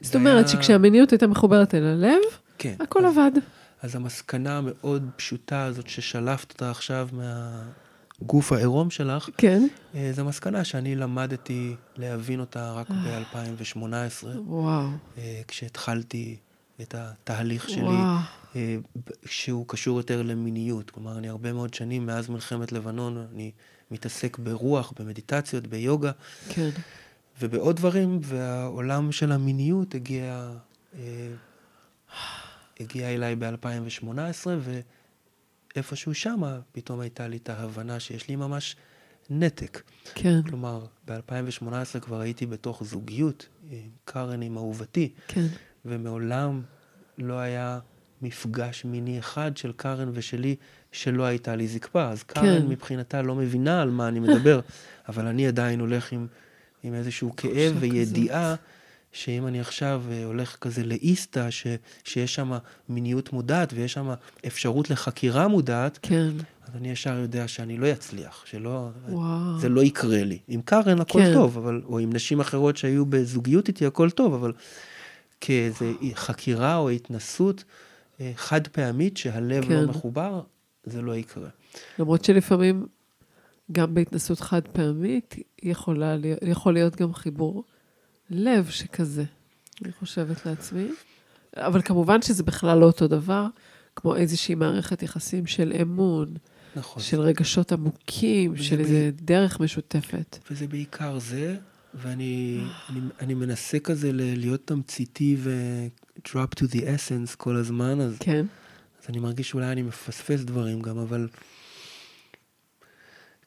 S1: זאת אומרת היה... שכשהמיניות הייתה מחוברת אל הלב, כן. הכל אז, עבד.
S2: אז המסקנה המאוד פשוטה הזאת ששלפת אותה עכשיו מהגוף העירום שלך,
S1: כן.
S2: אה, זו מסקנה שאני למדתי להבין אותה רק ב-2018.
S1: וואו.
S2: אה, כשהתחלתי את התהליך שלי, וואו. אה, שהוא קשור יותר למיניות. כלומר, אני הרבה מאוד שנים, מאז מלחמת לבנון, אני מתעסק ברוח, במדיטציות, ביוגה.
S1: כן.
S2: ובעוד דברים, והעולם של המיניות הגיע, אה, הגיע אליי ב-2018, ואיפשהו שמה פתאום הייתה לי את ההבנה שיש לי ממש נתק.
S1: כן.
S2: כלומר, ב-2018 כבר הייתי בתוך זוגיות עם קארן, עם אהובתי,
S1: כן.
S2: ומעולם לא היה מפגש מיני אחד של קארן ושלי שלא הייתה לי זקפה. אז קארן כן. מבחינתה לא מבינה על מה אני מדבר, אבל אני עדיין הולך עם... עם איזשהו כאב וידיעה שאם אני עכשיו אה, הולך כזה לאיסתא, ש, שיש שם מיניות מודעת ויש שם אפשרות לחקירה מודעת,
S1: כן.
S2: אז אני ישר יודע שאני לא אצליח, שלא, וואו. זה לא יקרה לי. עם קארן הכל כן. טוב, אבל, או עם נשים אחרות שהיו בזוגיות איתי הכל טוב, אבל כאיזה חקירה או התנסות אה, חד פעמית שהלב לא כן. לא מחובר, זה לא יקרה.
S1: למרות שלפעמים גם בהתנסות חד פעמית יכולה, יכול להיות גם חיבור לב שכזה, אני חושבת לעצמי. אבל כמובן שזה בכלל לא אותו דבר, כמו איזושהי מערכת יחסים של אמון,
S2: נכון.
S1: של רגשות עמוקים, של איזה ב... דרך משותפת.
S2: וזה בעיקר זה, ואני אני, אני מנסה כזה להיות תמציתי ו-drop to the essence כל הזמן, אז,
S1: כן.
S2: אז אני מרגיש שאולי אני מפספס דברים גם, אבל...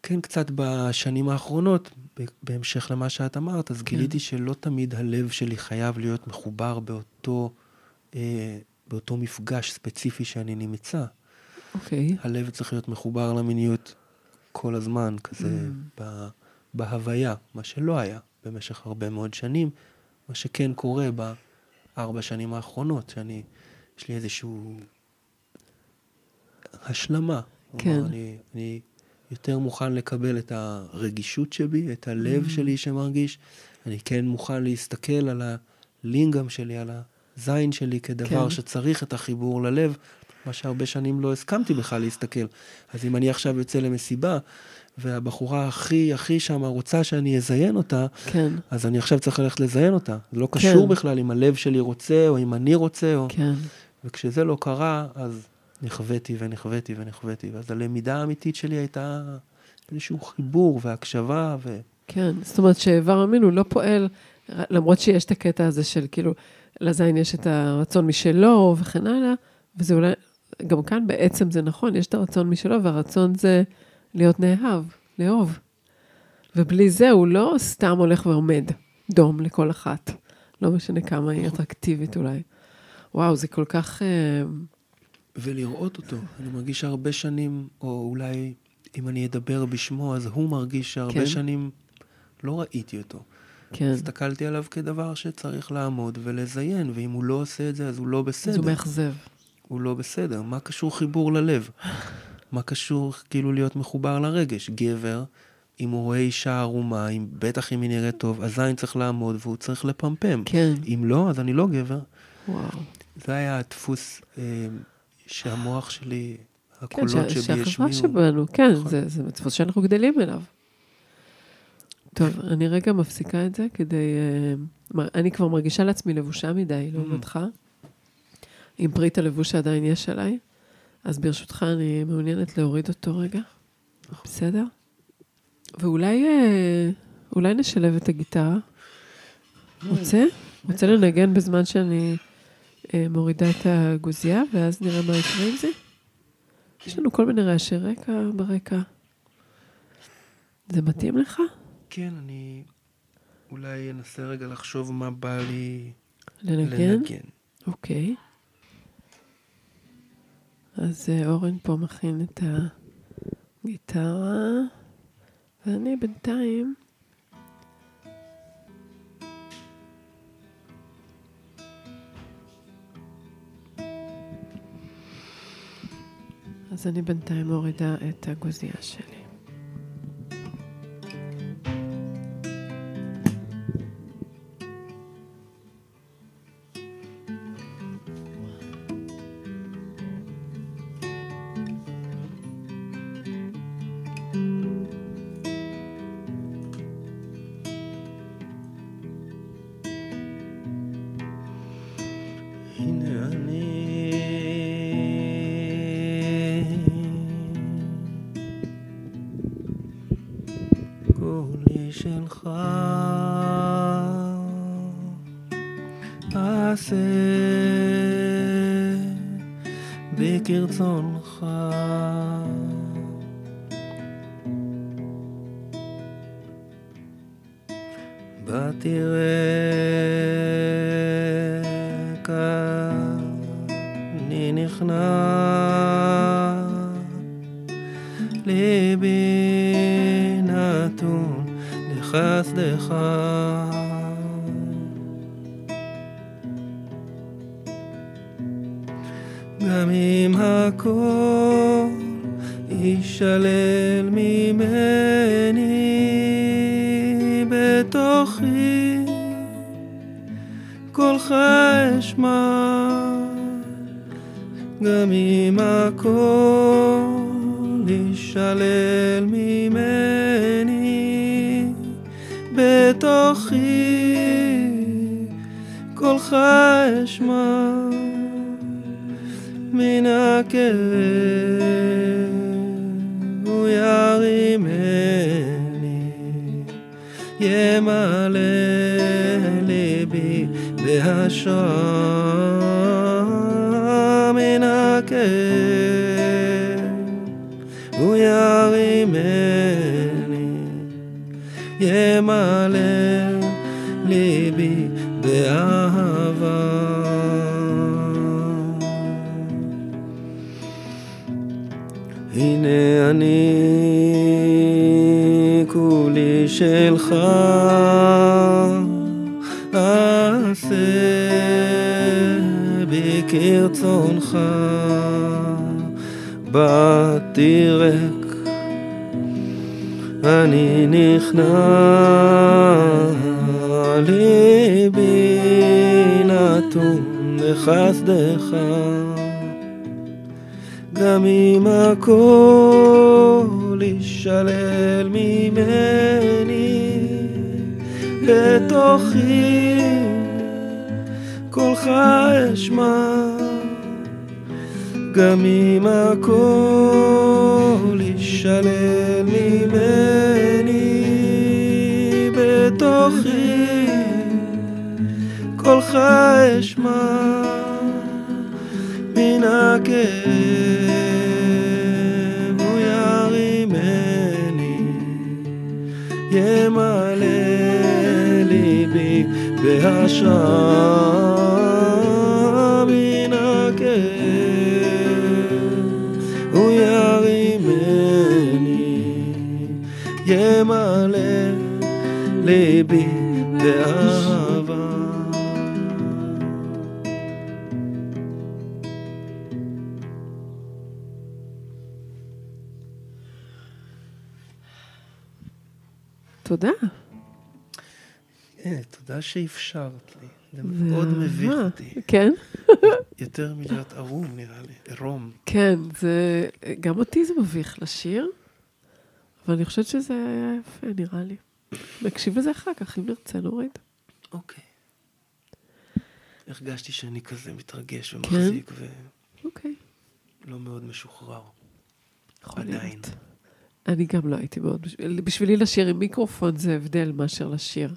S2: כן, קצת בשנים האחרונות, בהמשך למה שאת אמרת, אז כן. גיליתי שלא תמיד הלב שלי חייב להיות מחובר באותו, אה, באותו מפגש ספציפי שאני נמצא.
S1: אוקיי.
S2: הלב צריך להיות מחובר למיניות כל הזמן, כזה mm. ב, בהוויה, מה שלא היה במשך הרבה מאוד שנים, מה שכן קורה בארבע שנים האחרונות, שאני, יש לי איזושהי השלמה.
S1: כן.
S2: כלומר, אני, אני יותר מוכן לקבל את הרגישות שבי, את הלב mm. שלי שמרגיש. אני כן מוכן להסתכל על הלינגאם שלי, על הזין שלי, כדבר כן. שצריך את החיבור ללב, מה שהרבה שנים לא הסכמתי בכלל להסתכל. אז אם אני עכשיו יוצא למסיבה, והבחורה הכי הכי שמה רוצה שאני אזיין אותה,
S1: כן.
S2: אז אני עכשיו צריך ללכת לזיין אותה. זה לא קשור
S1: כן.
S2: בכלל אם הלב שלי רוצה, או אם אני רוצה, או...
S1: כן.
S2: וכשזה לא קרה, אז נכוויתי ונכוויתי ונכוויתי. ואז הלמידה האמיתית שלי הייתה איזשהו חיבור והקשבה, ו...
S1: כן, זאת אומרת שאיבר המין הוא לא פועל, למרות שיש את הקטע הזה של כאילו, לזין יש את הרצון משלו וכן הלאה, וזה אולי, גם כאן בעצם זה נכון, יש את הרצון משלו, והרצון זה להיות נאהב, לאהוב. ובלי זה הוא לא סתם הולך ועומד דום לכל אחת. לא משנה כמה היא אטרקטיבית אולי. וואו, זה כל כך... אה,
S2: ולראות אותו. אני מרגיש שהרבה שנים, או אולי אם אני אדבר בשמו, אז הוא מרגיש שהרבה
S1: כן.
S2: שנים לא ראיתי אותו.
S1: כן.
S2: הסתכלתי עליו כדבר שצריך לעמוד ולזיין, ואם הוא לא עושה את זה, אז הוא לא
S1: אז
S2: בסדר.
S1: הוא מאכזב.
S2: הוא לא בסדר. מה קשור חיבור ללב? מה קשור כאילו להיות מחובר לרגש? גבר, אם הוא רואה אישה ערומה, אם, בטח אם היא נראית טוב, הזין צריך לעמוד והוא צריך לפמפם.
S1: כן.
S2: אם לא, אז אני לא גבר.
S1: וואו.
S2: זה היה הדפוס אה, שהמוח שלי,
S1: כן,
S2: הקולות
S1: ש-
S2: שבי
S1: שהחברה
S2: השמיעו.
S1: שבנו, כן,
S2: נכון.
S1: זה, זה דפוס שאנחנו גדלים אליו. טוב, אני רגע מפסיקה את זה כדי... אה, אני כבר מרגישה לעצמי לבושה מדי, לעומתך. עם פריט הלבוש שעדיין יש עליי. אז ברשותך, אני מעוניינת להוריד אותו רגע. בסדר? ואולי אה, אולי נשלב את הגיטרה. רוצה? רוצה לנגן בזמן שאני מורידה את הגוזייה, ואז נראה מה יקרה עם זה? יש לנו כל מיני רעשי רקע ברקע. זה מתאים לך?
S2: כן, אני אולי אנסה רגע לחשוב מה בא לי
S1: לנגן?
S2: לנגן.
S1: אוקיי. אז אה, אורן פה מכין את הגיטרה, ואני בינתיים... אז אני בינתיים מורידה את הגוזייה שלי.
S2: נכנע. ליבי נתון לחסדך גם אם הכל יישלל ממני בתוכי קולך אשמע גם אם הכל יישלל ממני בתוכי קולך אשמע מן הכאב הוא ירימני ימלא ליבי בהשראה שלך עשה בי כרצונך באתי ריק אני נכנע ליבי נתון לחסדך גם אם הכל יישלל ממני, בתוכי קולך אשמע, גם אם הכל יישלל ממני, בתוכי קולך אשמע. מן הכאב הוא ירימני, ימלא ליבי בהשראה מן הכאב הוא ירימני, ימלא ליבי באהבה
S1: תודה.
S2: תודה שאפשרת לי. זה מאוד מביך אותי.
S1: כן?
S2: יותר מלהיות ערום, נראה לי, עירום.
S1: כן, זה... גם אותי זה מביך לשיר, אבל אני חושבת שזה היה יפה, נראה לי. נקשיב לזה אחר כך, אם נרצה, נוריד.
S2: אוקיי. הרגשתי שאני כזה מתרגש ומחזיק,
S1: כן? ו... אוקיי.
S2: לא מאוד משוחרר.
S1: יכול עדיין. אני גם לא הייתי מאוד... בשבילי לשיר עם מיקרופון זה הבדל מאשר לשיר.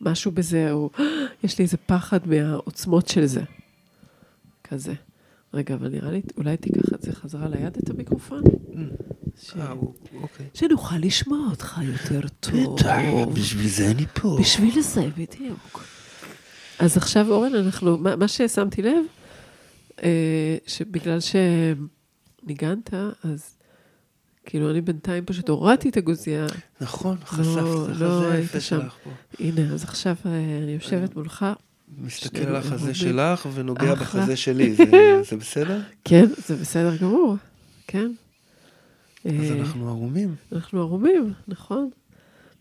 S1: משהו בזה, או יש לי איזה פחד מהעוצמות של זה. כזה. רגע, אבל נראה לי, אולי תיקח את זה חזרה ליד, את המיקרופון?
S2: Mm. ש... אה, אוקיי.
S1: שנוכל לשמוע אותך יותר טוב. בטח,
S2: בשביל זה אני פה.
S1: בשביל זה, בדיוק. אז עכשיו, אורן, אנחנו, מה, מה ששמתי לב, אה, שבגלל שניגנת, אז כאילו, אני בינתיים פשוט הורדתי את הגוזייה.
S2: נכון, חשפת, לא,
S1: לא היית שם. פה. הנה, אז עכשיו אה, אני יושבת מולך.
S2: מסתכל על החזה שלך ונוגע בחזה שלי, זה, זה בסדר?
S1: כן, זה בסדר גמור, כן.
S2: אז אה, אנחנו ערומים.
S1: אנחנו ערומים, נכון.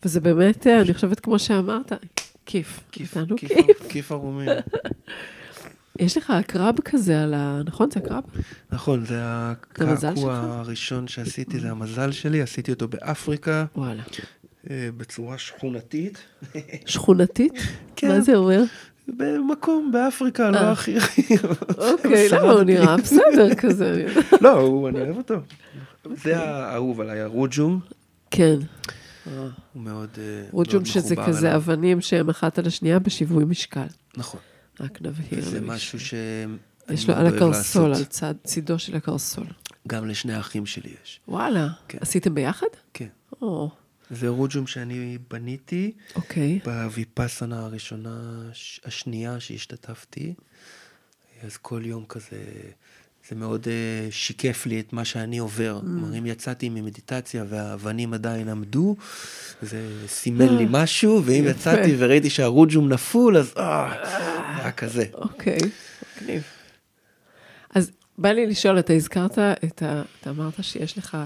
S1: וזה באמת, אה, אני חושבת, כמו שאמרת, כיף.
S2: כיף, כיף. כיף ערומים.
S1: יש לך קרב כזה על ה... נכון? זה הקרב?
S2: נכון, זה הקעקוע הראשון שעשיתי, זה המזל שלי, עשיתי אותו באפריקה.
S1: וואלה.
S2: אה, בצורה שכונתית.
S1: שכונתית? כן. מה זה אומר?
S2: במקום באפריקה, לא אה. הכי...
S1: אוקיי, למה הוא נראה בסדר כזה?
S2: לא, אני אוהב אותו. זה האהוב עליי, הרוג'ום.
S1: כן.
S2: הוא מאוד מחובר
S1: אליו. רוג'ום שזה כזה אבנים שהן אחת על השנייה בשיווי משקל.
S2: נכון.
S1: רק נבהיר.
S2: זה משהו ש...
S1: יש לו על הקרסול, על צד, צידו של הקרסול.
S2: גם לשני האחים שלי יש.
S1: וואלה. כן. עשיתם ביחד?
S2: כן. או. זה רוג'ום שאני בניתי.
S1: אוקיי.
S2: בוויפאסנה הראשונה, השנייה שהשתתפתי. אז כל יום כזה זה מאוד uh, שיקף לי את מה שאני עובר. Mm. כלומר, אם יצאתי ממדיטציה והאבנים עדיין עמדו, זה סימן לי משהו, ואם יצאתי וראיתי שהרוג'ום נפול, אז אה, היה כזה.
S1: אוקיי, מגניב. אז בא לי לשאול, אתה הזכרת את ה... אתה אמרת שיש לך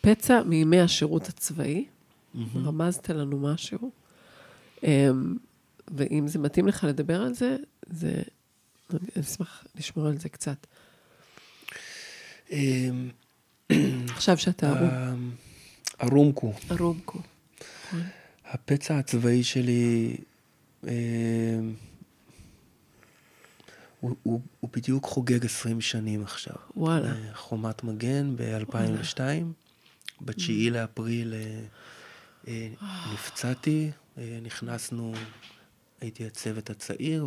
S1: פצע מימי השירות הצבאי, רמזת לנו משהו, אמ, ואם זה מתאים לך לדבר על זה, זה... אני אשמח לשמור על זה קצת.
S2: אמ,
S1: עכשיו שאתה ערום.
S2: ערומקו.
S1: ערומקו.
S2: נכון. הפצע הצבאי שלי, אמ, הוא, הוא, הוא בדיוק חוגג 20 שנים עכשיו.
S1: וואלה.
S2: אה, חומת מגן ב-2002, ב-9 לאפריל אה, אה, נפצעתי, נכנסנו, הייתי הצוות הצעיר,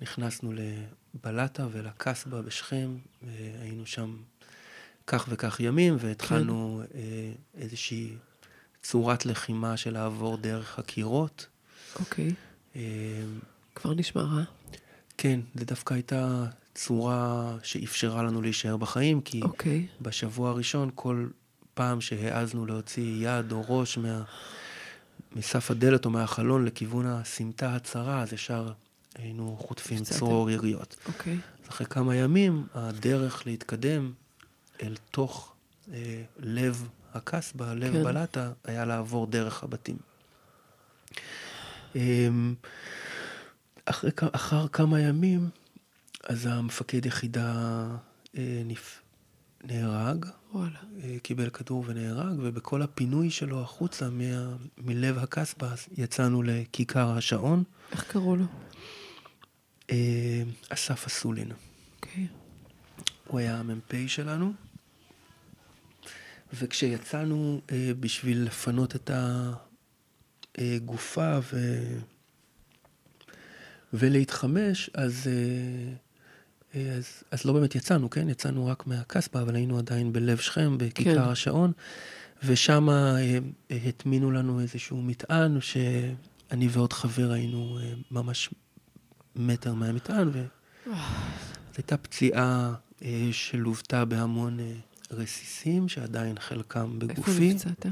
S2: ונכנסנו לבלטה ולקסבה בשכם, והיינו שם כך וכך ימים, והתחלנו כן. איזושהי צורת לחימה של לעבור דרך הקירות.
S1: אוקיי. כבר נשמע רע.
S2: כן, זה דווקא הייתה צורה שאפשרה לנו להישאר בחיים, כי.
S1: אוקיי.
S2: בשבוע הראשון, כל פעם שהעזנו להוציא יד או ראש מה, מסף הדלת או מהחלון לכיוון הסמטה הצרה, אז ישר היינו חוטפים צרור יריות.
S1: אוקיי.
S2: אז אחרי כמה ימים, הדרך להתקדם אל תוך אה, לב הקסבה, לב כן. בלטה, היה לעבור דרך הבתים. אה, אחרי, אחר כמה ימים, אז המפקד יחידה אה, נפ, נהרג.
S1: וואלה.
S2: קיבל כדור ונהרג, ובכל הפינוי שלו החוצה מה, מלב הקסבה יצאנו לכיכר השעון.
S1: איך קראו לו?
S2: אסף אסולין.
S1: אוקיי.
S2: הוא היה המ"פ שלנו. וכשיצאנו אה, בשביל לפנות את הגופה ו... ולהתחמש, אז, אה, אז, אז לא באמת יצאנו, כן? יצאנו רק מהקסבה, אבל היינו עדיין בלב שכם, בכיכר כן. השעון, ושם אה, הטמינו לנו איזשהו מטען, שאני ועוד חבר היינו אה, ממש מטר מהמטען, וזו הייתה פציעה אה, שלוותה בהמון... אה, רסיסים, שעדיין חלקם בגופי.
S1: איפה נפצעת?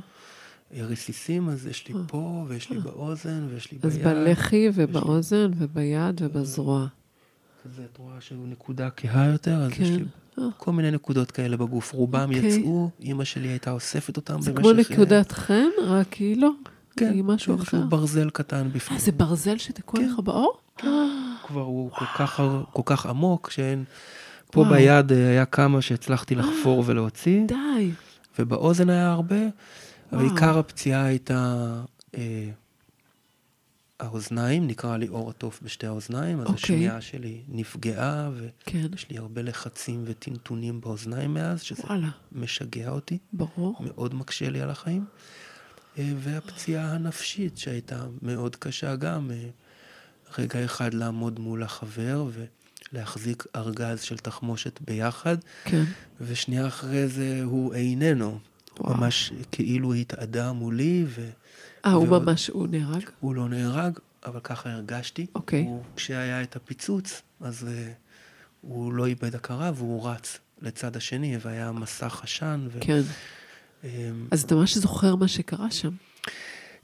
S2: רסיסים, אז יש לי פה, ויש לי באוזן, ויש לי ביד.
S1: אז בלחי ובאוזן וביד ובזרוע.
S2: כזה, את רואה שהוא נקודה כהה יותר, אז יש לי כל מיני נקודות כאלה בגוף. רובם יצאו, אימא שלי הייתה אוספת אותם במשך...
S1: זה כמו נקודת חן, רק היא לא.
S2: כן,
S1: היא משהו אחר.
S2: ברזל קטן בפנים.
S1: אה, זה ברזל שתקוע לך באור?
S2: כבר הוא כל כך עמוק, שאין... פה ביד אה, היה כמה שהצלחתי לחפור ולהוציא.
S1: די.
S2: ובאוזן היה הרבה, אבל עיקר הפציעה הייתה אה, האוזניים, נקרא לי אור התוף בשתי האוזניים, אז אוקיי. השמיעה שלי נפגעה, כן. ויש כן. לי הרבה לחצים וטינטונים באוזניים מאז, שזה וואלה. משגע אותי.
S1: ברור.
S2: מאוד מקשה לי על החיים. אה, והפציעה הנפשית שהייתה מאוד קשה גם, אה, רגע אחד לעמוד מול החבר, ו... להחזיק ארגז של תחמושת ביחד,
S1: כן.
S2: ושנייה אחרי זה הוא איננו. וואו. ממש כאילו התאדה מולי. ו...
S1: אה, הוא ממש, הוא נהרג?
S2: הוא לא נהרג, אבל ככה הרגשתי.
S1: אוקיי.
S2: הוא, כשהיה את הפיצוץ, אז uh, הוא לא איבד הכרה והוא רץ לצד השני, והיה מסך עשן. ו...
S1: כן. Um, אז אתה ממש זוכר מה שקרה שם.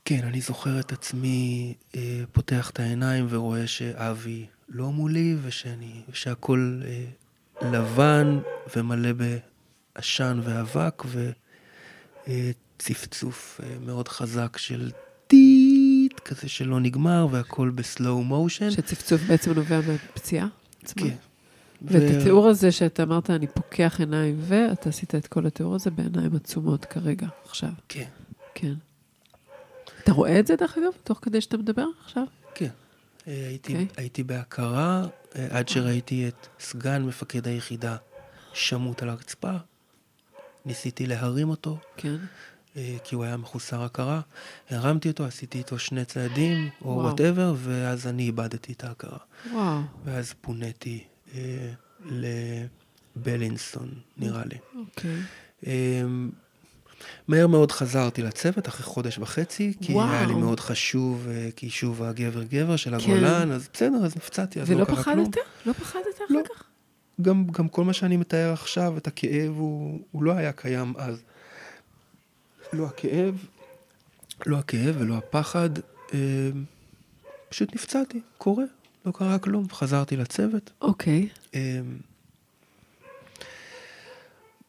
S2: כן, אני זוכר את עצמי אה, פותח את העיניים ורואה שאבי לא מולי, ושאני, שהכל אה, לבן ומלא בעשן ואבק, וצפצוף אה, מאוד חזק של טיט, כזה שלא נגמר, והכל בסלואו מושן.
S1: שצפצוף בעצם נובע מהפציעה?
S2: כן.
S1: ואת ו... התיאור הזה שאתה אמרת, אני פוקח עיניים, ואתה עשית את כל התיאור הזה בעיניים עצומות כרגע, עכשיו.
S2: כן.
S1: כן. אתה רואה את זה, דרך אגב, תוך כדי שאתה מדבר עכשיו?
S2: כן. אה, הייתי, okay. אוקיי. הייתי בהכרה אה, עד שראיתי את סגן מפקד היחידה שמוט על הרצפה. ניסיתי להרים אותו,
S1: כן.
S2: אה, כי הוא היה מחוסר הכרה. הרמתי אותו, עשיתי איתו שני צעדים, או whatever, ואז אני איבדתי את ההכרה.
S1: וואו.
S2: ואז פוניתי אה, לבלינסון, נראה לי.
S1: אוקיי. Okay.
S2: אה, מהר מאוד חזרתי לצוות אחרי חודש וחצי, כי וואו. היה לי מאוד חשוב, אה, כי שוב הגבר גבר של כן. הגולן, אז בסדר, אז נפצעתי, אז לא קרה כלום.
S1: ולא פחדת? לא פחדת אחר לא. כך?
S2: גם, גם כל מה שאני מתאר עכשיו, את הכאב, הוא, הוא לא היה קיים אז. לא הכאב, לא הכאב ולא הפחד, אה, פשוט נפצעתי, קורה, לא קרה כלום, חזרתי לצוות.
S1: אוקיי.
S2: אה,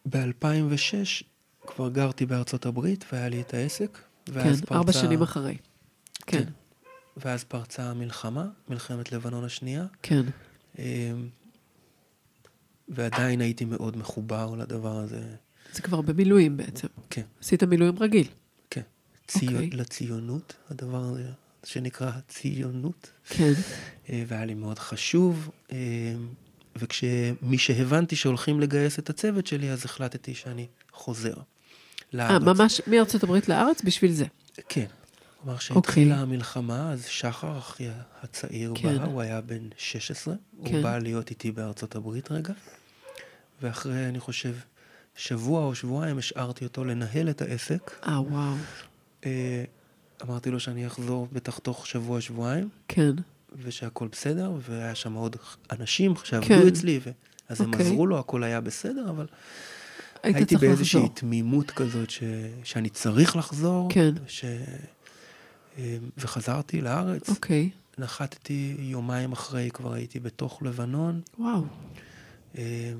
S2: ב-2006 כבר גרתי בארצות הברית והיה לי את העסק.
S1: כן, פרצה... ארבע שנים אחרי. כן. כן.
S2: ואז פרצה המלחמה, מלחמת לבנון השנייה.
S1: כן.
S2: אמ, ועדיין הייתי מאוד מחובר לדבר הזה.
S1: זה כבר במילואים בעצם.
S2: כן.
S1: עשית מילואים רגיל.
S2: כן. צי... Okay. אוקיי. לציונות, הדבר הזה שנקרא ציונות.
S1: כן.
S2: אה, והיה לי מאוד חשוב. אמ, וכשמי שהבנתי שהולכים לגייס את הצוות שלי, אז החלטתי שאני חוזר.
S1: לארץ. 아, ממש מארצות הברית לארץ בשביל זה.
S2: כן. כלומר, כשהתחילה okay. המלחמה, אז שחר, אחי הצעיר, כן. בא, הוא היה בן 16, כן. הוא בא להיות איתי בארצות הברית רגע, ואחרי, אני חושב, שבוע או שבועיים השארתי אותו לנהל את העסק.
S1: אה, וואו.
S2: אה, אמרתי לו שאני אחזור בטח תוך שבוע-שבועיים.
S1: כן.
S2: ושהכול בסדר, והיה שם עוד אנשים שעבדו כן. אצלי, ו... אז okay. הם אוקיי. עזרו לו, הכל היה בסדר, אבל הייתי באיזושהי תמימות כזאת ש... שאני צריך לחזור.
S1: כן.
S2: ש... אה, וחזרתי לארץ.
S1: אוקיי. Okay.
S2: נחתתי יומיים אחרי, כבר הייתי בתוך לבנון.
S1: וואו.
S2: אה,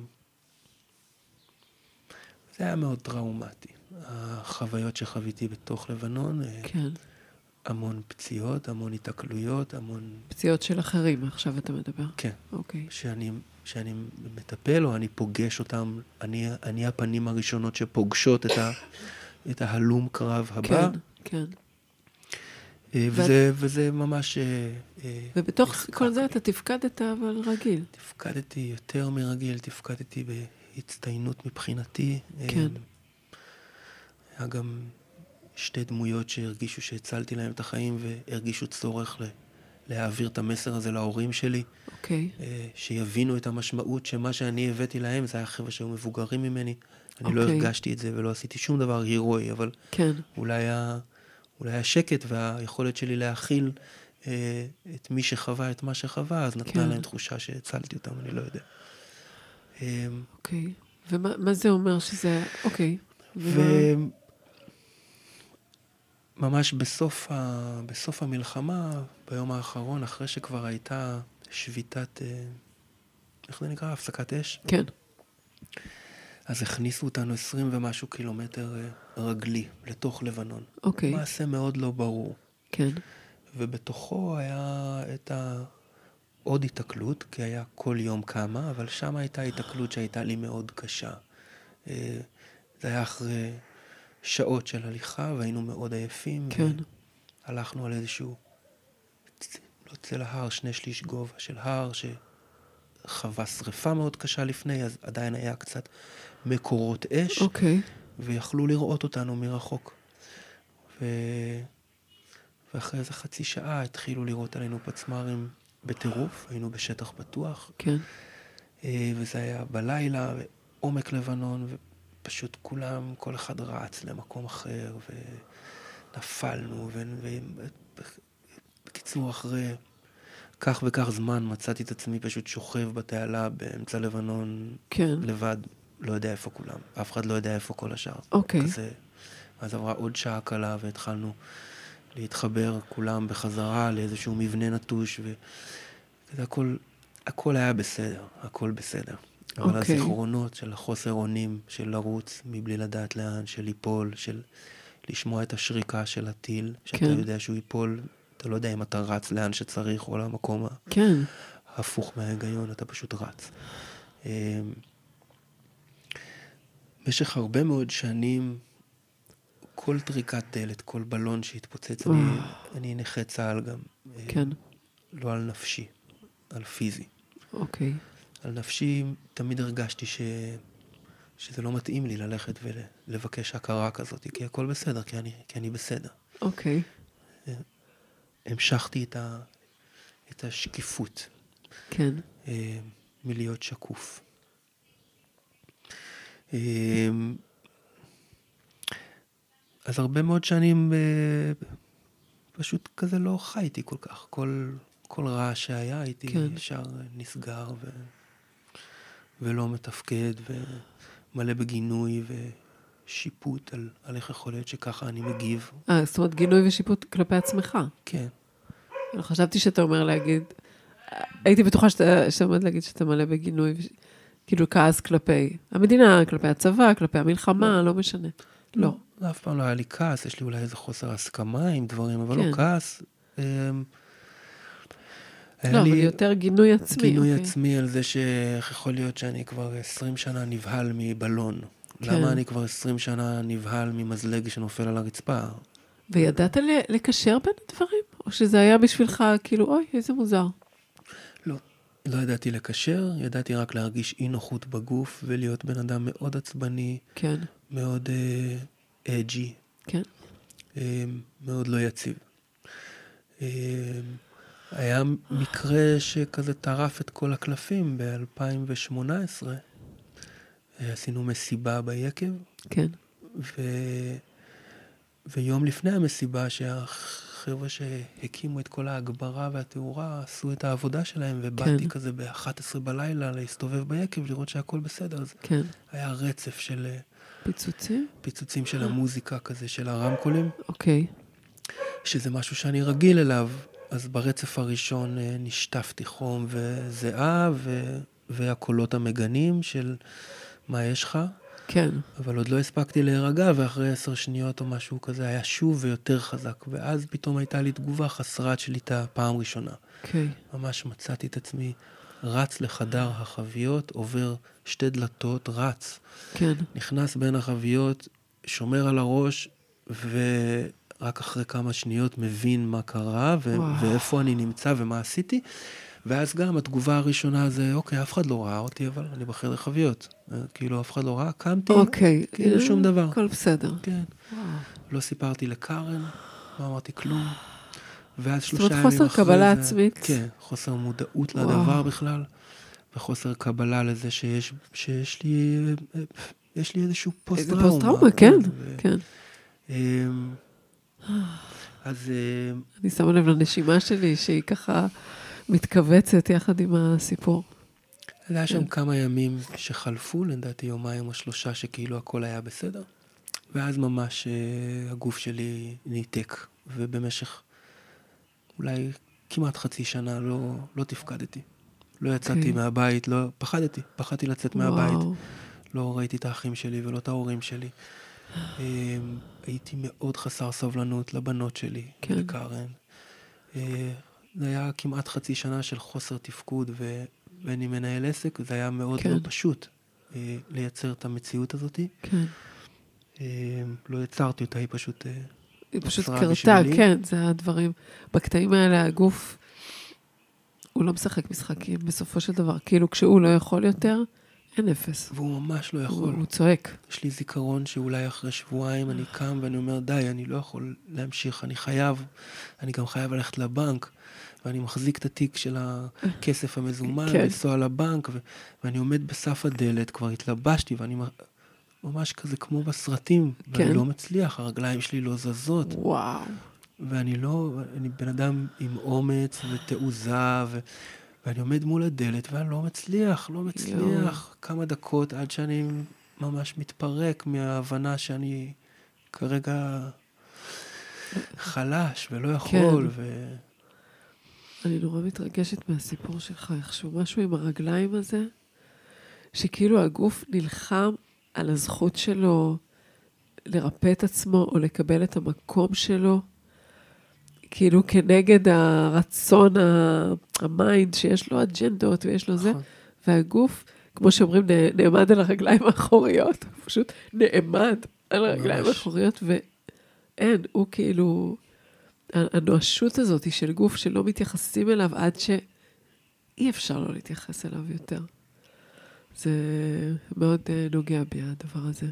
S2: זה היה מאוד טראומטי. החוויות שחוויתי בתוך לבנון.
S1: אה, כן.
S2: המון פציעות, המון התקלויות, המון...
S1: פציעות של אחרים, עכשיו אתה מדבר.
S2: כן.
S1: אוקיי.
S2: שאני, שאני מטפל או אני פוגש אותם, אני, אני הפנים הראשונות שפוגשות את, ה, את ההלום קרב הבא.
S1: כן, כן.
S2: אה, וזה, וזה ממש... אה,
S1: אה, ובתוך כל זה אתה תפקדת אבל רגיל.
S2: תפקדתי יותר מרגיל, תפקדתי בהצטיינות מבחינתי.
S1: כן.
S2: היה גם שתי דמויות שהרגישו שהצלתי להם את החיים והרגישו צורך להעביר את המסר הזה להורים שלי.
S1: אוקיי. Okay.
S2: שיבינו את המשמעות שמה שאני הבאתי להם, זה היה חבר'ה שהיו מבוגרים ממני. אני okay. לא אוקיי. הרגשתי את זה ולא עשיתי שום דבר הירואי, אבל
S1: כן.
S2: אולי ה... אולי השקט והיכולת שלי להכיל אה, את מי שחווה את מה שחווה, אז נתנה כן. להם תחושה שהצלתי אותם, אני לא יודע.
S1: אה, אוקיי. Okay. ומה זה אומר שזה... אוקיי. Okay.
S2: וממש בסוף, ה... בסוף המלחמה, ביום האחרון, אחרי שכבר הייתה שביתת... אה, איך זה נקרא? הפסקת אש?
S1: כן.
S2: אז הכניסו אותנו עשרים ומשהו קילומטר אה, רגלי לתוך לבנון.
S1: אוקיי.
S2: מעשה מאוד לא ברור.
S1: כן.
S2: ובתוכו היה את ה... עוד התקלות, כי היה כל יום כמה, אבל שם הייתה התקלות שהייתה לי מאוד קשה. אה, זה היה אחרי שעות של הליכה, והיינו מאוד עייפים.
S1: כן.
S2: הלכנו על איזשהו, לא צל ההר, שני שליש גובה של הר, שחווה שריפה מאוד קשה לפני, אז עדיין היה קצת מקורות אש,
S1: אוקיי.
S2: ויכלו לראות אותנו מרחוק. ו... ואחרי איזה חצי שעה התחילו לראות עלינו פצמ"רים בטירוף, היינו בשטח פתוח.
S1: כן.
S2: אה, וזה היה בלילה, עומק לבנון, ופשוט כולם, כל אחד רץ למקום אחר, ונפלנו, ובקיצור, ו... אחרי כך וכך זמן מצאתי את עצמי פשוט שוכב בתעלה באמצע לבנון,
S1: כן.
S2: לבד. לא יודע איפה כולם, אף אחד לא יודע איפה כל השאר.
S1: אוקיי.
S2: כזה, אז עברה עוד שעה קלה והתחלנו להתחבר כולם בחזרה לאיזשהו מבנה נטוש, וזה הכל, הכל היה בסדר, הכל בסדר. אבל
S1: אוקיי.
S2: הזיכרונות של החוסר אונים, של לרוץ מבלי לדעת לאן, של ליפול, של לשמוע את השריקה של הטיל, שאתה כן. יודע שהוא ייפול, אתה לא יודע אם אתה רץ לאן שצריך או למקום
S1: כן.
S2: ההפוך מההיגיון, אתה פשוט רץ. אמ, במשך הרבה מאוד שנים, כל טריקת דלת, כל בלון שהתפוצץ, אני, אני נכה צה"ל גם.
S1: אה, כן.
S2: לא על נפשי, על פיזי.
S1: אוקיי.
S2: על נפשי תמיד הרגשתי ש... שזה לא מתאים לי ללכת ולבקש הכרה כזאת, כי הכל בסדר, כי אני, כי אני בסדר.
S1: אוקיי.
S2: אה, המשכתי את, ה... את השקיפות.
S1: כן.
S2: אה, מלהיות שקוף. אמ, אז הרבה מאוד שנים אה, פשוט כזה לא חייתי כל כך. כל, כל רעש שהיה הייתי כן. ישר נסגר ו... ולא מתפקד ומלא בגינוי ושיפוט על, על איך יכול להיות שככה אני מגיב.
S1: אה, זאת אומרת גינוי ושיפוט כלפי עצמך.
S2: כן.
S1: חשבתי שאתה אומר להגיד, הייתי בטוחה שאתה, שאתה עומד להגיד שאתה מלא בגינוי. כאילו כעס כלפי המדינה, כלפי הצבא, כלפי המלחמה, לא, לא משנה. לא.
S2: לא. אף פעם לא היה לי כעס, יש לי אולי איזה חוסר הסכמה עם דברים, אבל לא כן. לא כעס.
S1: לא, אבל יותר גינוי עצמי.
S2: גינוי אוקיי. עצמי על זה שאיך יכול להיות שאני כבר 20 שנה נבהל מבלון. כן. למה אני כבר 20 שנה נבהל ממזלג שנופל על הרצפה?
S1: וידעת לקשר בין הדברים? או שזה היה בשבילך כאילו, אוי, איזה מוזר.
S2: לא ידעתי לקשר, ידעתי רק להרגיש אי נוחות בגוף ולהיות בן אדם מאוד עצבני.
S1: כן.
S2: מאוד אג'י.
S1: uh, כן.
S2: Uh, מאוד לא יציב. Uh, היה מקרה שכזה טרף את כל הקלפים ב-2018. עשינו מסיבה ביקב.
S1: כן.
S2: ו... ויום לפני המסיבה, שה... החבר'ה שהקימו את כל ההגברה והתאורה עשו את העבודה שלהם, ובאתי כן. כזה ב-11 בלילה להסתובב ביקב, לראות שהכל בסדר. אז
S1: כן.
S2: היה רצף של... אה,
S1: פיצוצים?
S2: פיצוצים של המוזיקה כזה, של הרמקולים.
S1: אוקיי.
S2: שזה משהו שאני רגיל אליו. אז ברצף הראשון אה, נשטפתי חום וזיעה, ו... והקולות המגנים של מה יש לך.
S1: כן.
S2: אבל עוד לא הספקתי להירגע, ואחרי עשר שניות או משהו כזה היה שוב ויותר חזק. ואז פתאום הייתה לי תגובה חסרת שליטה פעם ראשונה.
S1: אוקיי.
S2: ממש מצאתי את עצמי רץ לחדר החביות, עובר שתי דלתות, רץ.
S1: כן.
S2: נכנס בין החביות, שומר על הראש, ורק אחרי כמה שניות מבין מה קרה, ו- ואיפה אני נמצא ומה עשיתי. ואז גם התגובה הראשונה זה, אוקיי, אף אחד לא ראה אותי, אבל אני בחדר חביות. כאילו, אף אחד לא ראה, קמתי,
S1: אוקיי.
S2: כאילו שום דבר.
S1: הכל בסדר.
S2: כן. וואו. לא סיפרתי לקארן, לא אמרתי כלום. ואז
S1: שלושה ימים אחרי זה... זאת אומרת, חוסר קבלה עצמית.
S2: כן, חוסר מודעות וואו. לדבר בכלל, וחוסר קבלה לזה שיש, שיש לי, יש לי איזשהו פוסט-טראומה.
S1: פוסט-טראומה, כן, ו... כן.
S2: אז... אמ,
S1: אני שמה לב לנשימה שלי, שהיא ככה מתכווצת יחד עם הסיפור.
S2: היה שם כן. כמה ימים שחלפו, לדעתי יומיים או שלושה, שכאילו הכל היה בסדר. ואז ממש uh, הגוף שלי ניתק, ובמשך אולי כמעט חצי שנה לא, לא תפקדתי. לא יצאתי okay. אוקיי. מהבית, לא, פחדתי, פחדתי לצאת וואו. מהבית. לא ראיתי את האחים שלי ולא את ההורים שלי. Um, הייתי מאוד חסר סבלנות לבנות שלי, כן. לקארן. Uh, זה היה כמעט חצי שנה של חוסר תפקוד, ו... ואני מנהל עסק, זה היה מאוד כן. מאוד פשוט uh, לייצר את המציאות הזאת.
S1: כן.
S2: Uh, לא יצרתי אותה, היא פשוט... Uh,
S1: היא פשוט קרתה, כן, זה הדברים. בקטעים האלה הגוף, הוא לא משחק משחקים בסופו של דבר. כאילו, כשהוא לא יכול יותר, אין אפס.
S2: והוא ממש לא יכול.
S1: הוא, הוא צועק.
S2: יש לי זיכרון שאולי אחרי שבועיים אני קם ואני אומר, די, אני לא יכול להמשיך, אני חייב, אני גם חייב ללכת לבנק. ואני מחזיק את התיק של הכסף המזומן, כן. לנסוע לבנק, ו- ואני עומד בסף הדלת, כבר התלבשתי, ואני ממש כזה כמו בסרטים, כן. ואני לא מצליח, הרגליים שלי לא זזות.
S1: וואו.
S2: ואני לא, אני בן אדם עם אומץ ותעוזה, ו... ואני עומד מול הדלת ואני לא מצליח, לא מצליח. יו. כמה דקות עד שאני ממש מתפרק מההבנה שאני כרגע חלש ולא יכול. כן. ו...
S1: אני נורא מתרגשת מהסיפור שלך, איכשהו משהו עם הרגליים הזה, שכאילו הגוף נלחם על הזכות שלו לרפא את עצמו או לקבל את המקום שלו, כאילו כנגד הרצון, ה mind, שיש לו אג'נדות ויש לו זה, נכון. והגוף, כמו שאומרים, נעמד על הרגליים האחוריות, פשוט נעמד על הרגליים האחוריות, ואין, הוא כאילו, הנואשות הזאת היא של גוף שלא מתייחסים אליו עד שאי אפשר לא להתייחס אליו יותר. זה מאוד uh, נוגע בי, הדבר הזה.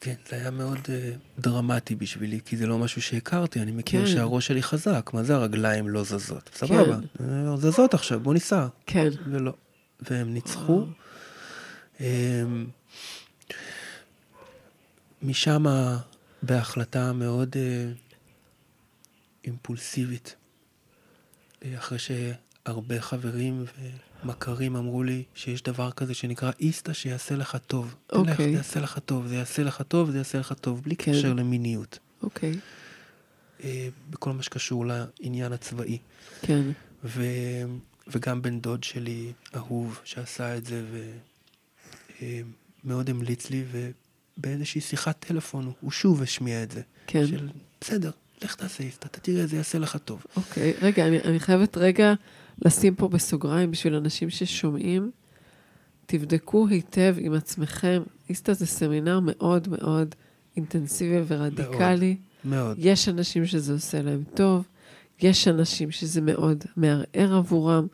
S2: כן, זה היה מאוד uh, דרמטי בשבילי, כי זה לא משהו שהכרתי, אני מכיר כן. שהראש שלי חזק, מה זה הרגליים לא זזות? סבבה, כן. אה, זזות עכשיו, בוא ניסע.
S1: כן.
S2: ולא. והם ניצחו. Um, משם, בהחלטה מאוד uh, אימפולסיבית, אחרי שהרבה חברים מכרים אמרו לי שיש דבר כזה שנקרא איסטה שיעשה לך טוב.
S1: אוקיי. Okay.
S2: זה יעשה לך טוב, זה יעשה לך טוב, זה יעשה לך טוב, בלי כן. קשר למיניות.
S1: אוקיי. Okay.
S2: אה, בכל מה שקשור לעניין הצבאי.
S1: כן.
S2: ו... וגם בן דוד שלי, אהוב, שעשה את זה, ומאוד אה, המליץ לי, ובאיזושהי שיחת טלפון הוא שוב השמיע את זה.
S1: כן.
S2: של בסדר, לך תעשה איסטה, אתה תראה, זה יעשה לך טוב.
S1: אוקיי, okay. רגע, אני, אני חייבת רגע... לשים פה בסוגריים בשביל אנשים ששומעים, תבדקו היטב עם עצמכם. איסטה זה סמינר מאוד מאוד אינטנסיבי ורדיקלי.
S2: מאוד. מאוד.
S1: יש אנשים שזה עושה להם טוב, יש אנשים שזה מאוד מערער עבורם,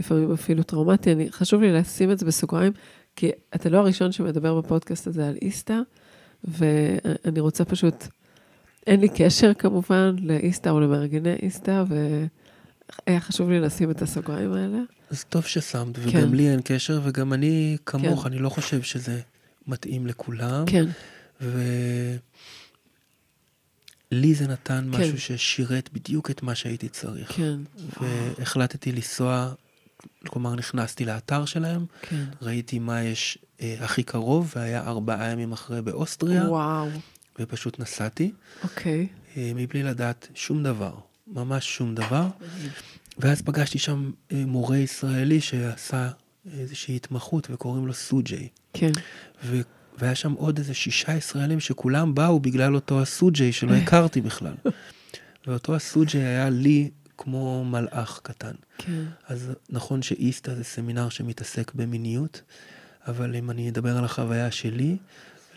S1: לפעמים אפילו טראומטי. אני, חשוב לי לשים את זה בסוגריים, כי אתה לא הראשון שמדבר בפודקאסט הזה על איסטה, ואני רוצה פשוט, אין לי קשר כמובן לאיסטה או למארגני איסטה, ו... היה חשוב לי לשים את הסוגריים האלה.
S2: אז טוב ששמת, וגם כן. לי אין קשר, וגם אני כמוך, כן. אני לא חושב שזה מתאים לכולם.
S1: כן.
S2: ולי זה נתן כן. משהו ששירת בדיוק את מה שהייתי צריך.
S1: כן.
S2: והחלטתי לנסוע, כלומר נכנסתי לאתר שלהם,
S1: כן.
S2: ראיתי מה יש אה, הכי קרוב, והיה ארבעה ימים אחרי באוסטריה.
S1: וואו.
S2: ופשוט נסעתי.
S1: אוקיי.
S2: אה, מבלי לדעת שום דבר. ממש שום דבר. ואז פגשתי שם אה, מורה ישראלי שעשה איזושהי התמחות וקוראים לו סוג'יי.
S1: כן.
S2: והיה שם עוד איזה שישה ישראלים שכולם באו בגלל אותו הסוג'י שלא הכרתי בכלל. ואותו הסוג'י היה לי כמו מלאך קטן.
S1: כן.
S2: אז נכון שאיסטה זה סמינר שמתעסק במיניות, אבל אם אני אדבר על החוויה שלי,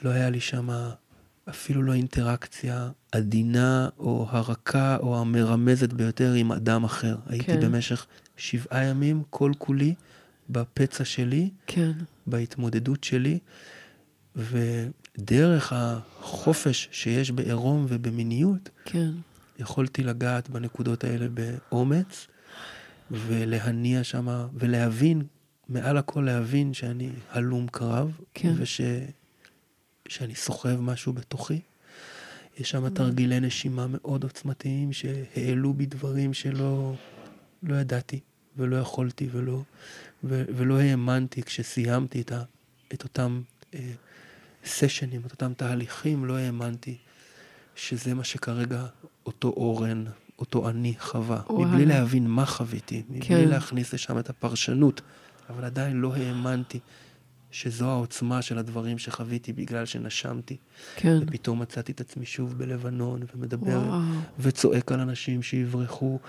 S2: לא היה לי שם אפילו לא אינטראקציה עדינה או הרכה או המרמזת ביותר עם אדם אחר. כן. הייתי במשך שבעה ימים, כל כולי, בפצע שלי,
S1: כן.
S2: בהתמודדות שלי, ודרך החופש שיש בעירום ובמיניות,
S1: כן.
S2: יכולתי לגעת בנקודות האלה באומץ, ולהניע שמה, ולהבין, מעל הכל להבין שאני הלום קרב,
S1: כן.
S2: וש... שאני סוחב משהו בתוכי. יש שם תרגילי נשימה מאוד עוצמתיים שהעלו בי דברים שלא לא ידעתי ולא יכולתי ולא, ו, ולא האמנתי כשסיימתי את, ה, את אותם אה, סשנים, את אותם תהליכים, לא האמנתי שזה מה שכרגע אותו אורן, אותו אני חווה. וואי. מבלי להבין מה חוויתי, מבלי כן. להכניס לשם את הפרשנות, אבל עדיין לא האמנתי שזו העוצמה של הדברים שחוויתי בגלל שנשמתי.
S1: כן.
S2: ופתאום מצאתי את עצמי שוב בלבנון, ומדבר, וואו. וצועק על אנשים שיברחו,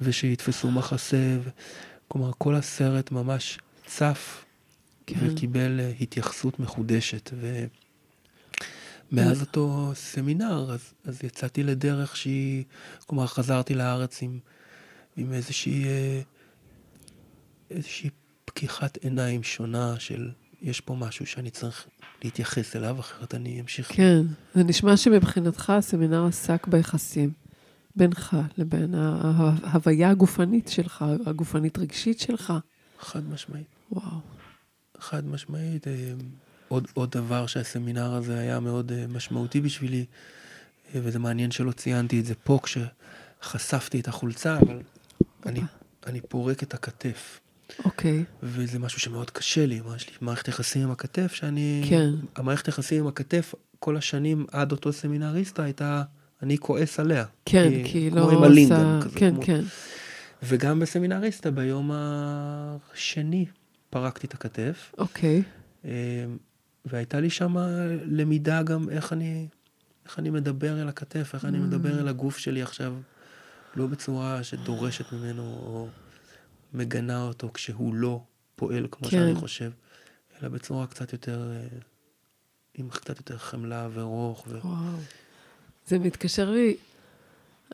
S2: ושיתפסו מחסה. ו... כלומר, כל הסרט ממש צף, כן. וקיבל אה, התייחסות מחודשת. ומאז כן. אותו סמינר, אז, אז יצאתי לדרך שהיא, כלומר, חזרתי לארץ עם, עם איזושהי, אה, איזושהי פקיחת עיניים שונה של יש פה משהו שאני צריך להתייחס אליו, אחרת אני אמשיך.
S1: כן, זה נשמע שמבחינתך הסמינר עסק ביחסים בינך לבין ההוויה הגופנית שלך, הגופנית רגשית שלך.
S2: חד משמעית.
S1: וואו.
S2: חד משמעית. אה, עוד, עוד דבר שהסמינר הזה היה מאוד אה, משמעותי בשבילי, אה, וזה מעניין שלא ציינתי את זה פה כשחשפתי את החולצה, אבל אני, אני פורק את הכתף.
S1: אוקיי. Okay.
S2: וזה משהו שמאוד קשה לי, יש לי מערכת יחסים עם הכתף, שאני...
S1: כן.
S2: המערכת יחסים עם הכתף, כל השנים עד אותו סמינריסטה הייתה, אני כועס עליה.
S1: כן, כי, כי לא
S2: עושה... כמו עם הלינגן כזה.
S1: כן,
S2: כמו...
S1: כן.
S2: וגם בסמינריסטה, ביום השני פרקתי את הכתף.
S1: אוקיי. Okay.
S2: אמ, והייתה לי שם למידה גם איך אני, איך אני מדבר אל הכתף, איך mm. אני מדבר אל הגוף שלי עכשיו, לא בצורה שדורשת ממנו, או... מגנה אותו כשהוא לא פועל כמו כן. שאני חושב, אלא בצורה קצת יותר, אה, עם קצת יותר חמלה ורוך. ו...
S1: וואו. זה מתקשר לי,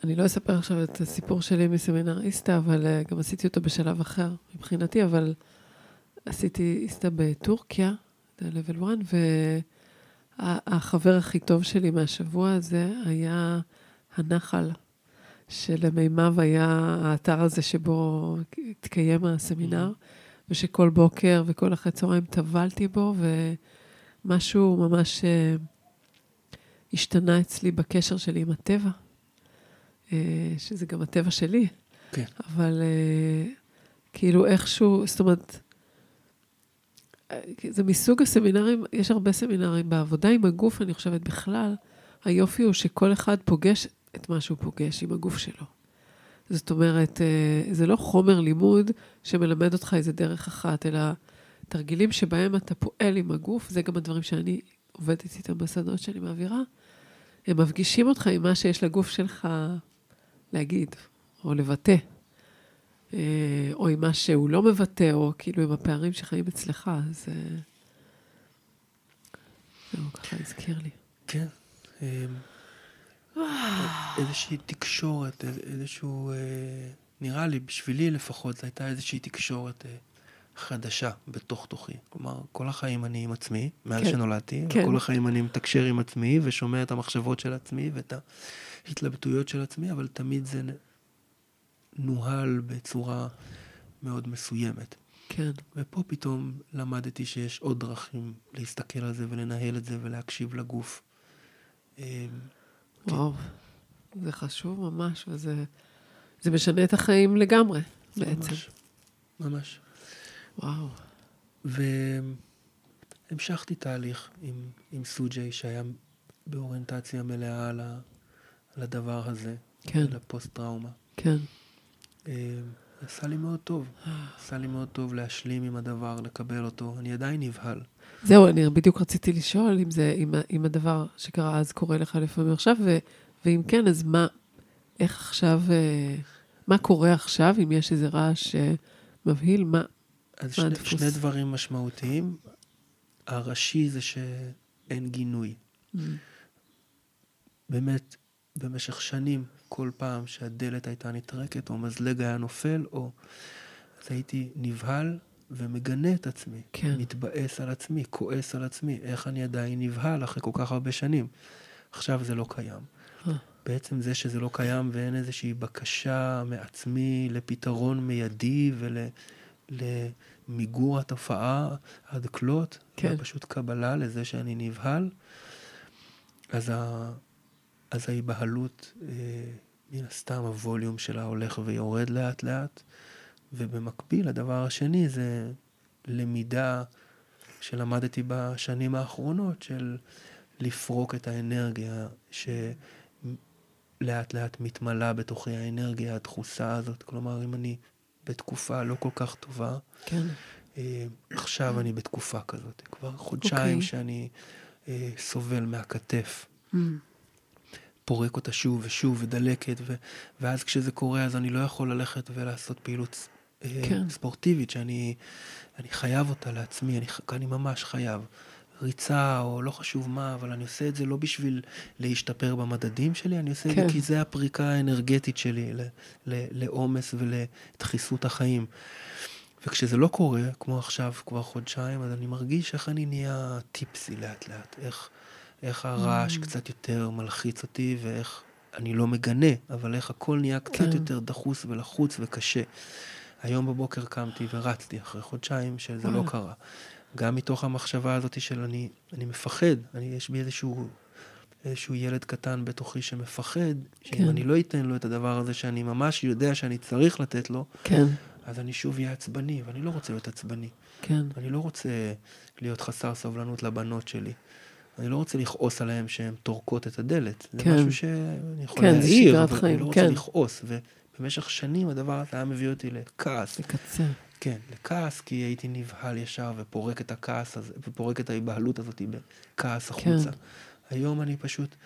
S1: אני לא אספר עכשיו את הסיפור שלי מסמינריסטה, אבל uh, גם עשיתי אותו בשלב אחר מבחינתי, אבל עשיתי איסטה בטורקיה, זה level 1, והחבר הכי טוב שלי מהשבוע הזה היה הנחל. שלמימיו היה האתר הזה שבו התקיים הסמינר, mm-hmm. ושכל בוקר וכל אחרי צהריים טבלתי בו, ומשהו ממש uh, השתנה אצלי בקשר שלי עם הטבע, uh, שזה גם הטבע שלי.
S2: כן.
S1: אבל uh, כאילו איכשהו, זאת אומרת, זה מסוג הסמינרים, יש הרבה סמינרים בעבודה עם הגוף, אני חושבת בכלל, היופי הוא שכל אחד פוגש את מה שהוא פוגש עם הגוף שלו. זאת אומרת, אה, זה לא חומר לימוד שמלמד אותך איזה דרך אחת, אלא תרגילים שבהם אתה פועל עם הגוף, זה גם הדברים שאני עובדת איתם בסדנות שאני מעבירה, הם מפגישים אותך עם מה שיש לגוף שלך להגיד, או לבטא, אה, או עם מה שהוא לא מבטא, או כאילו עם הפערים שחיים אצלך, אז... אה, זהו, ככה הזכיר לי.
S2: כן. איזושהי תקשורת, איזשהו, אה, נראה לי, בשבילי לפחות, זו הייתה איזושהי תקשורת אה, חדשה בתוך תוכי. כלומר, כל החיים אני עם עצמי, מאז כן, שנולדתי, כן. וכל החיים אני מתקשר עם עצמי ושומע את המחשבות של עצמי ואת ההתלבטויות של עצמי, אבל תמיד זה נוהל בצורה מאוד מסוימת.
S1: כן.
S2: ופה פתאום למדתי שיש עוד דרכים להסתכל על זה ולנהל את זה ולהקשיב לגוף. אה,
S1: וואו, זה חשוב ממש, וזה זה משנה את החיים לגמרי, בעצם.
S2: ממש, ממש.
S1: וואו.
S2: והמשכתי תהליך עם, עם סוג'יי, שהיה באוריינטציה מלאה על, ה, על הדבר הזה,
S1: כן.
S2: על הפוסט-טראומה.
S1: כן.
S2: עשה לי מאוד טוב. עשה לי מאוד טוב להשלים עם הדבר, לקבל אותו. אני עדיין נבהל.
S1: זהו, אני בדיוק רציתי לשאול אם, זה, אם, אם הדבר שקרה אז קורה לך לפעמים עכשיו, ו, ואם כן, אז מה, איך עכשיו, אה, מה קורה עכשיו, אם יש איזה רעש אה, מבהיל, מה,
S2: אז מה שני, הדפוס? שני דברים משמעותיים. הראשי זה שאין גינוי. Mm. באמת, במשך שנים, כל פעם שהדלת הייתה נטרקת, או מזלג היה נופל, או... אז הייתי נבהל ומגנה את עצמי. כן. מתבאס על עצמי, כועס על עצמי. איך אני עדיין נבהל אחרי כל כך הרבה שנים? עכשיו זה לא קיים. אה. בעצם זה שזה לא קיים ואין איזושהי בקשה מעצמי לפתרון מיידי ולמיגור התופעה עד כלות, כן. פשוט קבלה לזה שאני נבהל, אז, ה, אז ההיבהלות, אה, מן הסתם הווליום שלה הולך ויורד לאט לאט, ובמקביל הדבר השני זה למידה שלמדתי בשנים האחרונות של לפרוק את האנרגיה ש... לאט לאט מתמלאה בתוכי האנרגיה הדחוסה הזאת. כלומר, אם אני בתקופה לא כל כך טובה, כן. אה, עכשיו אני בתקופה כזאת. כבר חודשיים okay. אוקיי. שאני אה, סובל מהכתף. Mm. פורק אותה שוב ושוב ודלקת, ו, ואז כשזה קורה אז אני לא יכול ללכת ולעשות פעילות אה, כן. ספורטיבית שאני חייב אותה לעצמי, אני, אני ממש חייב. ריצה או לא חשוב מה, אבל אני עושה את זה לא בשביל להשתפר במדדים שלי, אני עושה כן. את זה כן. כי זה הפריקה האנרגטית שלי לעומס ולדחיסות החיים. וכשזה לא קורה, כמו עכשיו כבר חודשיים, אז אני מרגיש איך אני נהיה טיפסי לאט לאט, איך, איך הרעש mm. קצת יותר מלחיץ אותי ואיך אני לא מגנה, אבל איך הכל נהיה קצת כן. יותר דחוס ולחוץ וקשה. היום בבוקר קמתי ורצתי אחרי חודשיים שזה לא קרה. גם מתוך המחשבה הזאת של אני, אני מפחד, אני, יש בי איזשהו, איזשהו ילד קטן בתוכי שמפחד, שאם כן. אני לא אתן לו את הדבר הזה שאני ממש יודע שאני צריך לתת לו, כן. אז אני שוב אהיה עצבני, ואני לא רוצה להיות עצבני. כן. אני לא רוצה להיות חסר סבלנות לבנות שלי. אני לא רוצה לכעוס עליהן שהן טורקות את הדלת. זה כן. משהו שאני יכול כן, להעיר, אבל חיים, אני לא רוצה כן. לכעוס. ובמשך שנים הדבר הזה היה מביא אותי לכעס.
S1: לקצר.
S2: כן, לכעס, כי הייתי נבהל ישר ופורק את הכעס הזה, ופורק את ההיבהלות הזאת בכעס החוצה. כן. היום אני פשוט...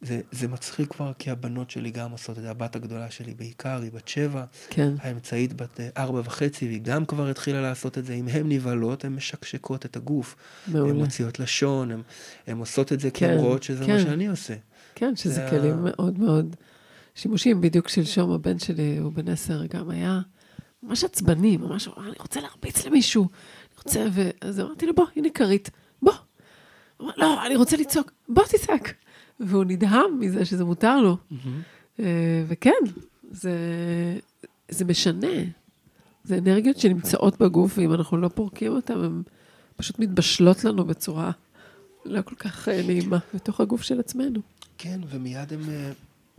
S2: זה, זה מצחיק כבר, כי הבנות שלי גם עושות את זה. הבת הגדולה שלי בעיקר, היא בת שבע. כן. האמצעית בת אה, ארבע וחצי, והיא גם כבר התחילה לעשות את זה. אם הן נבהלות, הן משקשקות את הגוף. מעולה. הן מוציאות לשון, הן עושות את זה כן, כמרות שזה כן. מה שאני עושה.
S1: כן, שזה כלים ה... מאוד מאוד שימושיים. בדיוק שלשום הבן שלי, הוא בן עשר, גם היה... ממש עצבני, ממש, אני רוצה להרביץ למישהו, אני רוצה, ואז אמרתי לו, בוא, הנה כרית, בוא. אמר, לא, אני רוצה לצעוק, בוא תצעק. והוא נדהם מזה שזה מותר לו. Mm-hmm. וכן, זה, זה משנה. זה אנרגיות שנמצאות בגוף, ואם אנחנו לא פורקים אותן, הן פשוט מתבשלות לנו בצורה לא כל כך אה, נעימה בתוך הגוף של עצמנו.
S2: כן, ומיד הן אה,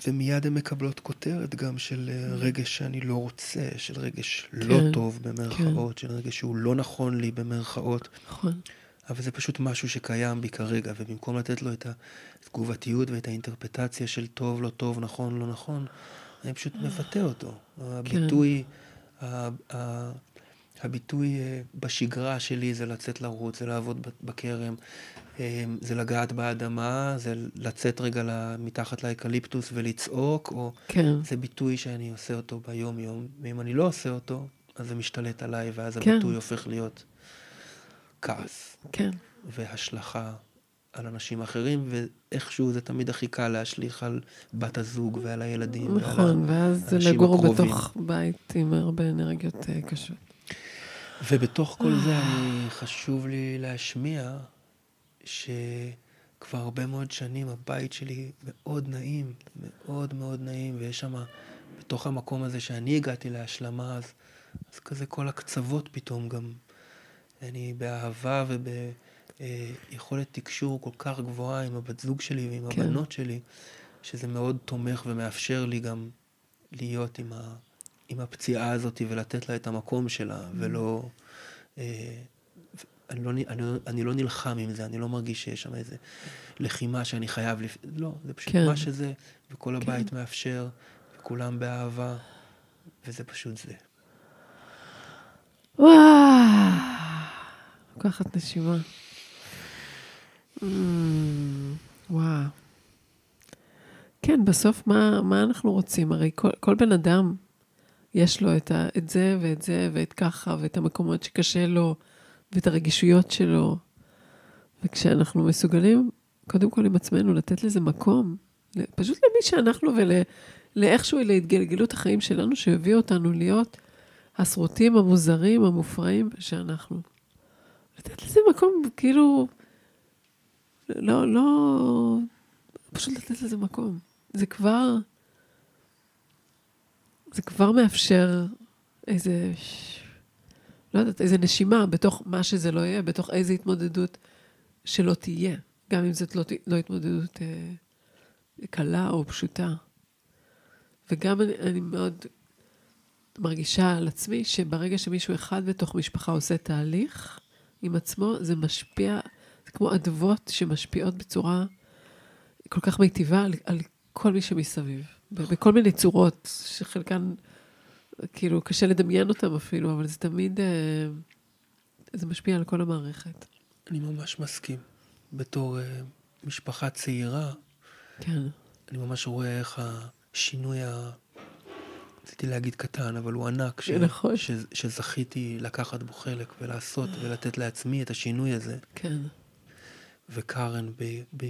S2: ומיד הן מקבלות כותרת גם של אה, רגש שאני לא רוצה, של רגש לא כן, לא טוב במרכאות, כן. של רגש שהוא לא נכון לי במרכאות. נכון. אבל זה פשוט משהו שקיים בי כרגע, ובמקום לתת לו את התגובתיות ואת האינטרפטציה של טוב, לא טוב, נכון, לא נכון, אני פשוט מבטא אותו. הביטוי, הביטוי אה, בשגרה שלי זה לצאת לרוץ, זה לעבוד בכרם, אה, זה לגעת באדמה, זה לצאת רגע מתחת לאקליפטוס ולצעוק, או כן. זה ביטוי שאני עושה אותו ביום-יום, ואם אני לא עושה אותו, אז זה משתלט עליי, ואז כן. הביטוי הופך להיות כעס. כן. והשלכה על אנשים אחרים, ואיכשהו זה תמיד הכי קל להשליך על בת הזוג ועל הילדים.
S1: נכון, ואז זה לגור בתוך בית עם הרבה אנרגיות אה, קשות.
S2: ובתוך כל זה אני, חשוב לי להשמיע שכבר הרבה מאוד שנים הבית שלי מאוד נעים, מאוד מאוד נעים, ויש שם, בתוך המקום הזה שאני הגעתי להשלמה, אז, אז כזה כל הקצוות פתאום גם, אני באהבה וביכולת תקשור כל כך גבוהה עם הבת זוג שלי ועם כן. הבנות שלי, שזה מאוד תומך ומאפשר לי גם להיות עם ה... עם הפציעה הזאת ולתת לה את המקום שלה, mm. ולא... אה, אני לא, אני, אני לא נלחם עם זה, אני לא מרגיש שיש שם איזה לחימה שאני חייב, לפ... לא, זה פשוט כן. מה שזה, וכל כן. הבית כן. מאפשר, וכולם באהבה, וזה פשוט זה.
S1: וואו, לוקחת נשימה. Mm, וואו. כן, בסוף מה, מה אנחנו רוצים? הרי כל, כל בן אדם, יש לו את, ה, את זה ואת זה ואת ככה, ואת המקומות שקשה לו, ואת הרגישויות שלו. וכשאנחנו מסוגלים, קודם כל עם עצמנו, לתת לזה מקום, פשוט למי שאנחנו ולאיכשהו להתגלגלות החיים שלנו, שהביא אותנו להיות הסרוטים המוזרים, המופרעים שאנחנו. לתת לזה מקום, כאילו, לא, לא, פשוט לתת לזה מקום. זה כבר, זה כבר מאפשר איזה, לא יודעת, איזה נשימה בתוך מה שזה לא יהיה, בתוך איזה התמודדות שלא תהיה, גם אם זאת לא, לא התמודדות אה, קלה או פשוטה. וגם אני, אני מאוד מרגישה על עצמי שברגע שמישהו אחד בתוך משפחה עושה תהליך עם עצמו, זה משפיע, זה כמו אדוות שמשפיעות בצורה כל כך מיטיבה על, על כל מי שמסביב, בכל מיני צורות, שחלקן, כאילו, קשה לדמיין אותן אפילו, אבל זה תמיד, אה, זה משפיע על כל המערכת.
S2: אני ממש מסכים. בתור uh, משפחה צעירה,
S1: כן.
S2: אני ממש רואה איך השינוי ה... רציתי להגיד קטן, אבל הוא ענק,
S1: ש... נכון.
S2: ש... שזכיתי לקחת בו חלק ולעשות ולתת לעצמי את השינוי הזה.
S1: כן.
S2: וקארן, ב... ב...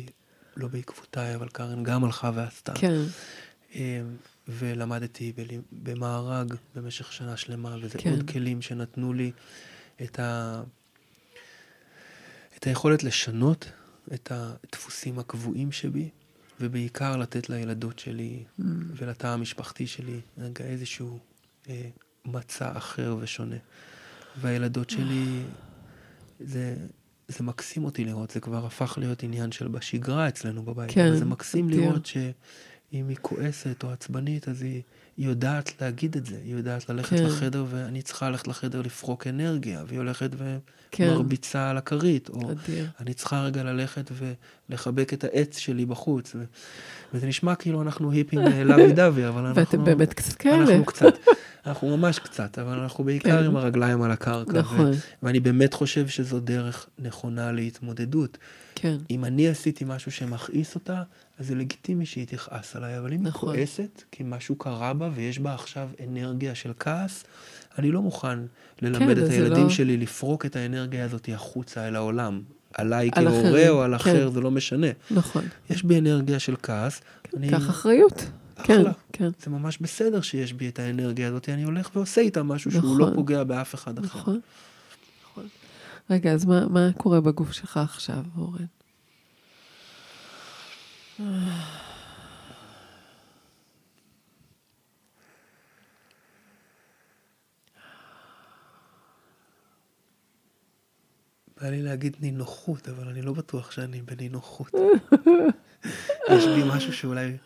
S2: לא בעקבותיי, אבל קארן גם הלכה ועשתה.
S1: כן.
S2: אה, ולמדתי במארג במשך שנה שלמה, וזה כן. עוד כלים שנתנו לי את, ה... את היכולת לשנות את הדפוסים הקבועים שבי, ובעיקר לתת לילדות שלי mm. ולתא המשפחתי שלי רגע איזשהו אה, מצע אחר ושונה. והילדות שלי, זה, זה מקסים אותי לראות, זה כבר הפך להיות עניין של בשגרה אצלנו בבית. כן. זה מקסים לראות שאם היא כועסת או עצבנית, אז היא... היא יודעת להגיד את זה, היא יודעת ללכת כן. לחדר ואני צריכה ללכת לחדר לפרוק אנרגיה, והיא הולכת כן. ומרביצה כן. על הכרית, או אדיר. אני צריכה רגע ללכת ולחבק את העץ שלי בחוץ. ו... וזה נשמע כאילו אנחנו היפים לאבי דווי, אבל אנחנו...
S1: ואתם באמת קצת כאלה.
S2: אנחנו קצת, אנחנו ממש קצת, אבל אנחנו בעיקר כן. עם הרגליים על הקרקע.
S1: נכון. ו...
S2: ואני באמת חושב שזו דרך נכונה להתמודדות.
S1: כן.
S2: אם אני עשיתי משהו שמכעיס אותה, אז זה לגיטימי שהיא תכעס עליי, אבל אם נכון. היא כועסת, כי משהו קרה בה ויש בה עכשיו אנרגיה של כעס, אני לא מוכן ללמד כן, את הילדים לא... שלי לפרוק את האנרגיה הזאת החוצה אל העולם. עליי על כהורה או על כן. אחר, זה לא משנה.
S1: נכון.
S2: יש בי אנרגיה של כעס.
S1: כן, אני... קח אחריות.
S2: כן, כן. זה ממש בסדר שיש בי את האנרגיה הזאת, אני הולך ועושה איתה משהו נכון, שהוא לא נכון. פוגע באף אחד אחר.
S1: נכון. נכון. רגע, אז מה, מה קורה בגוף שלך עכשיו, אורן?
S2: בא לי להגיד נינוחות, אבל אני לא בטוח שאני בנינוחות. יש בי משהו שאולי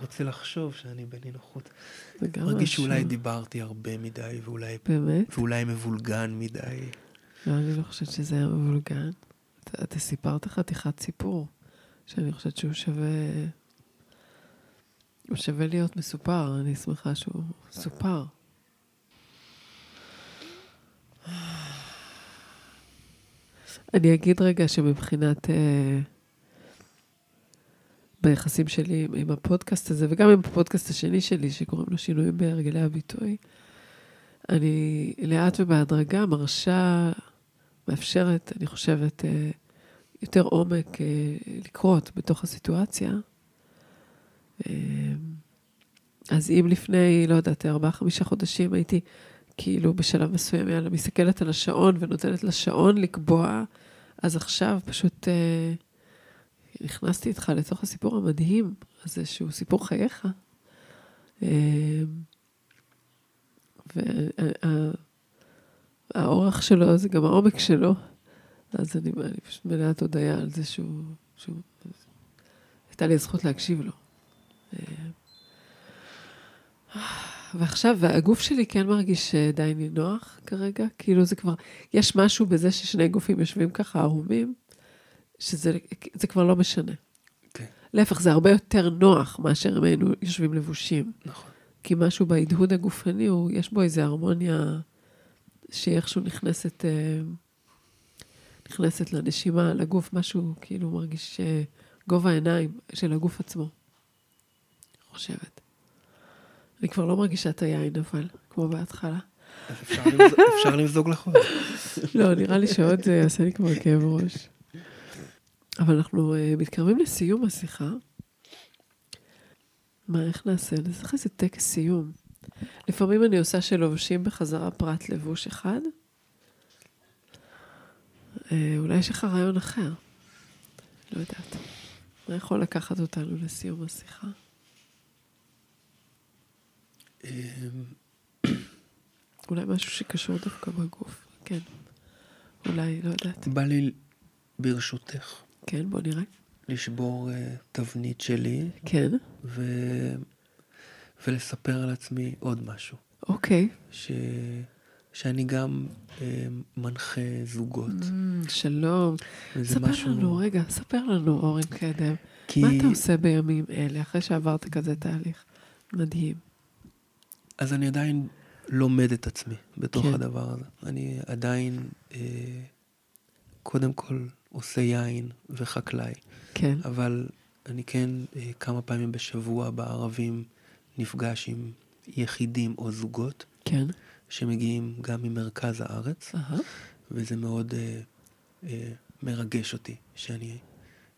S2: רוצה לחשוב שאני בנינוחות. מרגיש שאולי דיברתי הרבה מדי, ואולי,
S1: באמת?
S2: ואולי מבולגן מדי.
S1: לא, אני לא חושבת שזה היה מבולגן. אתה, אתה סיפרת חתיכת סיפור. שאני חושבת שהוא שווה... הוא שווה להיות מסופר, אני שמחה שהוא סופר. אני אגיד רגע שמבחינת... Uh, ביחסים שלי עם, עם הפודקאסט הזה, וגם עם הפודקאסט השני שלי, שקוראים לו שינויים בהרגלי הביטוי, אני לאט ובהדרגה מרשה, מאפשרת, אני חושבת, uh, יותר עומק אה, לקרות בתוך הסיטואציה. אה, אז אם לפני, לא יודעת, ארבעה, חמישה חודשים הייתי כאילו בשלב מסוים, יאללה, מסתכלת על השעון ונותנת לשעון לקבוע, אז עכשיו פשוט אה, נכנסתי איתך לתוך הסיפור המדהים הזה, שהוא סיפור חייך. אה, והאורך שלו זה גם העומק שלו. אז אני, אני פשוט מלאת הודיה על זה שהוא, שהוא... הייתה לי הזכות להקשיב לו. ועכשיו, והגוף שלי כן מרגיש די נינוח כרגע, כאילו זה כבר, יש משהו בזה ששני גופים יושבים ככה ערומים, שזה כבר לא משנה.
S2: כן.
S1: להפך, זה הרבה יותר נוח מאשר אם היינו יושבים לבושים.
S2: נכון.
S1: כי משהו בהדהוד הגופני, הוא, יש בו איזו הרמוניה שהיא איכשהו נכנסת... אה, נכנסת לנשימה, לגוף, משהו כאילו מרגיש אה, גובה העיניים של הגוף עצמו. חושבת. אני כבר לא מרגישה את היין, אבל, כמו בהתחלה.
S2: אז אפשר למזוג עוד.
S1: לא, נראה לי שעוד זה יעשה לי כבר כאב ראש. אבל אנחנו uh, מתקרבים לסיום השיחה. מה, איך נעשה? נעשה איזה טקס סיום. לפעמים אני עושה שלובשים בחזרה פרט לבוש אחד. אה, אולי יש לך רעיון אחר. לא יודעת. מה יכול לקחת אותנו לסיום השיחה?
S2: אמ,
S1: אולי משהו שקשור דווקא בגוף, כן. אולי, לא יודעת.
S2: בא לי, ברשותך.
S1: כן, בוא נראה.
S2: לשבור uh, תבנית שלי.
S1: כן.
S2: ו... ולספר על עצמי עוד משהו.
S1: אוקיי.
S2: ש... שאני גם uh, מנחה זוגות.
S1: Mm, שלום. ספר משהו... לנו, רגע, ספר לנו, אורן קדם. כי... מה אתה עושה בימים אלה, אחרי שעברת כזה תהליך? מדהים.
S2: אז אני עדיין לומד את עצמי בתוך כן. הדבר הזה. אני עדיין, אה, קודם כל, עושה יין וחקלאי.
S1: כן.
S2: אבל אני כן אה, כמה פעמים בשבוע בערבים נפגש עם יחידים או זוגות.
S1: כן.
S2: שמגיעים גם ממרכז הארץ.
S1: Uh-huh.
S2: וזה מאוד אה, אה, מרגש אותי, שאני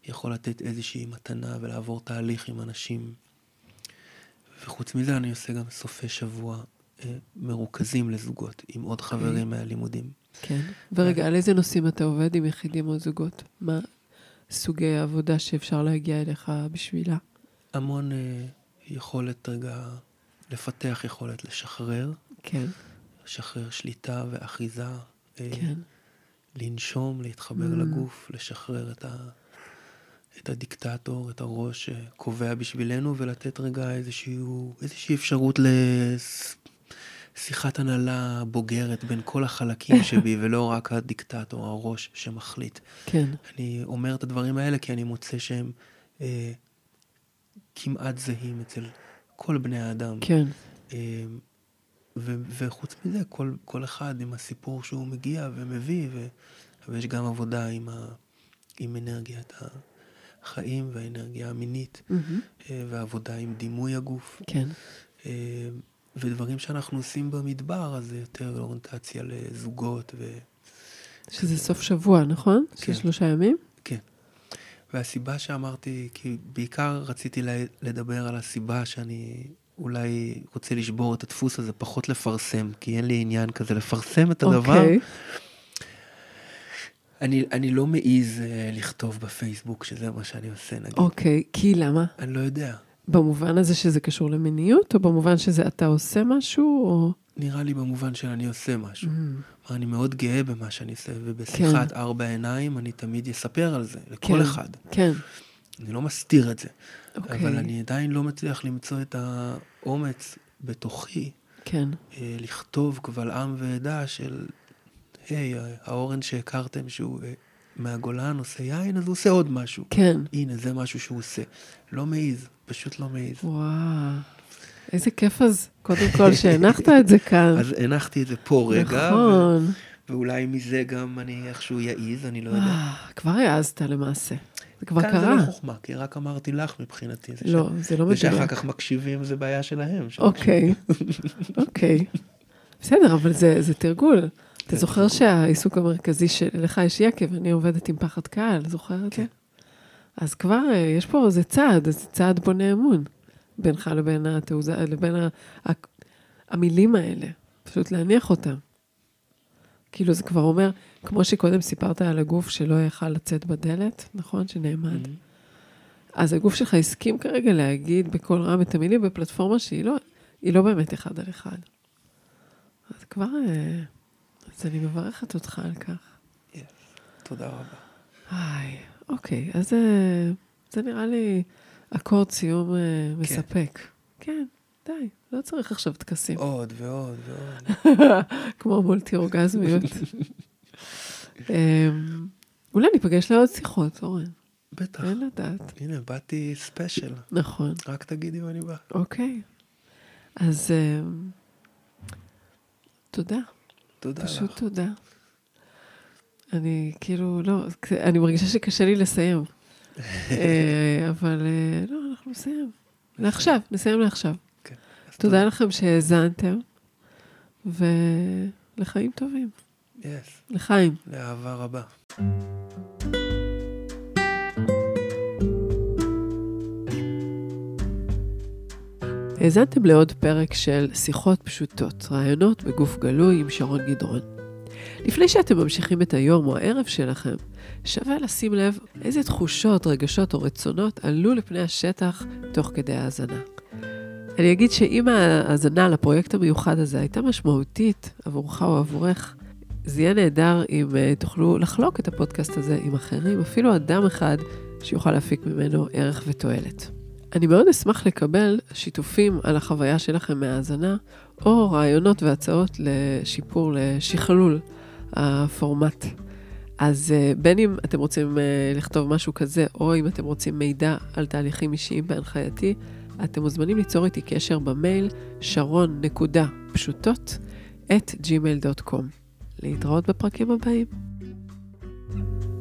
S2: יכול לתת איזושהי מתנה ולעבור תהליך עם אנשים. וחוץ מזה אני עושה גם סופי שבוע אה, מרוכזים לזוגות, עם עוד אוקיי. חברים okay. מהלימודים.
S1: כן. ורגע, על איזה נושאים אתה עובד עם יחידים או זוגות? מה סוגי העבודה שאפשר להגיע אליך בשבילה?
S2: המון אה, יכולת רגע, לפתח יכולת לשחרר.
S1: כן.
S2: לשחרר שליטה ואחיזה. אה,
S1: כן.
S2: לנשום, להתחבר mm. לגוף, לשחרר את, ה, את הדיקטטור, את הראש שקובע בשבילנו, ולתת רגע איזשהו, איזושהי אפשרות לשיחת הנהלה בוגרת בין כל החלקים שבי, ולא רק הדיקטטור, הראש שמחליט.
S1: כן.
S2: אני אומר את הדברים האלה כי אני מוצא שהם אה, כמעט זהים אצל כל בני האדם.
S1: כן.
S2: אה, ו- וחוץ מזה, כל, כל אחד עם הסיפור שהוא מגיע ומביא, ו- ויש גם עבודה עם, ה- עם אנרגיית החיים והאנרגיה המינית,
S1: mm-hmm.
S2: ועבודה עם דימוי הגוף.
S1: כן.
S2: אה, ודברים שאנחנו עושים במדבר, אז זה יותר אוריינטציה לזוגות ו...
S1: שזה סוף שבוע, נכון? כן. של שלושה ימים?
S2: כן. והסיבה שאמרתי, כי בעיקר רציתי לדבר על הסיבה שאני אולי רוצה לשבור את הדפוס הזה, פחות לפרסם, כי אין לי עניין כזה לפרסם את הדבר.
S1: אוקיי.
S2: אני, אני לא מעז uh, לכתוב בפייסבוק שזה מה שאני עושה, נגיד.
S1: אוקיי, כי למה?
S2: אני לא יודע.
S1: במובן הזה שזה קשור למיניות, או במובן שזה אתה עושה משהו, או...
S2: נראה לי במובן שאני עושה משהו. Mm. אני מאוד גאה במה שאני עושה, ובשיחת כן. ארבע עיניים אני תמיד אספר על זה, לכל
S1: כן,
S2: אחד.
S1: כן.
S2: אני לא מסתיר את זה.
S1: אוקיי.
S2: אבל אני עדיין לא מצליח למצוא את האומץ בתוכי.
S1: כן.
S2: אה, לכתוב קבל עם ועדה של, היי, האורן שהכרתם שהוא אה, מהגולן עושה יין, אז הוא עושה עוד משהו.
S1: כן.
S2: הנה, זה משהו שהוא עושה. לא מעז, פשוט לא מעז.
S1: וואו. איזה כיף אז, קודם כל, שהנחת את זה כאן.
S2: אז הנחתי את זה פה רגע.
S1: נכון.
S2: ואולי מזה גם אני איכשהו יעיז, אני לא יודע.
S1: אה, כבר העזת למעשה. זה כבר קרה.
S2: כאן זה לא חוכמה, כי רק אמרתי לך מבחינתי.
S1: זה לא, ש... זה לא מדויק.
S2: ושאחר כך מקשיבים זה בעיה שלהם.
S1: אוקיי, אוקיי. בסדר, אבל זה, זה תרגול. אתה זוכר שהעיסוק המרכזי שלך יש יקב, אני עובדת עם פחד קהל, זוכר את זה?
S2: כן.
S1: אז כבר אה, יש פה איזה צעד, איזה צעד בונה אמון בינך לבין התעוזה, לבין המילים האלה, פשוט להניח אותם. כאילו זה כבר אומר, כמו שקודם סיפרת על הגוף שלא יכל לצאת בדלת, נכון? שנעמד. Mm-hmm. אז הגוף שלך הסכים כרגע להגיד בקול רם את המילים בפלטפורמה שהיא לא, לא באמת אחד על אחד. אז כבר, אה, אז אני מברכת אותך על כך.
S2: Yes. תודה רבה.
S1: היי, אוקיי, אז אה, זה נראה לי אקורד סיום אה, כן. מספק. כן, די, לא צריך עכשיו טקסים.
S2: עוד ועוד ועוד.
S1: כמו מולטי אורגזמיות. אמ, אולי ניפגש לעוד שיחות, אורן.
S2: בטח.
S1: אין לדעת.
S2: הנה, באתי ספיישל.
S1: נכון.
S2: רק תגידי אם אני בא.
S1: אוקיי. אז אמ, תודה.
S2: תודה
S1: פשוט
S2: לך.
S1: תודה. אני כאילו, לא, אני מרגישה שקשה לי לסיים. אה, אבל אה, לא, אנחנו נסיים. לעכשיו, נסיים לעכשיו. תודה לכם שהאזנתם, ולחיים טובים.
S2: Yes.
S1: לחיים.
S2: לאהבה רבה.
S1: האזנתם לעוד פרק של שיחות פשוטות, רעיונות בגוף גלוי עם שרון גדרון. לפני שאתם ממשיכים את היום או הערב שלכם, שווה לשים לב איזה תחושות, רגשות או רצונות עלו לפני השטח תוך כדי ההאזנה. אני אגיד שאם ההאזנה לפרויקט המיוחד הזה הייתה משמעותית עבורך או עבורך, זה יהיה נהדר אם uh, תוכלו לחלוק את הפודקאסט הזה עם אחרים, אפילו אדם אחד שיוכל להפיק ממנו ערך ותועלת. אני מאוד אשמח לקבל שיתופים על החוויה שלכם מהאזנה, או רעיונות והצעות לשיפור, לשכלול הפורמט. אז uh, בין אם אתם רוצים uh, לכתוב משהו כזה, או אם אתם רוצים מידע על תהליכים אישיים בהנחייתי, אתם מוזמנים ליצור איתי קשר במייל שרון.פשוטות את gmail.com. להתראות בפרקים הבאים. thank you